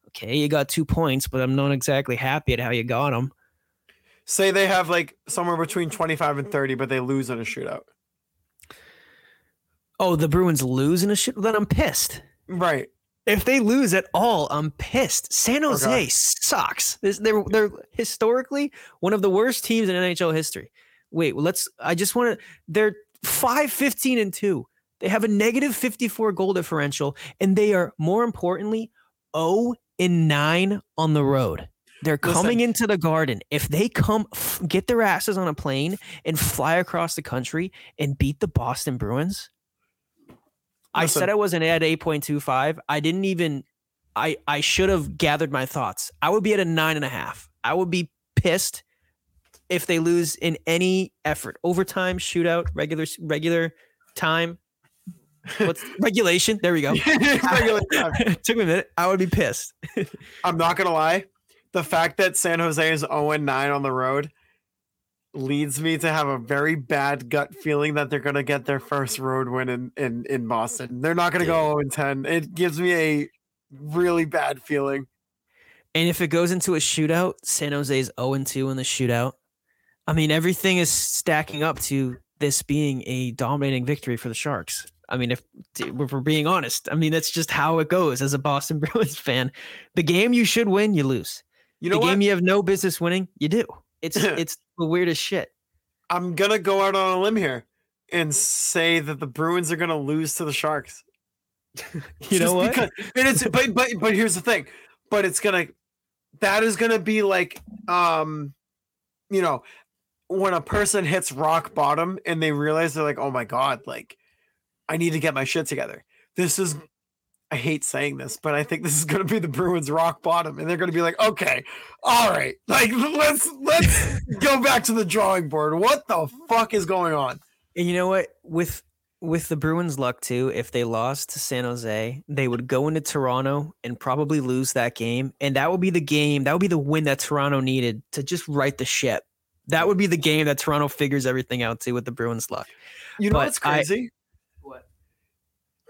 Okay, you got two points, but I'm not exactly happy at how you got them. Say they have like somewhere between 25 and 30, but they lose in a shootout. Oh, the Bruins lose in a shit. Then I'm pissed. Right. If they lose at all, I'm pissed. San Jose Okay. sucks. They're they're historically one of the worst teams in NHL history. Wait, well, let's. I just want to. They're five fifteen and two. They have a negative 54 goal differential, and they are more importantly 0 and 9 on the road. They're coming Listen. into the garden. If they come f- get their asses on a plane and fly across the country and beat the Boston Bruins, I said I wasn't at 8.25. I didn't even I I should have gathered my thoughts. I would be at a nine and a half. I would be pissed if they lose in any effort. Overtime, shootout, regular regular time. What's regulation? There we go. Regular time. Took me a minute. I would be pissed. I'm not gonna lie. The fact that San Jose is 0 and 9 on the road leads me to have a very bad gut feeling that they're gonna get their first road win in in, in Boston. They're not gonna go 0 and 10. It gives me a really bad feeling. And if it goes into a shootout, San Jose's 0 and 2 in the shootout. I mean, everything is stacking up to this being a dominating victory for the Sharks. I mean, if, if we're being honest, I mean, that's just how it goes as a Boston Bruins fan. The game you should win, you lose. You know the what? game you have no business winning, you do. It's it's the weirdest shit. I'm gonna go out on a limb here and say that the Bruins are gonna lose to the Sharks. You know what? Because, and it's but but but here's the thing. But it's gonna that is gonna be like um you know when a person hits rock bottom and they realize they're like, oh my god, like I need to get my shit together. This is I hate saying this, but I think this is gonna be the Bruins rock bottom, and they're gonna be like, okay, all right, like let's let's go back to the drawing board. What the fuck is going on? And you know what? With with the Bruins' luck too, if they lost to San Jose, they would go into Toronto and probably lose that game. And that would be the game, that would be the win that Toronto needed to just right the ship. That would be the game that Toronto figures everything out to with the Bruins' luck. You know But what's I- crazy? What?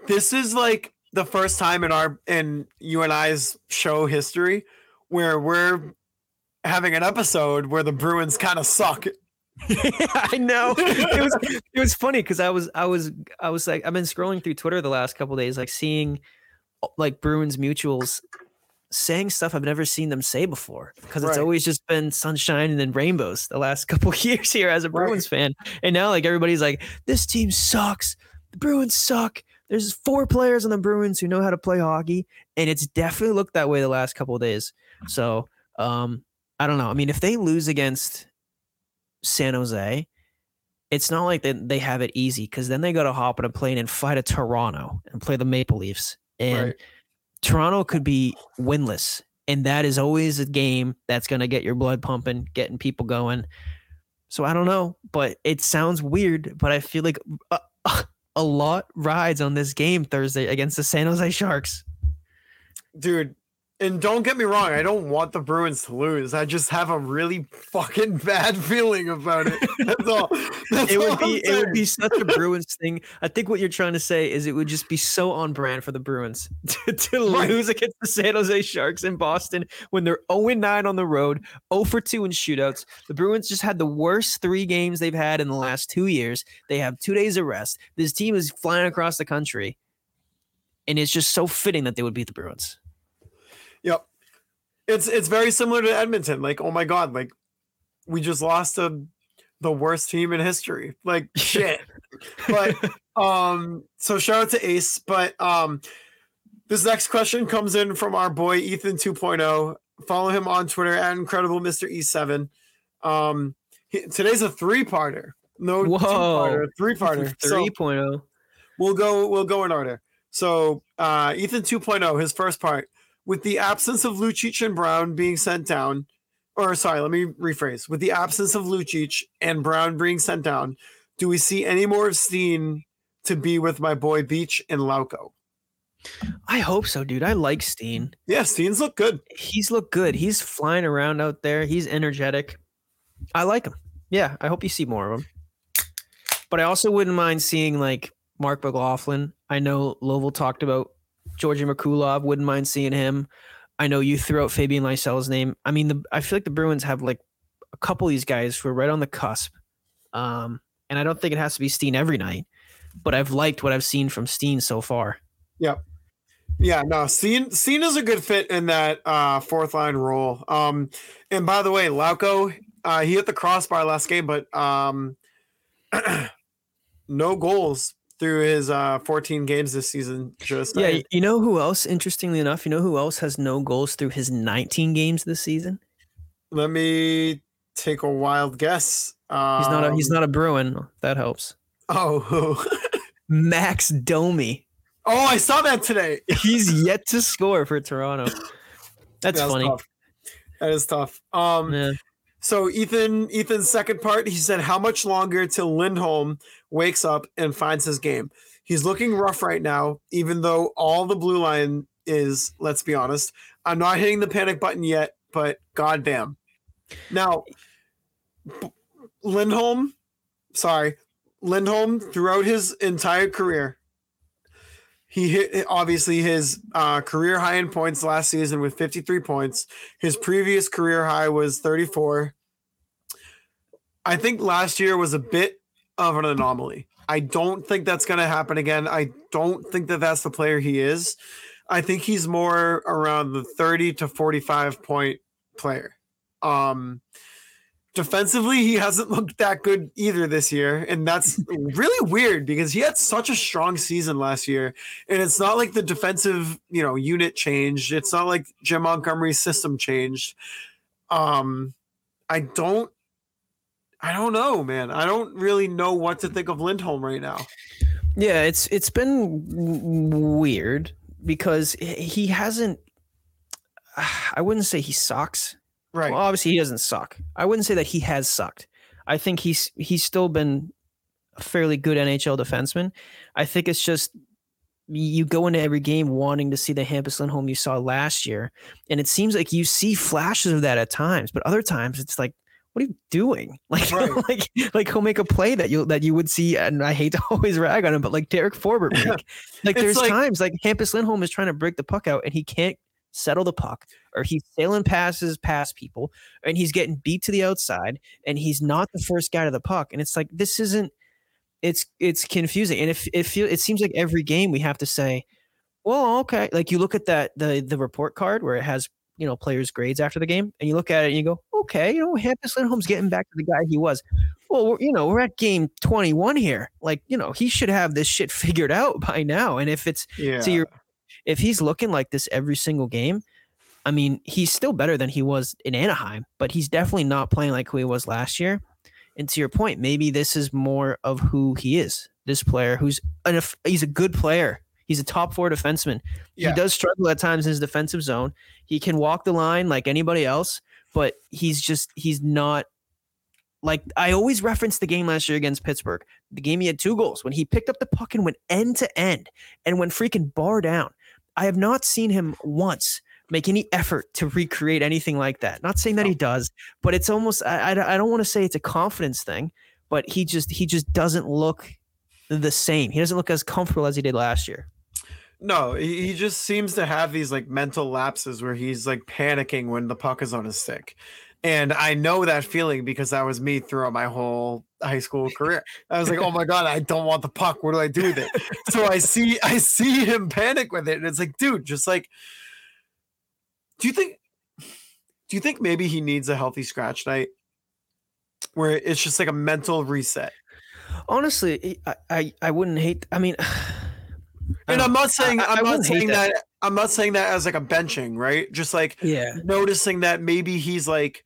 This is like the first time in our in you and I's show history where we're having an episode where the Bruins kind of suck. I know. It was it was funny because I was I was I was like I've been scrolling through Twitter the last couple days, like seeing like Bruins mutuals saying stuff I've never seen them say before. Because it's Right. always just been sunshine and then rainbows the last couple years here as a Right. Bruins fan. And now like everybody's like, this team sucks. The Bruins suck. There's four players on the Bruins who know how to play hockey. And it's definitely looked that way the last couple of days. So um I don't know. I mean, if they lose against San Jose, it's not like they, they have it easy because then they got to hop on a plane and fly to Toronto and play the Maple Leafs. And Right. Toronto could be winless. And that is always a game that's going to get your blood pumping, getting people going. So I don't know, but it sounds weird, but I feel like a, a lot rides on this game Thursday against the San Jose Sharks. Dude, and don't get me wrong, I don't want the Bruins to lose. I just have a really fucking bad feeling about it. That's all. That's it would be it would be such a Bruins thing. I think what you're trying to say is it would just be so on brand for the Bruins to, to lose against the San Jose Sharks in Boston when they're 0 9 on the road, 0 for 2 in shootouts. The Bruins just had the worst three games they've had in the last two years. They have two days of rest. This team is flying across the country. And it's just so fitting that they would beat the Bruins. Yep. It's it's very similar to Edmonton. Like, oh my god, like we just lost to the worst team in history. Like shit. but um so shout out to Ace. But um this next question comes in from our boy Ethan 2.0. Follow him on Twitter at incredible Mr. E7. Um he- today's a three-parter. No Whoa. two-parter, three-parter. So 3.0. we'll go we'll go in order. So uh Ethan 2.0, his first part, with the absence of Lucic and Brown being sent down, or sorry, let me rephrase. With the absence of Lucic and Brown being sent down, do we see any more of Steen to be with my boy Beach and Lauko? I hope so, dude. I like Steen. Yeah, Steen's look good. he's looked good. He's flying around out there. He's energetic. I like him. Yeah, I hope you see more of him. But I also wouldn't mind seeing like Marc McLaughlin. I know Lovell talked about Georgi Merkulov. Wouldn't mind seeing him. I know you threw out Fabian Lysell's name. I mean, the I feel like the Bruins have like a couple of these guys who are right on the cusp. Um, and I don't think it has to be Steen every night, but I've liked what I've seen from Steen so far. Yep. Yeah, no, Steen Steen is a good fit in that uh fourth line role. Um and by the way, Lauko, uh he hit the crossbar last game, but um no goals through his uh 14 games this season. Just Yeah, saying. you know who else? Interestingly enough, you know who else has no goals through his 19 games this season? let me take a wild guess. Um, He's not a he's not a Bruin. That helps. Oh. Max Domi. oh, I saw that today. He's yet to score for Toronto. That's That's funny. tough. That is tough. Um, Yeah. so Ethan, Ethan's second part, he said, "How much longer till Lindholm wakes up and finds his game? He's looking rough right now, even though all the blue line is. Let's be honest. I'm not hitting the panic button yet, but goddamn. Now, Lindholm, sorry, Lindholm throughout his entire career." He hit obviously his uh, career high in points last season with 53 points. His previous career high was 34. I think last year was a bit of an anomaly. I don't think that's going to happen again. I don't think that that's the player he is. I think he's more around the 30 to 45 point player. Um, defensively, he hasn't looked that good either this year. And that's really weird because he had such a strong season last year. And it's not like the defensive, you know, unit changed. It's not like Jim Montgomery's system changed. Um, I don't I don't know, man. I don't really know what to think of Lindholm right now. Yeah, it's it's been weird because he hasn't. I wouldn't say he sucks. Right. Well, obviously he doesn't suck. I wouldn't say that he has sucked. I think he's he's still been a fairly good NHL defenseman. I think it's just you go into every game wanting to see the Hampus Lindholm you saw last year, and it seems like you see flashes of that at times, but other times it's like, what are you doing? Like, Right. like, like he'll make a play that you that you would see, and I hate to always rag on him, but like Derek Forbort make. like It's there's like- times like Hampus Lindholm is trying to break the puck out, and he can't settle the puck or he's sailing passes past people and he's getting beat to the outside and he's not the first guy to the puck and it's like this isn't it's it's confusing and if it feel it seems like every game we have to say well okay like you look at that the the report card where it has you know players grades after the game and you look at it and you go okay you know Hampus Lindholm's getting back to the guy he was well we're, you know we're at game 21 here like you know he should have this shit figured out by now and if it's Yeah. to your if he's looking like this every single game, I mean, he's still better than he was in Anaheim, but he's definitely not playing like who he was last year. And to your point, maybe this is more of who he is. This player who's an, he's a good player. He's a top four defenseman. Yeah. He does struggle at times in his defensive zone. He can walk the line like anybody else, but he's just he's not like I always reference the game last year against Pittsburgh. The game he had two goals when he picked up the puck and went end to end and went freaking bar down. I have not seen him once make any effort to recreate anything like that. Not saying that he does, but it's almost I, I, I don't want to say it's a confidence thing, but he just he just doesn't look the same. He doesn't look as comfortable as he did last year. No, he, he just seems to have these like mental lapses where he's like panicking when the puck is on his stick. And I know that feeling because that was me throughout my whole high school career. I was like, "Oh my god, I don't want the puck. What do I do with it?" so I see I see him panic with it and it's like, "Dude, just like do you think do you think maybe he needs a healthy scratch night where it's just like a mental reset?" Honestly, I I, I wouldn't hate. I mean, And I'm not saying I- am not saying that. that. I'm not saying that as like a benching, right? Just like yeah, noticing that maybe he's like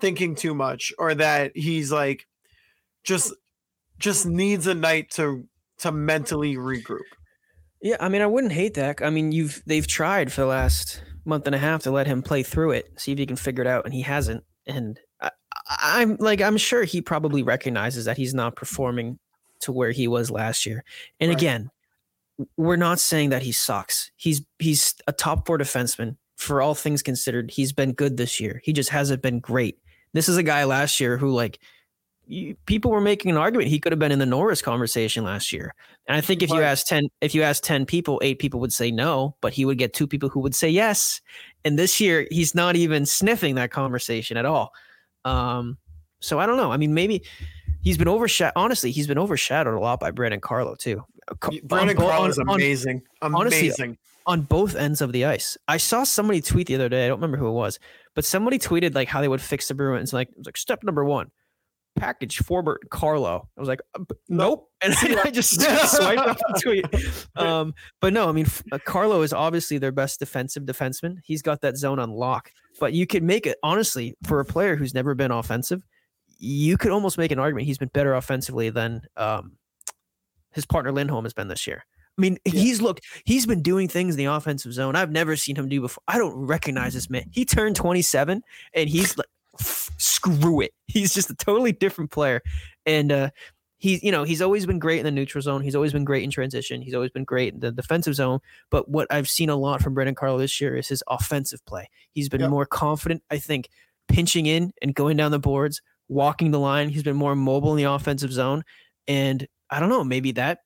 thinking too much or that he's like just just needs a night to to mentally regroup. Yeah, I mean, I wouldn't hate that. I mean, you've they've tried for the last month and a half to let him play through it, see if he can figure it out, and he hasn't. And I- I'm like, I'm sure he probably recognizes that he's not performing to where he was last year. And Right. again, we're not saying that he sucks. He's he's a top four defenseman for all things considered. He's been good this year. He just hasn't been great. This is a guy last year who like you, people were making an argument he could have been in the Norris conversation last year. And I think if you Right. ask 10 if you ask 10 people, 8 people would say no, but he would get two people who would say yes. And this year he's not even sniffing that conversation at all. Um so I don't know. I mean maybe he's been overshadowed honestly, he's been overshadowed a lot by Brandon Carlo too. Brandon on bo- Carl on- is amazing. honestly, on both ends of the ice. I saw somebody tweet the other day. I don't remember who it was, but somebody tweeted like how they would fix the Bruins. Like it was like step number one, package Forbort Carlo. I was like, "Uh, nope, and I just swiped off the tweet. Um, but no, I mean uh, Carlo is obviously their best defensive defenseman. He's got that zone on lock. But you could make it honestly for a player who's never been offensive. You could almost make an argument he's been better offensively than um, his partner Lindholm has been this year. I mean, he's looked, he's been doing things in the offensive zone I've never seen him do before. I don't recognize this man. He turned 27 and he's like, screw it. He's just a totally different player. And uh, he's, you know, he's always been great in the neutral zone. He's always been great in transition. He's always been great in the defensive zone. But what I've seen a lot from Brandon Carlo this year is his offensive play. He's been Yep. more confident, I think, pinching in and going down the boards, walking the line. He's been more mobile in the offensive zone. And I don't know, maybe that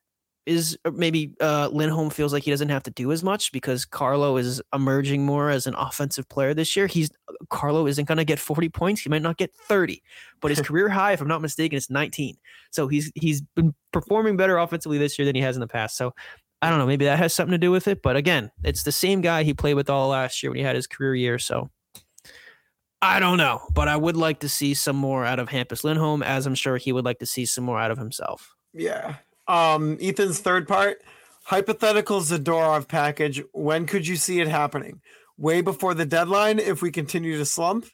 is maybe uh, Lindholm feels like he doesn't have to do as much because Carlo is emerging more as an offensive player this year. He's Carlo isn't going to get 40 points. He might not get 30, but his career high, if I'm not mistaken, is 19. So he's he's been performing better offensively this year than he has in the past. So I don't know, maybe that has something to do with it. But again, it's the same guy he played with all last year when he had his career year. So I don't know, but I would like to see some more out of Hampus Lindholm, as I'm sure he would like to see some more out of himself. Yeah. Um, Ethan's third part, hypothetical Zadorov package. When could you see it happening? Way before the deadline if we continue to slump,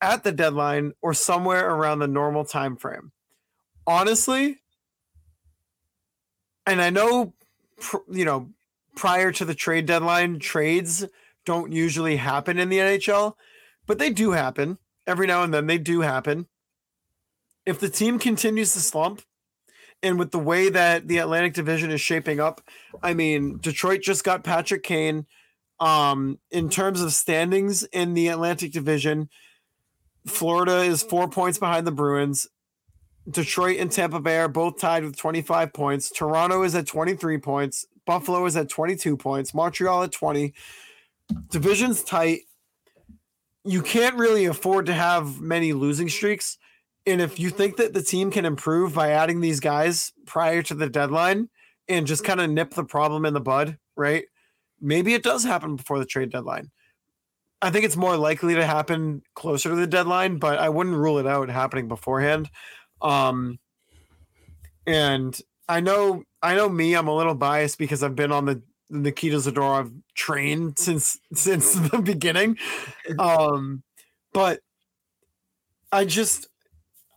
at the deadline, or somewhere around the normal time frame. Honestly, and I know, you know, prior to the trade deadline, trades don't usually happen in the NHL, but they do happen every now and then. They do happen. If the team continues to slump, and with the way that the Atlantic Division is shaping up, I mean, Detroit just got Patrick Kane. Um, in terms of standings in the Atlantic Division, Florida is four points behind the Bruins. Detroit and Tampa Bay are both tied with 25 points. Toronto is at 23 points. Buffalo is at 22 points. Montreal at 20. Division's tight. You can't really afford to have many losing streaks. And if you think that the team can improve by adding these guys prior to the deadline and just kind of nip the problem in the bud, right? Maybe it does happen before the trade deadline. I think it's more likely to happen closer to the deadline, but I wouldn't rule it out happening beforehand. Um, and I know, I know me, I'm a little biased because I've been on the Nikita Zadorov train since since the beginning. Um, but I just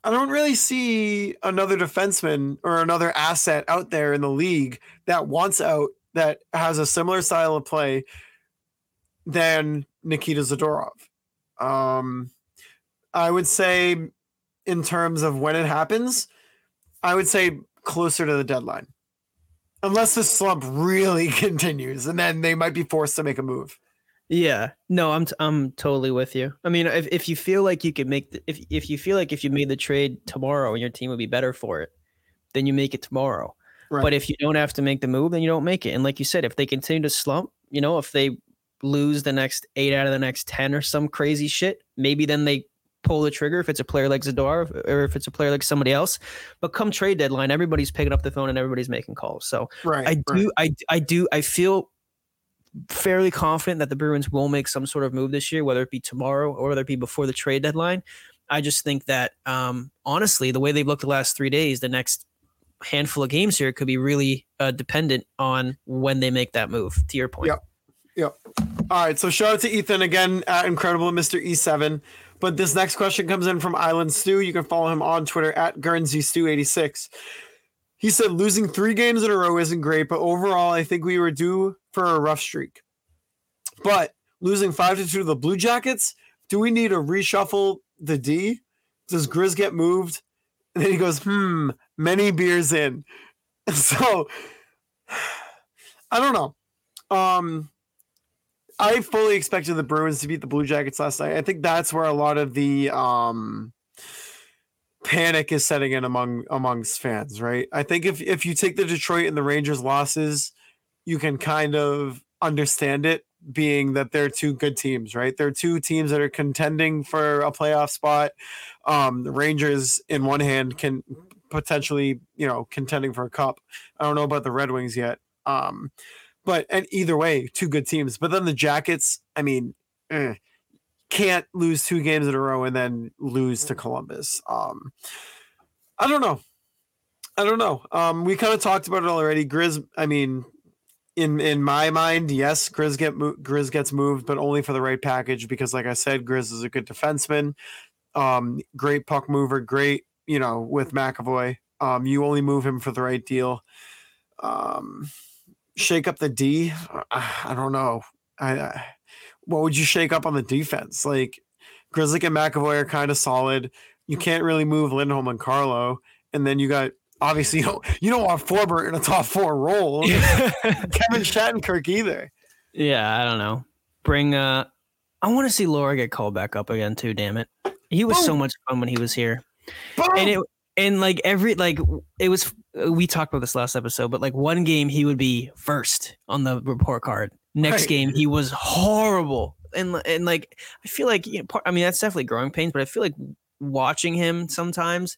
I don't really see another defenseman or another asset out there in the league that wants out that has a similar style of play than Nikita Zadorov. Um, I would say, in terms of when it happens, I would say closer to the deadline, unless the slump really continues, and then they might be forced to make a move. Yeah, no, I'm t- I'm totally with you. I mean, if, if you feel like you could make the, if if you feel like if you made the trade tomorrow and your team would be better for it, then you make it tomorrow. Right. But if you don't have to make the move, then you don't make it. And like you said, if they continue to slump, you know, if they lose the next eight out of the next ten or some crazy shit, maybe then they pull the trigger if it's a player like Zadar or if it's a player like somebody else. But come trade deadline, everybody's picking up the phone and everybody's making calls. So Right. I right. do, I, I do, I feel fairly confident that the Bruins will make some sort of move this year, whether it be tomorrow or whether it be before the trade deadline. I just think that, um, honestly, the way they've looked the last three days, the next handful of games here could be really uh, dependent on when they make that move. To your point, Yep. Yep. All right. So shout out to Ethan again at Incredible Mr. E7. But this next question comes in from Island Stew. You can follow him on Twitter at Guernsey Stew 86. He said losing three games in a row isn't great, but overall, I think we were due for a rough streak. But losing five to two to the Blue Jackets, do we need to reshuffle the D? Does Grizz get moved? And then he goes, hmm, many beers in. So I don't know. Um, I fully expected the Bruins to beat the Blue Jackets last night. I think that's where a lot of the um, panic is setting in among amongst fans, right? I think if if you take the Detroit and the Rangers losses, you can kind of understand it being that they're two good teams, right? They're two teams that are contending for a playoff spot. Um, the Rangers, in one hand, can potentially, you know, contending for a cup. I don't know about the Red Wings yet. Um, but and either way, two good teams. But then the Jackets, I mean, eh, can't lose two games in a row and then lose to Columbus. Um, I don't know. I don't know. Um, we kind of talked about it already. Grizz, I mean, in in my mind, yes, Grizz get mo- Grizz gets moved, but only for the right package because, like I said, Grizz is a good defenseman, um, great puck mover, great, you know, with McAvoy. Um, you only move him for the right deal. Um, shake up the D. I, I don't know. I, I what would you shake up on the defense? Like Grizzly and McAvoy are kind of solid. You can't really move Lindholm and Carlo, and then you got obviously you don't you don't want Forbort in a top four role. Kevin Shattenkirk either. Yeah, I don't know. Bring uh I want to see Lohrei get called back up again too, damn it. He was so much fun when he was here. Boom! And it and like every like it was we talked about this last episode, but like one game he would be first on the report card. Next Right. game he was horrible. And and like I feel like you know, part, I mean that's definitely growing pains, but I feel like watching him sometimes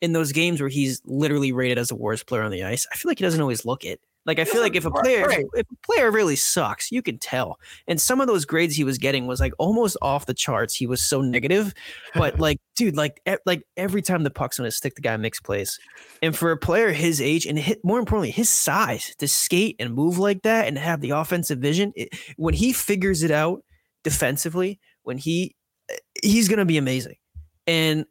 in those games where he's literally rated as the worst player on the ice, I feel like he doesn't always look it. Like I feel like if a player if a player really sucks, you can tell. And some of those grades he was getting was like almost off the charts. He was so negative, but like, dude, like, e- like every time the puck's on his stick, the guy makes plays. And for a player his age and hit, more importantly, his size to skate and move like that and have the offensive vision, it, when he figures it out defensively, when he eh, he's gonna be amazing. And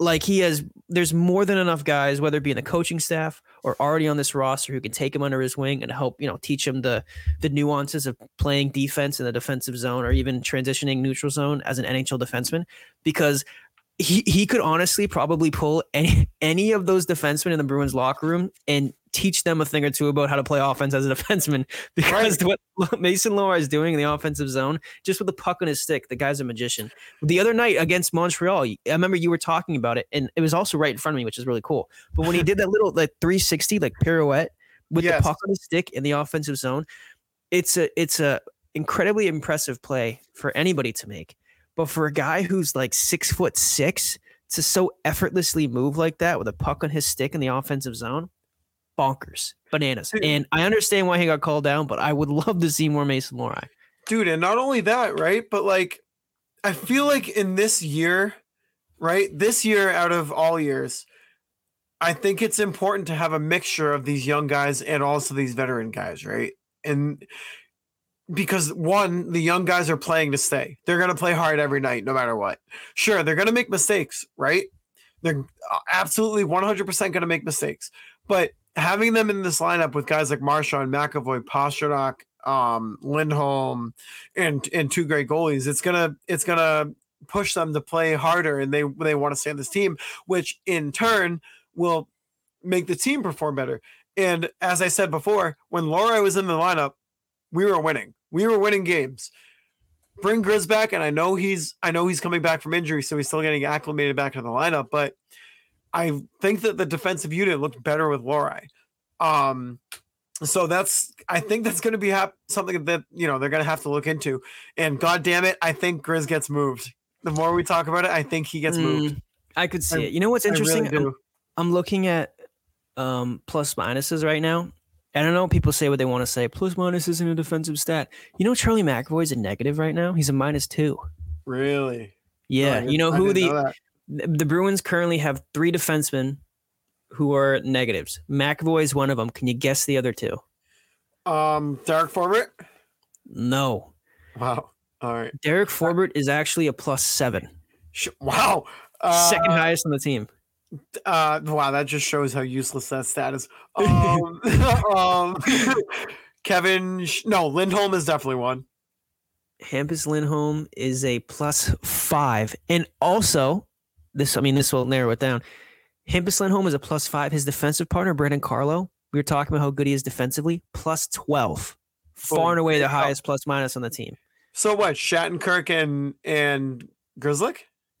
like he has there's more than enough guys whether it be in the coaching staff or already on this roster who can take him under his wing and help you know teach him the the nuances of playing defense in the defensive zone or even transitioning neutral zone as an NHL defenseman. Because he he could honestly probably pull any any of those defensemen in the Bruins locker room and teach them a thing or two about how to play offense as a defenseman because what Mason Lohrei is doing in the offensive zone just with the puck on his stick the guy's a magician. The other night against Montreal I remember you were talking about it and it was also right in front of me which is really cool. But when he did that little like 360 like pirouette with Yes. the puck on his stick in the offensive zone it's a it's a incredibly impressive play for anybody to make but for a guy who's like six foot six to so effortlessly move like that with a puck on his stick in the offensive zone, bonkers, bananas. And I understand why he got called down, but I would love to see more Mason Lohrei. dude and not only that right but like i feel like in this year right this year out of all years i think it's important to have a mixture of these young guys and also these veteran guys right and because one the young guys are playing to stay. They're going to play hard every night no matter what. Sure they're going to make mistakes right? They're uh, absolutely 100% going to make mistakes. But having them in this lineup with guys like Marchand, McAvoy, Pastrnak, um, Lindholm, and and two great goalies, it's gonna it's gonna push them to play harder, and they they want to stay on this team, which in turn will make the team perform better. And as I said before, when Lohrei was in the lineup, we were winning. We were winning games. Bring Grizz back, and I know he's I know he's coming back from injury, so he's still getting acclimated back to the lineup. But I think that the defensive unit looked better with Lohrei. Um, so that's I think that's going to be hap- something that you know they're going to have to look into. And God damn it, I think Grizz gets moved. The more we talk about it, I think he gets moved. Mm, I could see I- it. You know what's I really interesting? I'm. I'm looking at um, plus minuses right now. I don't know. People say what they want to say. Plus minus isn't a defensive stat. You know, Charlie McAvoy is a negative right now. He's a minus two. Really? Yeah. Oh, you know who the know the Bruins currently have three defensemen who are negatives. McAvoy is one of them. Can you guess the other two? um Derek Forbort. No. Wow. All right. Derek Forbort is actually a plus seven, Wow. Uh, second highest on the team. Uh, wow, that just shows how useless that stat is. Um, um, Kevin, no, Lindholm is definitely one. Hampus Lindholm is a plus five. And also, this, I mean, this will narrow it down. Hampus Lindholm is a plus five. His defensive partner, Brandon Carlo, we were talking about how good he is defensively, plus 12. Far and away the Oh. highest plus minus on the team. So what? Shattenkirk and and Grzelcyk.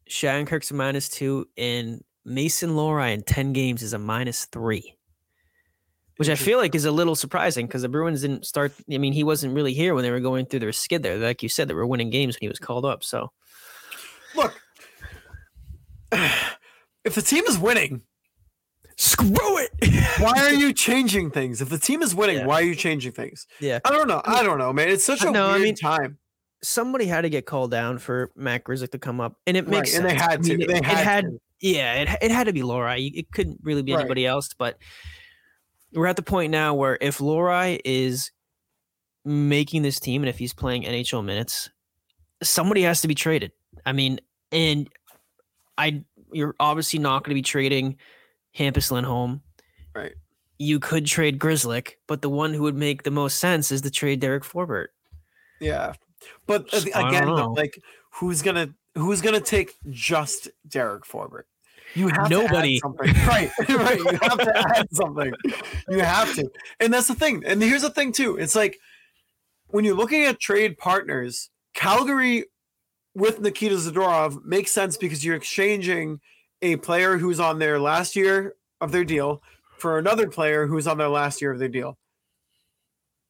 Shattenkirk's a minus two, and Mason Lohrei in 10 games is a minus three, which I feel like is a little surprising because the Bruins didn't start. I mean, he wasn't really here when they were going through their skid there. Like you said, they were winning games when he was called up. So, Look, if the team is winning, screw it. why are you changing things? If the team is winning, Yeah. why are you changing things? yeah. I don't know. I don't know, man. It's such a No, I weird mean, time. Somebody had to get called down for Matt Grzelcyk to come up, and it Right, makes and they sense. had I mean, to. It, They it had had, to. Yeah, it, it had to be Lohrei. It couldn't really be Right. anybody else. But we're at the point now where if Lohrei is making this team and if he's playing NHL minutes, somebody has to be traded. I mean, and I you're obviously not going to be trading Hampus Lindholm. Right. You could trade Grzelcyk, but the one who would make the most sense is to trade Derek Forbort. Yeah, but again, though, like who's gonna who's gonna take just Derek Forbort? You have Nobody. to add something, right? right. You have to add something. You have to, and that's the thing. And here's the thing too. It's like when you're looking at trade partners, Calgary with Nikita Zadorov makes sense because you're exchanging a player who's on their last year of their deal for another player who's on their last year of their deal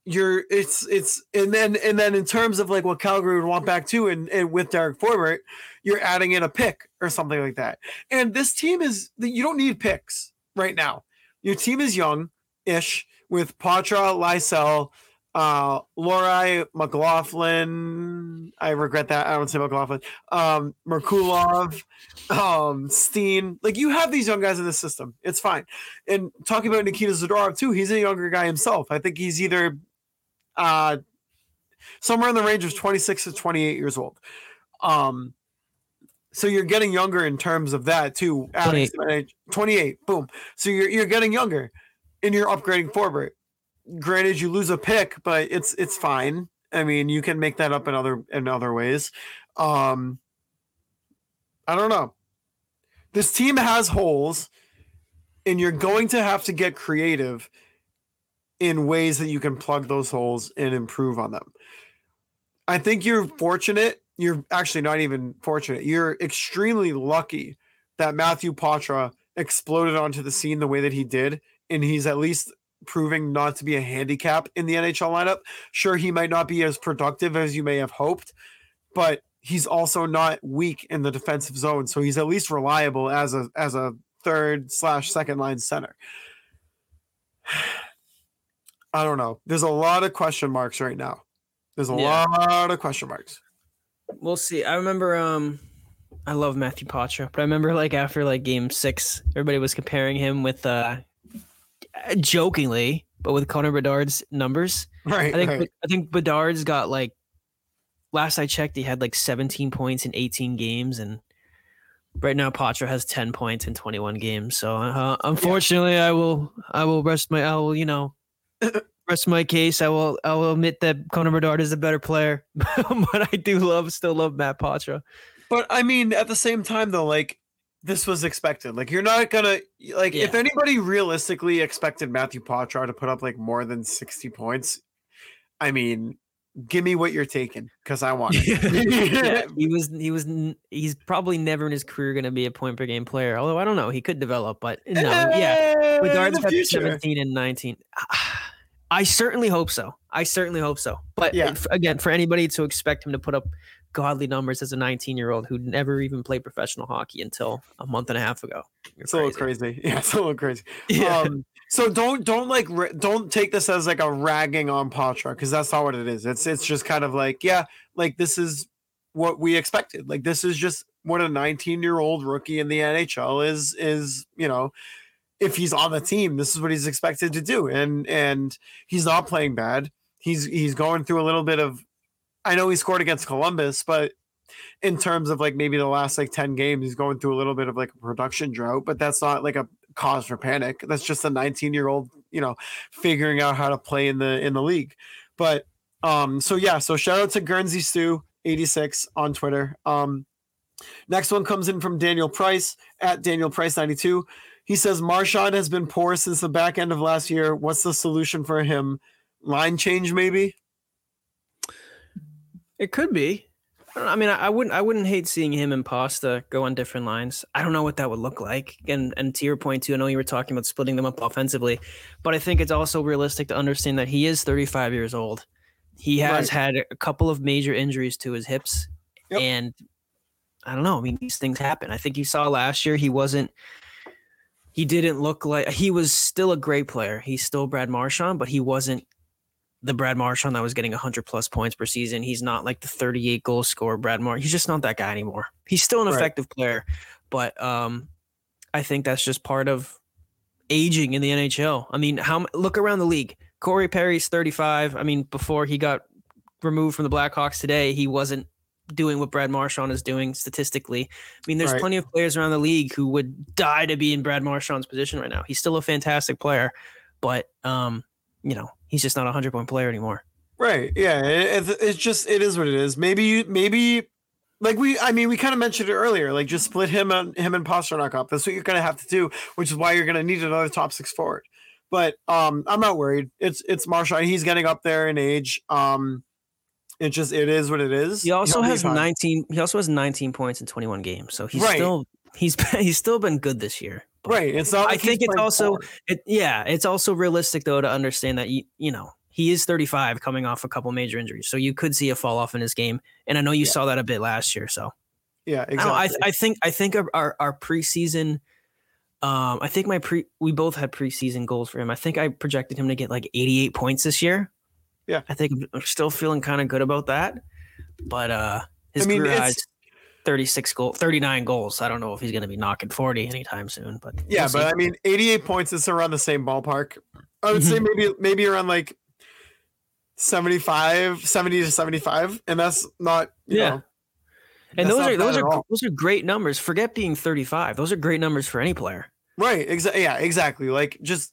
you're it's it's and then and then in terms of like what Calgary would want back to and, and with Derek Forbort, you're adding in a pick or something like that. And this team is you don't need picks right now. Your team is young ish with Poitras, Lysell, uh Lohrei, McLaughlin. I regret that. I don't say McLaughlin. Um Merkulov, um, Steen. Like you have these young guys in the system. It's fine. And talking about Nikita Zadorov too, he's a younger guy himself. I think he's either uh somewhere in the range of 26 to 28 years old. Um so you're getting younger in terms of that too. adding 28. some 28. Boom. So you're you're getting younger and you're upgrading Forbort. Granted, you lose a pick, but it's it's fine. I mean, you can make that up in other in other ways. Um I don't know. This team has holes, and you're going to have to get creative in ways that you can plug those holes and improve on them. I think you're fortunate. You're actually not even fortunate. You're extremely lucky that Matthew Poitras exploded onto the scene the way that he did, and he's at least proving not to be a handicap in the NHL lineup. Sure, he might not be as productive as you may have hoped, but he's also not weak in the defensive zone, so he's at least reliable as a as a third slash second line center. I don't know. There's a lot of question marks right now. There's a Yeah. lot of question marks. We'll see. I remember um I love Matthew Poitras, but I remember like after like game six, everybody was comparing him with uh jokingly, but with Connor Bedard's numbers. Right. I think right. I think Bedard's got like last I checked, he had like 17 points in 18 games, and right now Poitras has 10 points in 21 games. So uh, unfortunately, I will I will rest my I will you know rest of my case. I will I will admit that Conor Bedard is a better player, but I do love still love Matt Poitras. But I mean, at the same time, though, like this was expected. Like you're not gonna like if anybody realistically expected Matthew Poitras to put up like more than sixty points. I mean, give me what you're taking because I want it. yeah, he was he was he's probably never in his career going to be a point per game player. Although I don't know, he could develop, but no, yeah. Eh, Bedard's in got 17 and 19. I certainly hope so. I certainly hope so. But Yeah. if- again, for anybody to expect him to put up godly numbers as a 19 year old who never even played professional hockey until a month and a half ago, you're It's a little crazy. Yeah, it's a little crazy. Yeah. Um, so don't don't like don't take this as like a ragging on Poitras because that's not what it is. It's it's just kind of like yeah, like this is what we expected. Like this is just what a 19 year old rookie in the NHL is is you know if he's on the team, this is what he's expected to do, and and he's not playing bad. He's he's going through a little bit of. I know he scored against Columbus, but in terms of like maybe the last like 10 games, he's going through a little bit of like a production drought, but that's not like a cause for panic. That's just a 19 year old, you know, figuring out how to play in the in the league. But um, so yeah, so shout out to Guernsey Stu 86 on Twitter. Um next one comes in from Daniel Price at Daniel Price 92. He says Marchand has been poor since the back end of last year. What's the solution for him? Line change, maybe? It could be. I, I mean, I, I wouldn't, I wouldn't hate seeing him and Pasta go on different lines. I don't know what that would look like. And and to your point too, I know you were talking about splitting them up offensively, but I think it's also realistic to understand that he is 35 years old. He has Right. had a couple of major injuries to his hips, Yep. and I don't know. I mean, these things happen. I think you saw last year he wasn't. He didn't look like he was still a great player. He's still Brad Marchand, but he wasn't the Brad Marchand that was getting 100 plus points per season. He's not like the 38 goal scorer Brad Marchand. He's just not that guy anymore. He's still an Right. effective player, but um, I think that's just part of aging in the NHL. I mean, how look around the league. Corey Perry's 35. I mean, before he got removed from the Blackhawks today, he wasn't doing what Brad Marchand is doing statistically. I mean, there's Right. plenty of players around the league who would die to be in Brad Marchand's position right now. He's still a fantastic player, but um, you know, he's just not a hundred point player anymore. Right. Yeah. It, it's- it's just it is what it is. Maybe you maybe like we I mean we kind of mentioned it earlier. Like just split him and him and Pastrnak up. That's what you're gonna have to do, which is why you're gonna need another top six forward. But um I'm not worried. It's it's Marshall. He's getting up there in age. Um it just it is what it is. He also He'll has 19. He also has 19 points in 21 games, so he's Right. still he's he's still been good this year. but- Right. It's not I like he's think it's also it, yeah, it's also realistic though to understand that you you know he is 35, coming off a couple major injuries, so you could see a fall off in his game, and I know you Yeah. saw that a bit last year. So yeah, I, exactly. I I think I think our our, our preseason. Um, I think my pre we both had preseason goals for him. I think I projected him to get like 88 points this year. Yeah. I think I'm still feeling kind of good about that. But uh his I mean, career high's 36 goal 39 goals. I don't know if he's gonna be knocking 40 anytime soon, but yeah, we'll but I mean 88 points is around the same ballpark. I would say maybe maybe around like 75, 70 to 75. And that's not you Yeah. know and those are those are all. those are great numbers. Forget being 35. Those are great numbers for any player. Right. Exactly. Yeah. Exactly. Like, just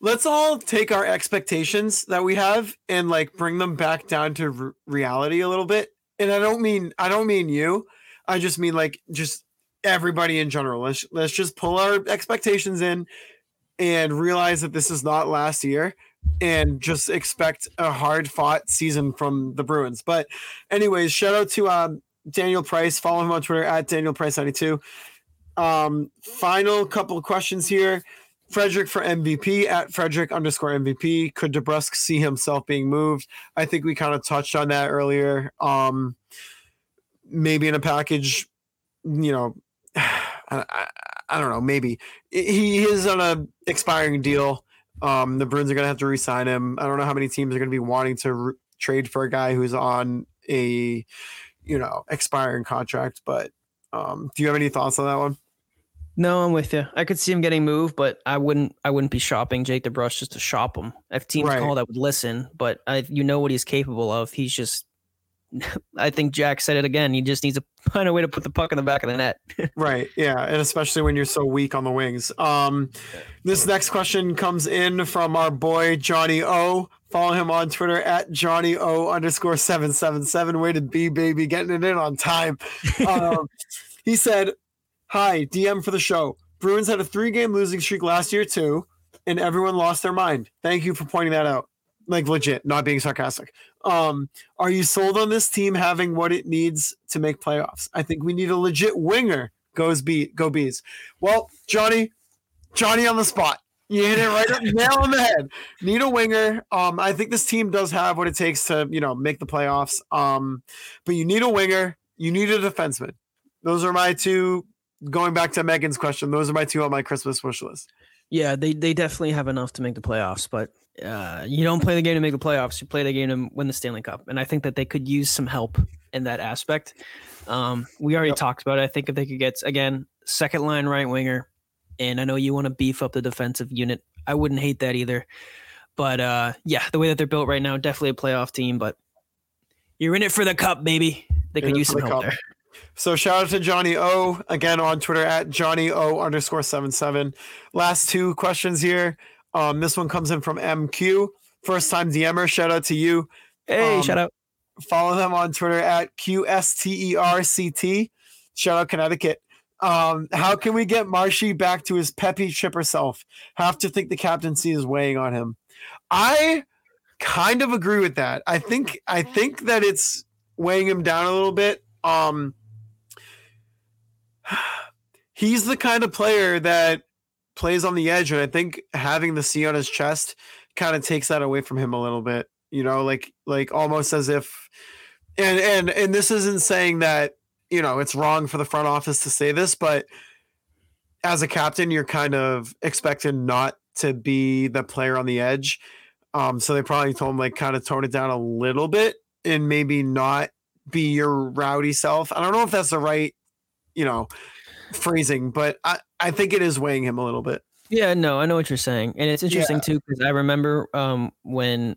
let's all take our expectations that we have and like bring them back down to reality a little bit. And I don't mean I don't mean you. I just mean like just everybody in general. Let's let's just pull our expectations in and realize that this is not last year and just expect a hard fought season from the Bruins. But anyways, shout out to um, Daniel Price. Follow him on Twitter at Daniel Price 92. Um, final couple of questions here. Frederick for MVP at Frederick underscore MVP. Could DeBrusk see himself being moved? I think we kind of touched on that earlier. Um, maybe in a package, you know, I, I, I don't know. Maybe he is on a expiring deal. Um, the Bruins are going to have to re-sign him. I don't know how many teams are going to be wanting to re- trade for a guy who's on a, you know, expiring contract. But um, do you have any thoughts on that one? No, I'm with you. I could see him getting moved, but I wouldn't. I wouldn't be shopping Jake DeBrusk just to shop him. If teams Right. called, I would listen. But I, you know what he's capable of. He's just. I think Jack said it again. He just needs to find a way to put the puck in the back of the net. Right. Yeah. And especially when you're so weak on the wings. Um, this next question comes in from our boy Johnny O. Follow him on Twitter at Johnny O underscore seven seven seven. Way to be, baby, getting it in on time. Um, he said, "Hi, DM for the show. Bruins had a three game losing streak last year too, and everyone lost their mind. Thank you for pointing that out. Like legit, not being sarcastic. Um, are you sold on this team having what it needs to make playoffs? I think we need a legit winger. Goes be go bees. Well, Johnny, Johnny on the spot. You hit it right up nail on the head. Need a winger. Um, I think this team does have what it takes to you know make the playoffs. Um, but you need a winger. You need a defenseman. Those are my two. Going back to Megan's question, those are my two on my Christmas wish list. Yeah, they they definitely have enough to make the playoffs, but uh, you don't play the game to make the playoffs. You play the game to win the Stanley Cup, and I think that they could use some help in that aspect. Um, we already Yep. talked about it. I think if they could get again second line right winger, and I know you want to beef up the defensive unit. I wouldn't hate that either. But uh, yeah, the way that they're built right now, definitely a playoff team. But you're in it for the cup, baby. They In could use some the help cup. there. So shout out to Johnny O again on Twitter at Johnny O underscore seven seven. Last two questions here. Um, this one comes in from MQ. First time DMer. Shout out to you. Hey, Um, shout out. Follow them on Twitter at QSTERCT. Shout out Connecticut. Um, how can we get Marshy back to his peppy chipper self? Have to think the captaincy is weighing on him. I kind of agree with that. I think I think that it's weighing him down a little bit. Um, he's the kind of player that plays on the edge, and I think having the C on his chest kind of takes that away from him a little bit. You know, like like almost as if, and and and this isn't saying that you know it's wrong for the front office to say this, but as a captain, you're kind of expected not to be the player on the edge. Um, so they probably told him like kind of tone it down a little bit and maybe not be your rowdy self. I don't know if that's the right, you know, phrasing, but I, I think it is weighing him a little bit. Yeah, no, I know what you're saying, and it's interesting too because I remember um, when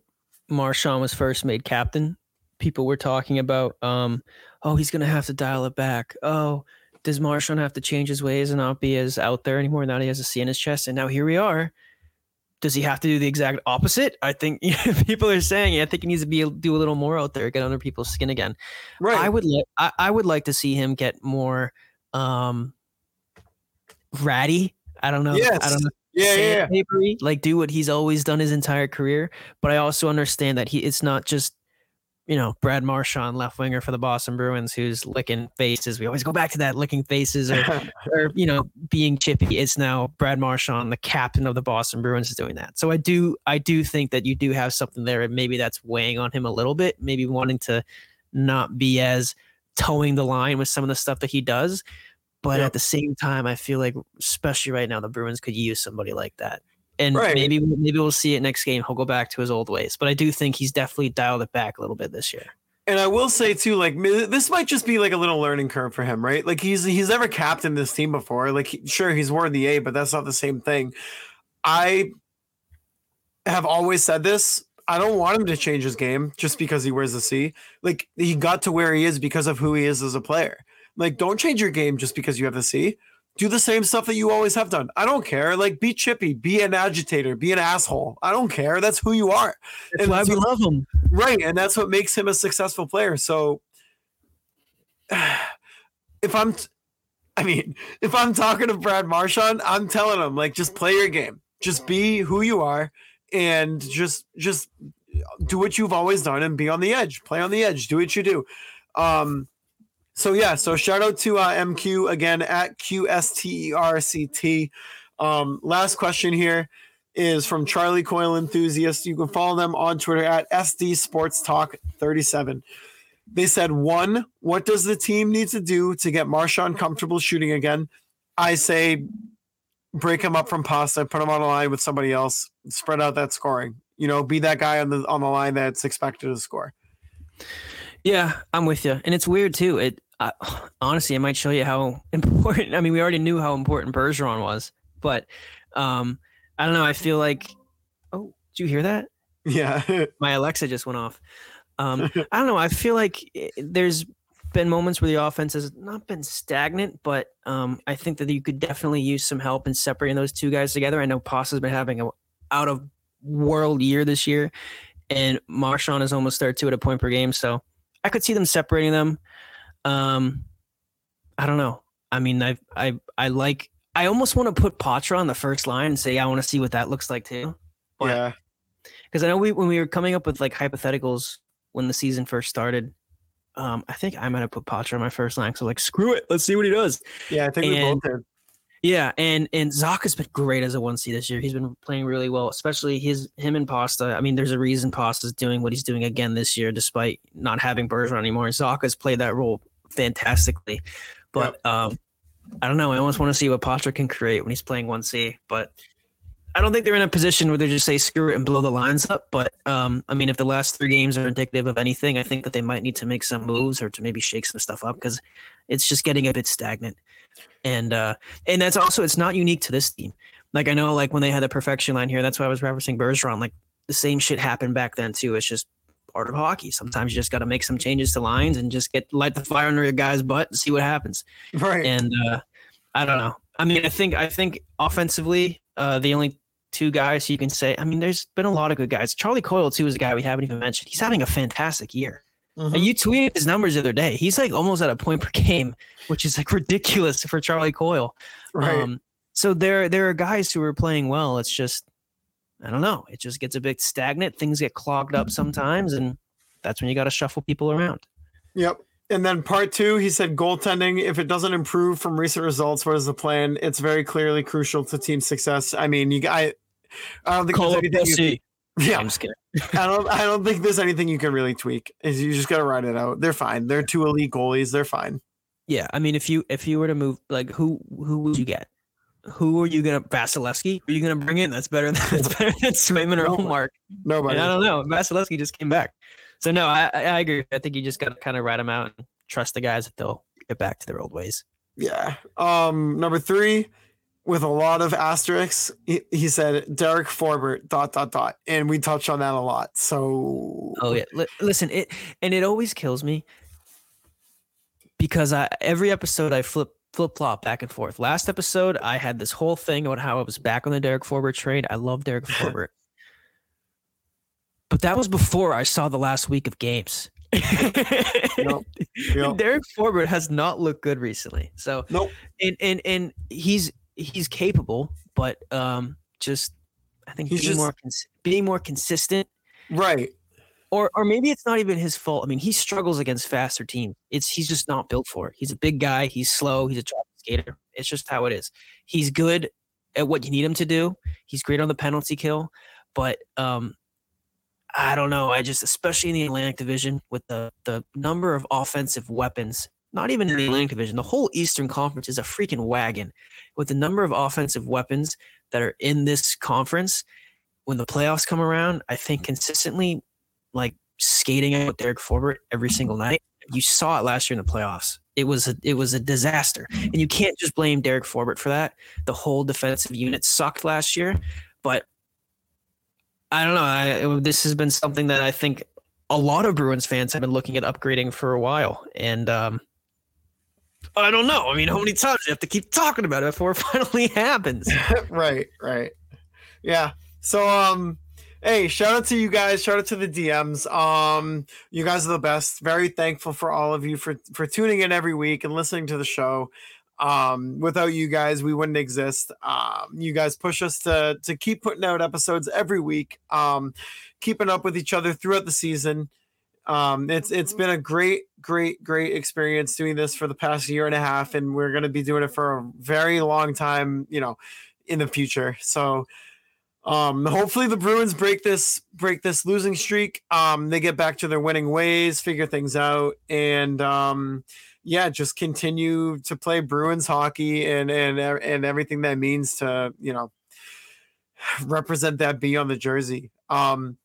Marchand was first made captain, people were talking about, um, oh, he's gonna have to dial it back. Oh, does Marchand have to change his ways and not be as out there anymore? Now he has a C in his chest, and now here we are. Does he have to do the exact opposite? I think people are saying. I think he needs to be do a little more out there, get under people's skin again. Right. I would like I, I would like to see him get more um ratty. I don't know. Yes. I don't know. yeah, yeah, yeah. like do what he's always done his entire career. But I also understand that he it's not just you know Brad Marchand, left winger for the Boston Bruins, who's licking faces. We always go back to that licking faces or or you know being chippy. It's now Brad Marchand, the captain of the Boston Bruins, is doing that. So I do I do think that you do have something there, and maybe that's weighing on him a little bit. Maybe wanting to not be as towing the line with some of the stuff that he does. But Yep. at the same time, I feel like, especially right now, the Bruins could use somebody like that. And Right. maybe maybe we'll see it next game. He'll go back to his old ways. But I do think he's definitely dialed it back a little bit this year. And I will say too, like this might just be like a little learning curve for him, right? Like he's he's never captained this team before. Like he- sure he's worn the A, but that's not the same thing. I have always said this. I don't want him to change his game just because he wears the C. Like he got to where he is because of who he is as a player. Like don't change your game just because you have the C. Do the same stuff that you always have done. I don't care. Like be chippy, be an agitator, be an asshole. I don't care. That's who you are. That's And why that's we what- love him. Right, and that's what makes him a successful player. So if I'm t- I mean, if I'm talking to Brad Marchand, I'm telling him like just play your game. Just be who you are and just just do what you've always done and be on the edge. Play on the edge. Do what you do. Um so yeah, so shout out to uh, MQ again at QSTERCT. Um last question here is from Charlie Coyle Enthusiast. You can follow them on Twitter at SD Sports Talk 37. They said, one, what does the team need to do to get Marchand comfortable shooting again? I say break him up from pasta, put him on a line with somebody else, spread out that scoring. You know, be that guy on the on the line that's expected to score. Yeah, I'm with you. And it's weird too. It I, honestly, it might show you how important. I mean, we already knew how important Bergeron was, but um, I don't know. I feel like. Oh, did you hear that? Yeah. My Alexa just went off. Um, I don't know. I feel like i- there's been moments where the offense has not been stagnant, but um, I think that you could definitely use some help in separating those two guys together. I know Pasta's been having a out of world year this year, and Marchand is almost there two at a point per game. So I could see them separating them. Um, I don't know. I mean, I I I like. I almost want to put Poitras on the first line and say I want to see what that looks like too But- yeah. because I know we when we were coming up with like hypotheticals when the season first started. Um, I think I might have put Poitras on my first line. So like, screw it, let's see what he does. Yeah, I think we both did. Yeah, and and Zach has been great as a one C this year. He's been playing really well, especially his him and Pasta. I mean, there's a reason Pasta's doing what he's doing again this year, despite not having Bergeron anymore. Zach has played that role fantastically, but um, I don't know. I almost want to see what Poitras can create when he's playing one C, but I don't think they're in a position where they just say screw it and blow the lines up. But um, I mean, if the last three games are indicative of anything, I think that they might need to make some moves or to maybe shake some stuff up because it's just getting a bit stagnant. And uh, and that's also it's not unique to this team. Like I know, like when they had the perfection line here, that's why I was referencing Bergeron. Like the same shit happened back then too. It's just part of hockey. Sometimes you just got to make some changes to lines and just get light the fire under your guy's butt and see what happens Right. and uh, I don't know. I mean, I think I think offensively, uh, the only two guys you can say. I mean, there's been a lot of good guys. Charlie Coyle too is a guy we haven't even mentioned. He's having a fantastic year. Mhm. And you tweeted his numbers the other day. He's like almost at a point per game, which is like ridiculous for Charlie Coyle. right. Um, so there there are guys who are playing well. It's just I don't know. It just gets a bit stagnant. Things get clogged up sometimes, and that's when you got to shuffle people around. Yep. And then part two, he said goaltending. If it doesn't improve from recent results, what is the plan? It's very clearly crucial to team success. I mean, you I, I don't think Call there's anything you- yeah, I'm just kidding. I don't I don't think there's anything you can really tweak. Is you just gotta ride it out. They're fine. They're two elite goalies. They're fine. Yeah, I mean, if you if you were to move, like, who who would you get? Who are you gonna Vasilevskiy? Are you gonna bring in? That's better than that's better than Swayman or No. Ullmark. Nobody. And I don't know. Vasilevskiy just came back, so no, I I agree. I think you just gotta kind of ride them out and trust the guys that they'll get back to their old ways. Yeah. Um, number three, with a lot of asterisks, he, he said Derek Forbert, dot, dot, dot. And we touched on that a lot. So Oh yeah, Li- listen, it and it always kills me because I every episode I flip flip flop back and forth. Last episode I had this whole thing about how I was back on the Derek Forbort trade. I love Derek Forbort, but that was before I saw the last week of games. Yep, yep. Derek Forbort has not looked good recently. So Nope. and and and he's he's capable, but um, just I think He's being just- more cons- being more consistent right. Or or maybe it's not even his fault. I mean, he struggles against faster teams. It's he's just not built for it. He's a big guy. He's slow. He's a skater. It's just how it is. He's good at what you need him to do. He's great on the penalty kill, but um, I don't know. I just especially in the Atlantic Division with the the number of offensive weapons. Not even in the Atlantic Division. The whole Eastern Conference is a freaking wagon with the number of offensive weapons that are in this conference. When the playoffs come around, I think consistently like skating out Derek Forbort every single night. You saw it last year in the playoffs. It was a it was a disaster, and you can't just blame Derek Forbort for that. The whole defensive unit sucked last year, but I don't know. I, it- this has been something that I think a lot of Bruins fans have been looking at upgrading for a while, and um, I don't know. I mean, how many times do you have to keep talking about it before it finally happens? right, right. Yeah. So um hey, shout out to you guys, shout out to the DMs. Um you guys are the best. Very thankful for all of you for for tuning in every week and listening to the show. Um without you guys we wouldn't exist. Um you guys push us to to keep putting out episodes every week. Um keeping up with each other throughout the season. Um it's it's been a great great great experience doing this for the past year and a half and we're going to be doing it for a very long time, you know, in the future. So um hopefully the Bruins break this break this losing streak. Um they get back to their winning ways, figure things out and um yeah, just continue to play Bruins hockey and and and everything that means to, you know, represent that B on the jersey. Um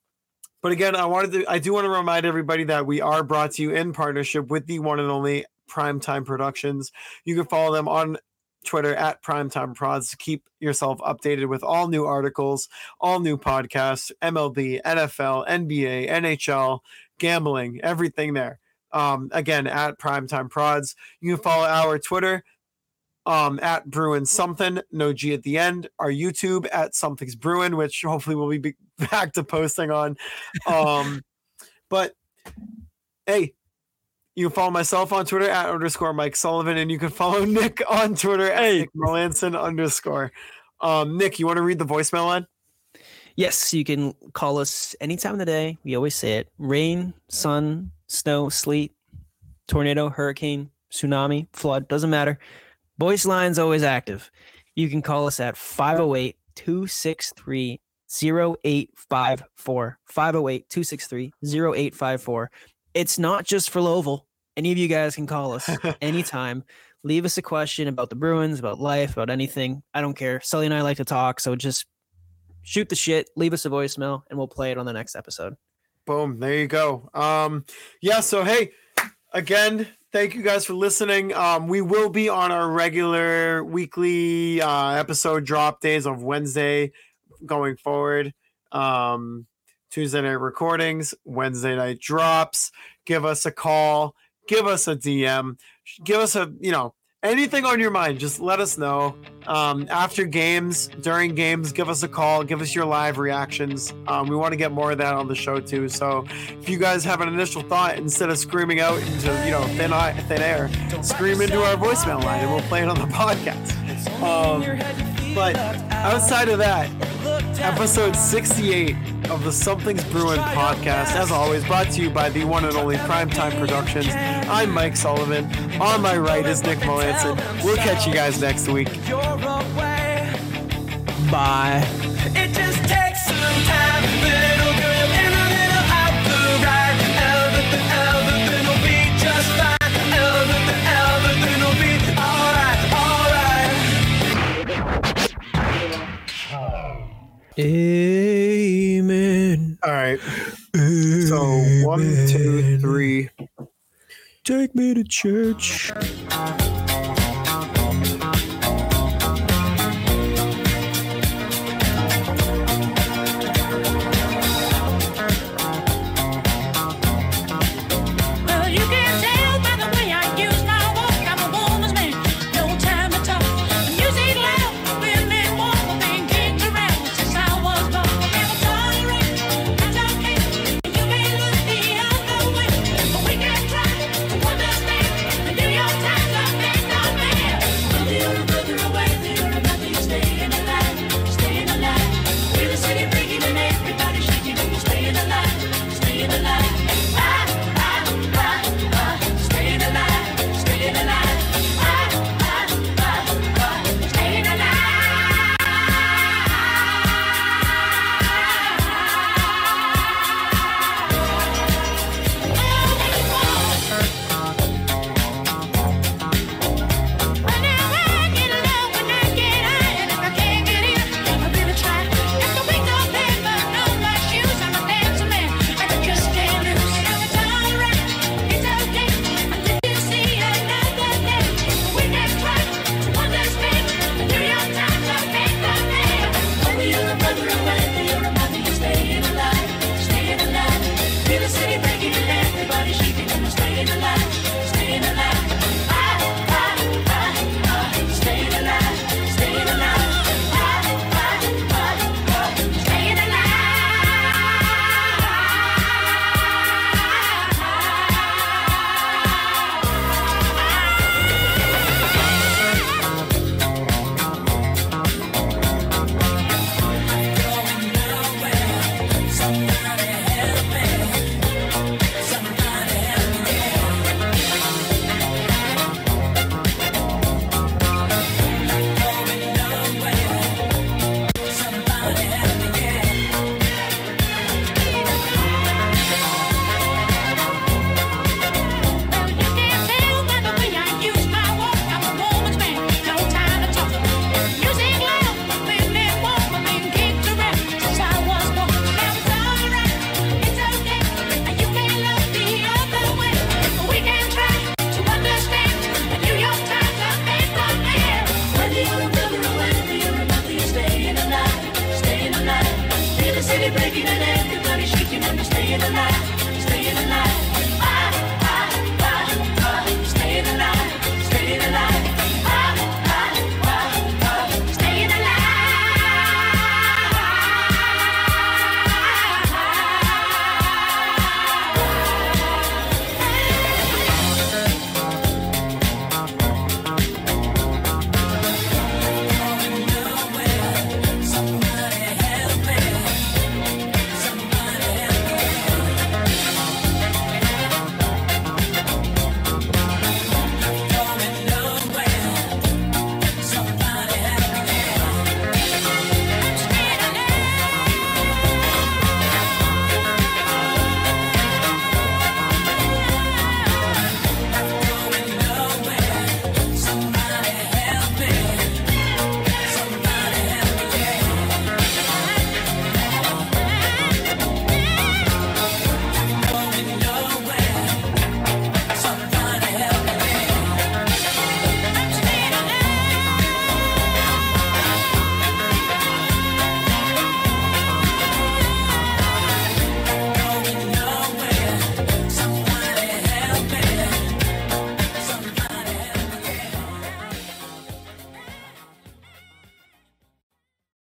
but again, I wanted to I do want to remind everybody that we are brought to you in partnership with the one and only Primetime Productions. You can follow them on Twitter at Primetime Prods to keep yourself updated with all new articles, all new podcasts, MLB, NFL, NBA, NHL, gambling, everything there. Um, again, at Primetime Prods. You can follow our Twitter um, at Bruin something, no G at the end. Our YouTube at Something's Bruin, which hopefully we'll be back to posting on. Um, but hey, you can follow myself on Twitter at underscore Mike Sullivan, and you can follow Nick on Twitter at Nick Melanson underscore. Um, Nick, you want to read the voicemail line? Yes, you can call us any time of the day. We always say it rain, sun, snow, sleet, tornado, hurricane, tsunami, flood, doesn't matter. Voice line's always active. You can call us at 508 263 0854. 508 263 0854. It's not just for Lovell. Any of you guys can call us anytime. Leave us a question about the Bruins, about life, about anything. I don't care. Sully and I like to talk, so just shoot the shit, leave us a voicemail, and we'll play it on the next episode. Boom. There you go. Um, yeah. So hey, again, thank you guys for listening. Um, we will be on our regular weekly uh, episode drop days of Wednesday going forward. Um, Tuesday night recordings, Wednesday night drops. Give us a call. Give us a DM. Give us a you know anything on your mind. Just let us know. Um, after games, during games, give us a call. Give us your live reactions. Um, we want to get more of that on the show too. So if you guys have an initial thought, instead of screaming out into you know thin, thin air, scream into our voicemail line, and we'll play it on the podcast. Um, but outside of that, episode 68 of the Something's Bruin podcast, as always, brought to you by the one and only Primetime Productions. I'm Mike Sullivan. On my right is Nick Melanson. We'll catch you guys next week. Bye. It just takes some time, little girl, in the middle of the ride. Everything, everything will be just fine. Everything, everything will be alright, alright. Hey. All right. So one, two, three. Take me to church.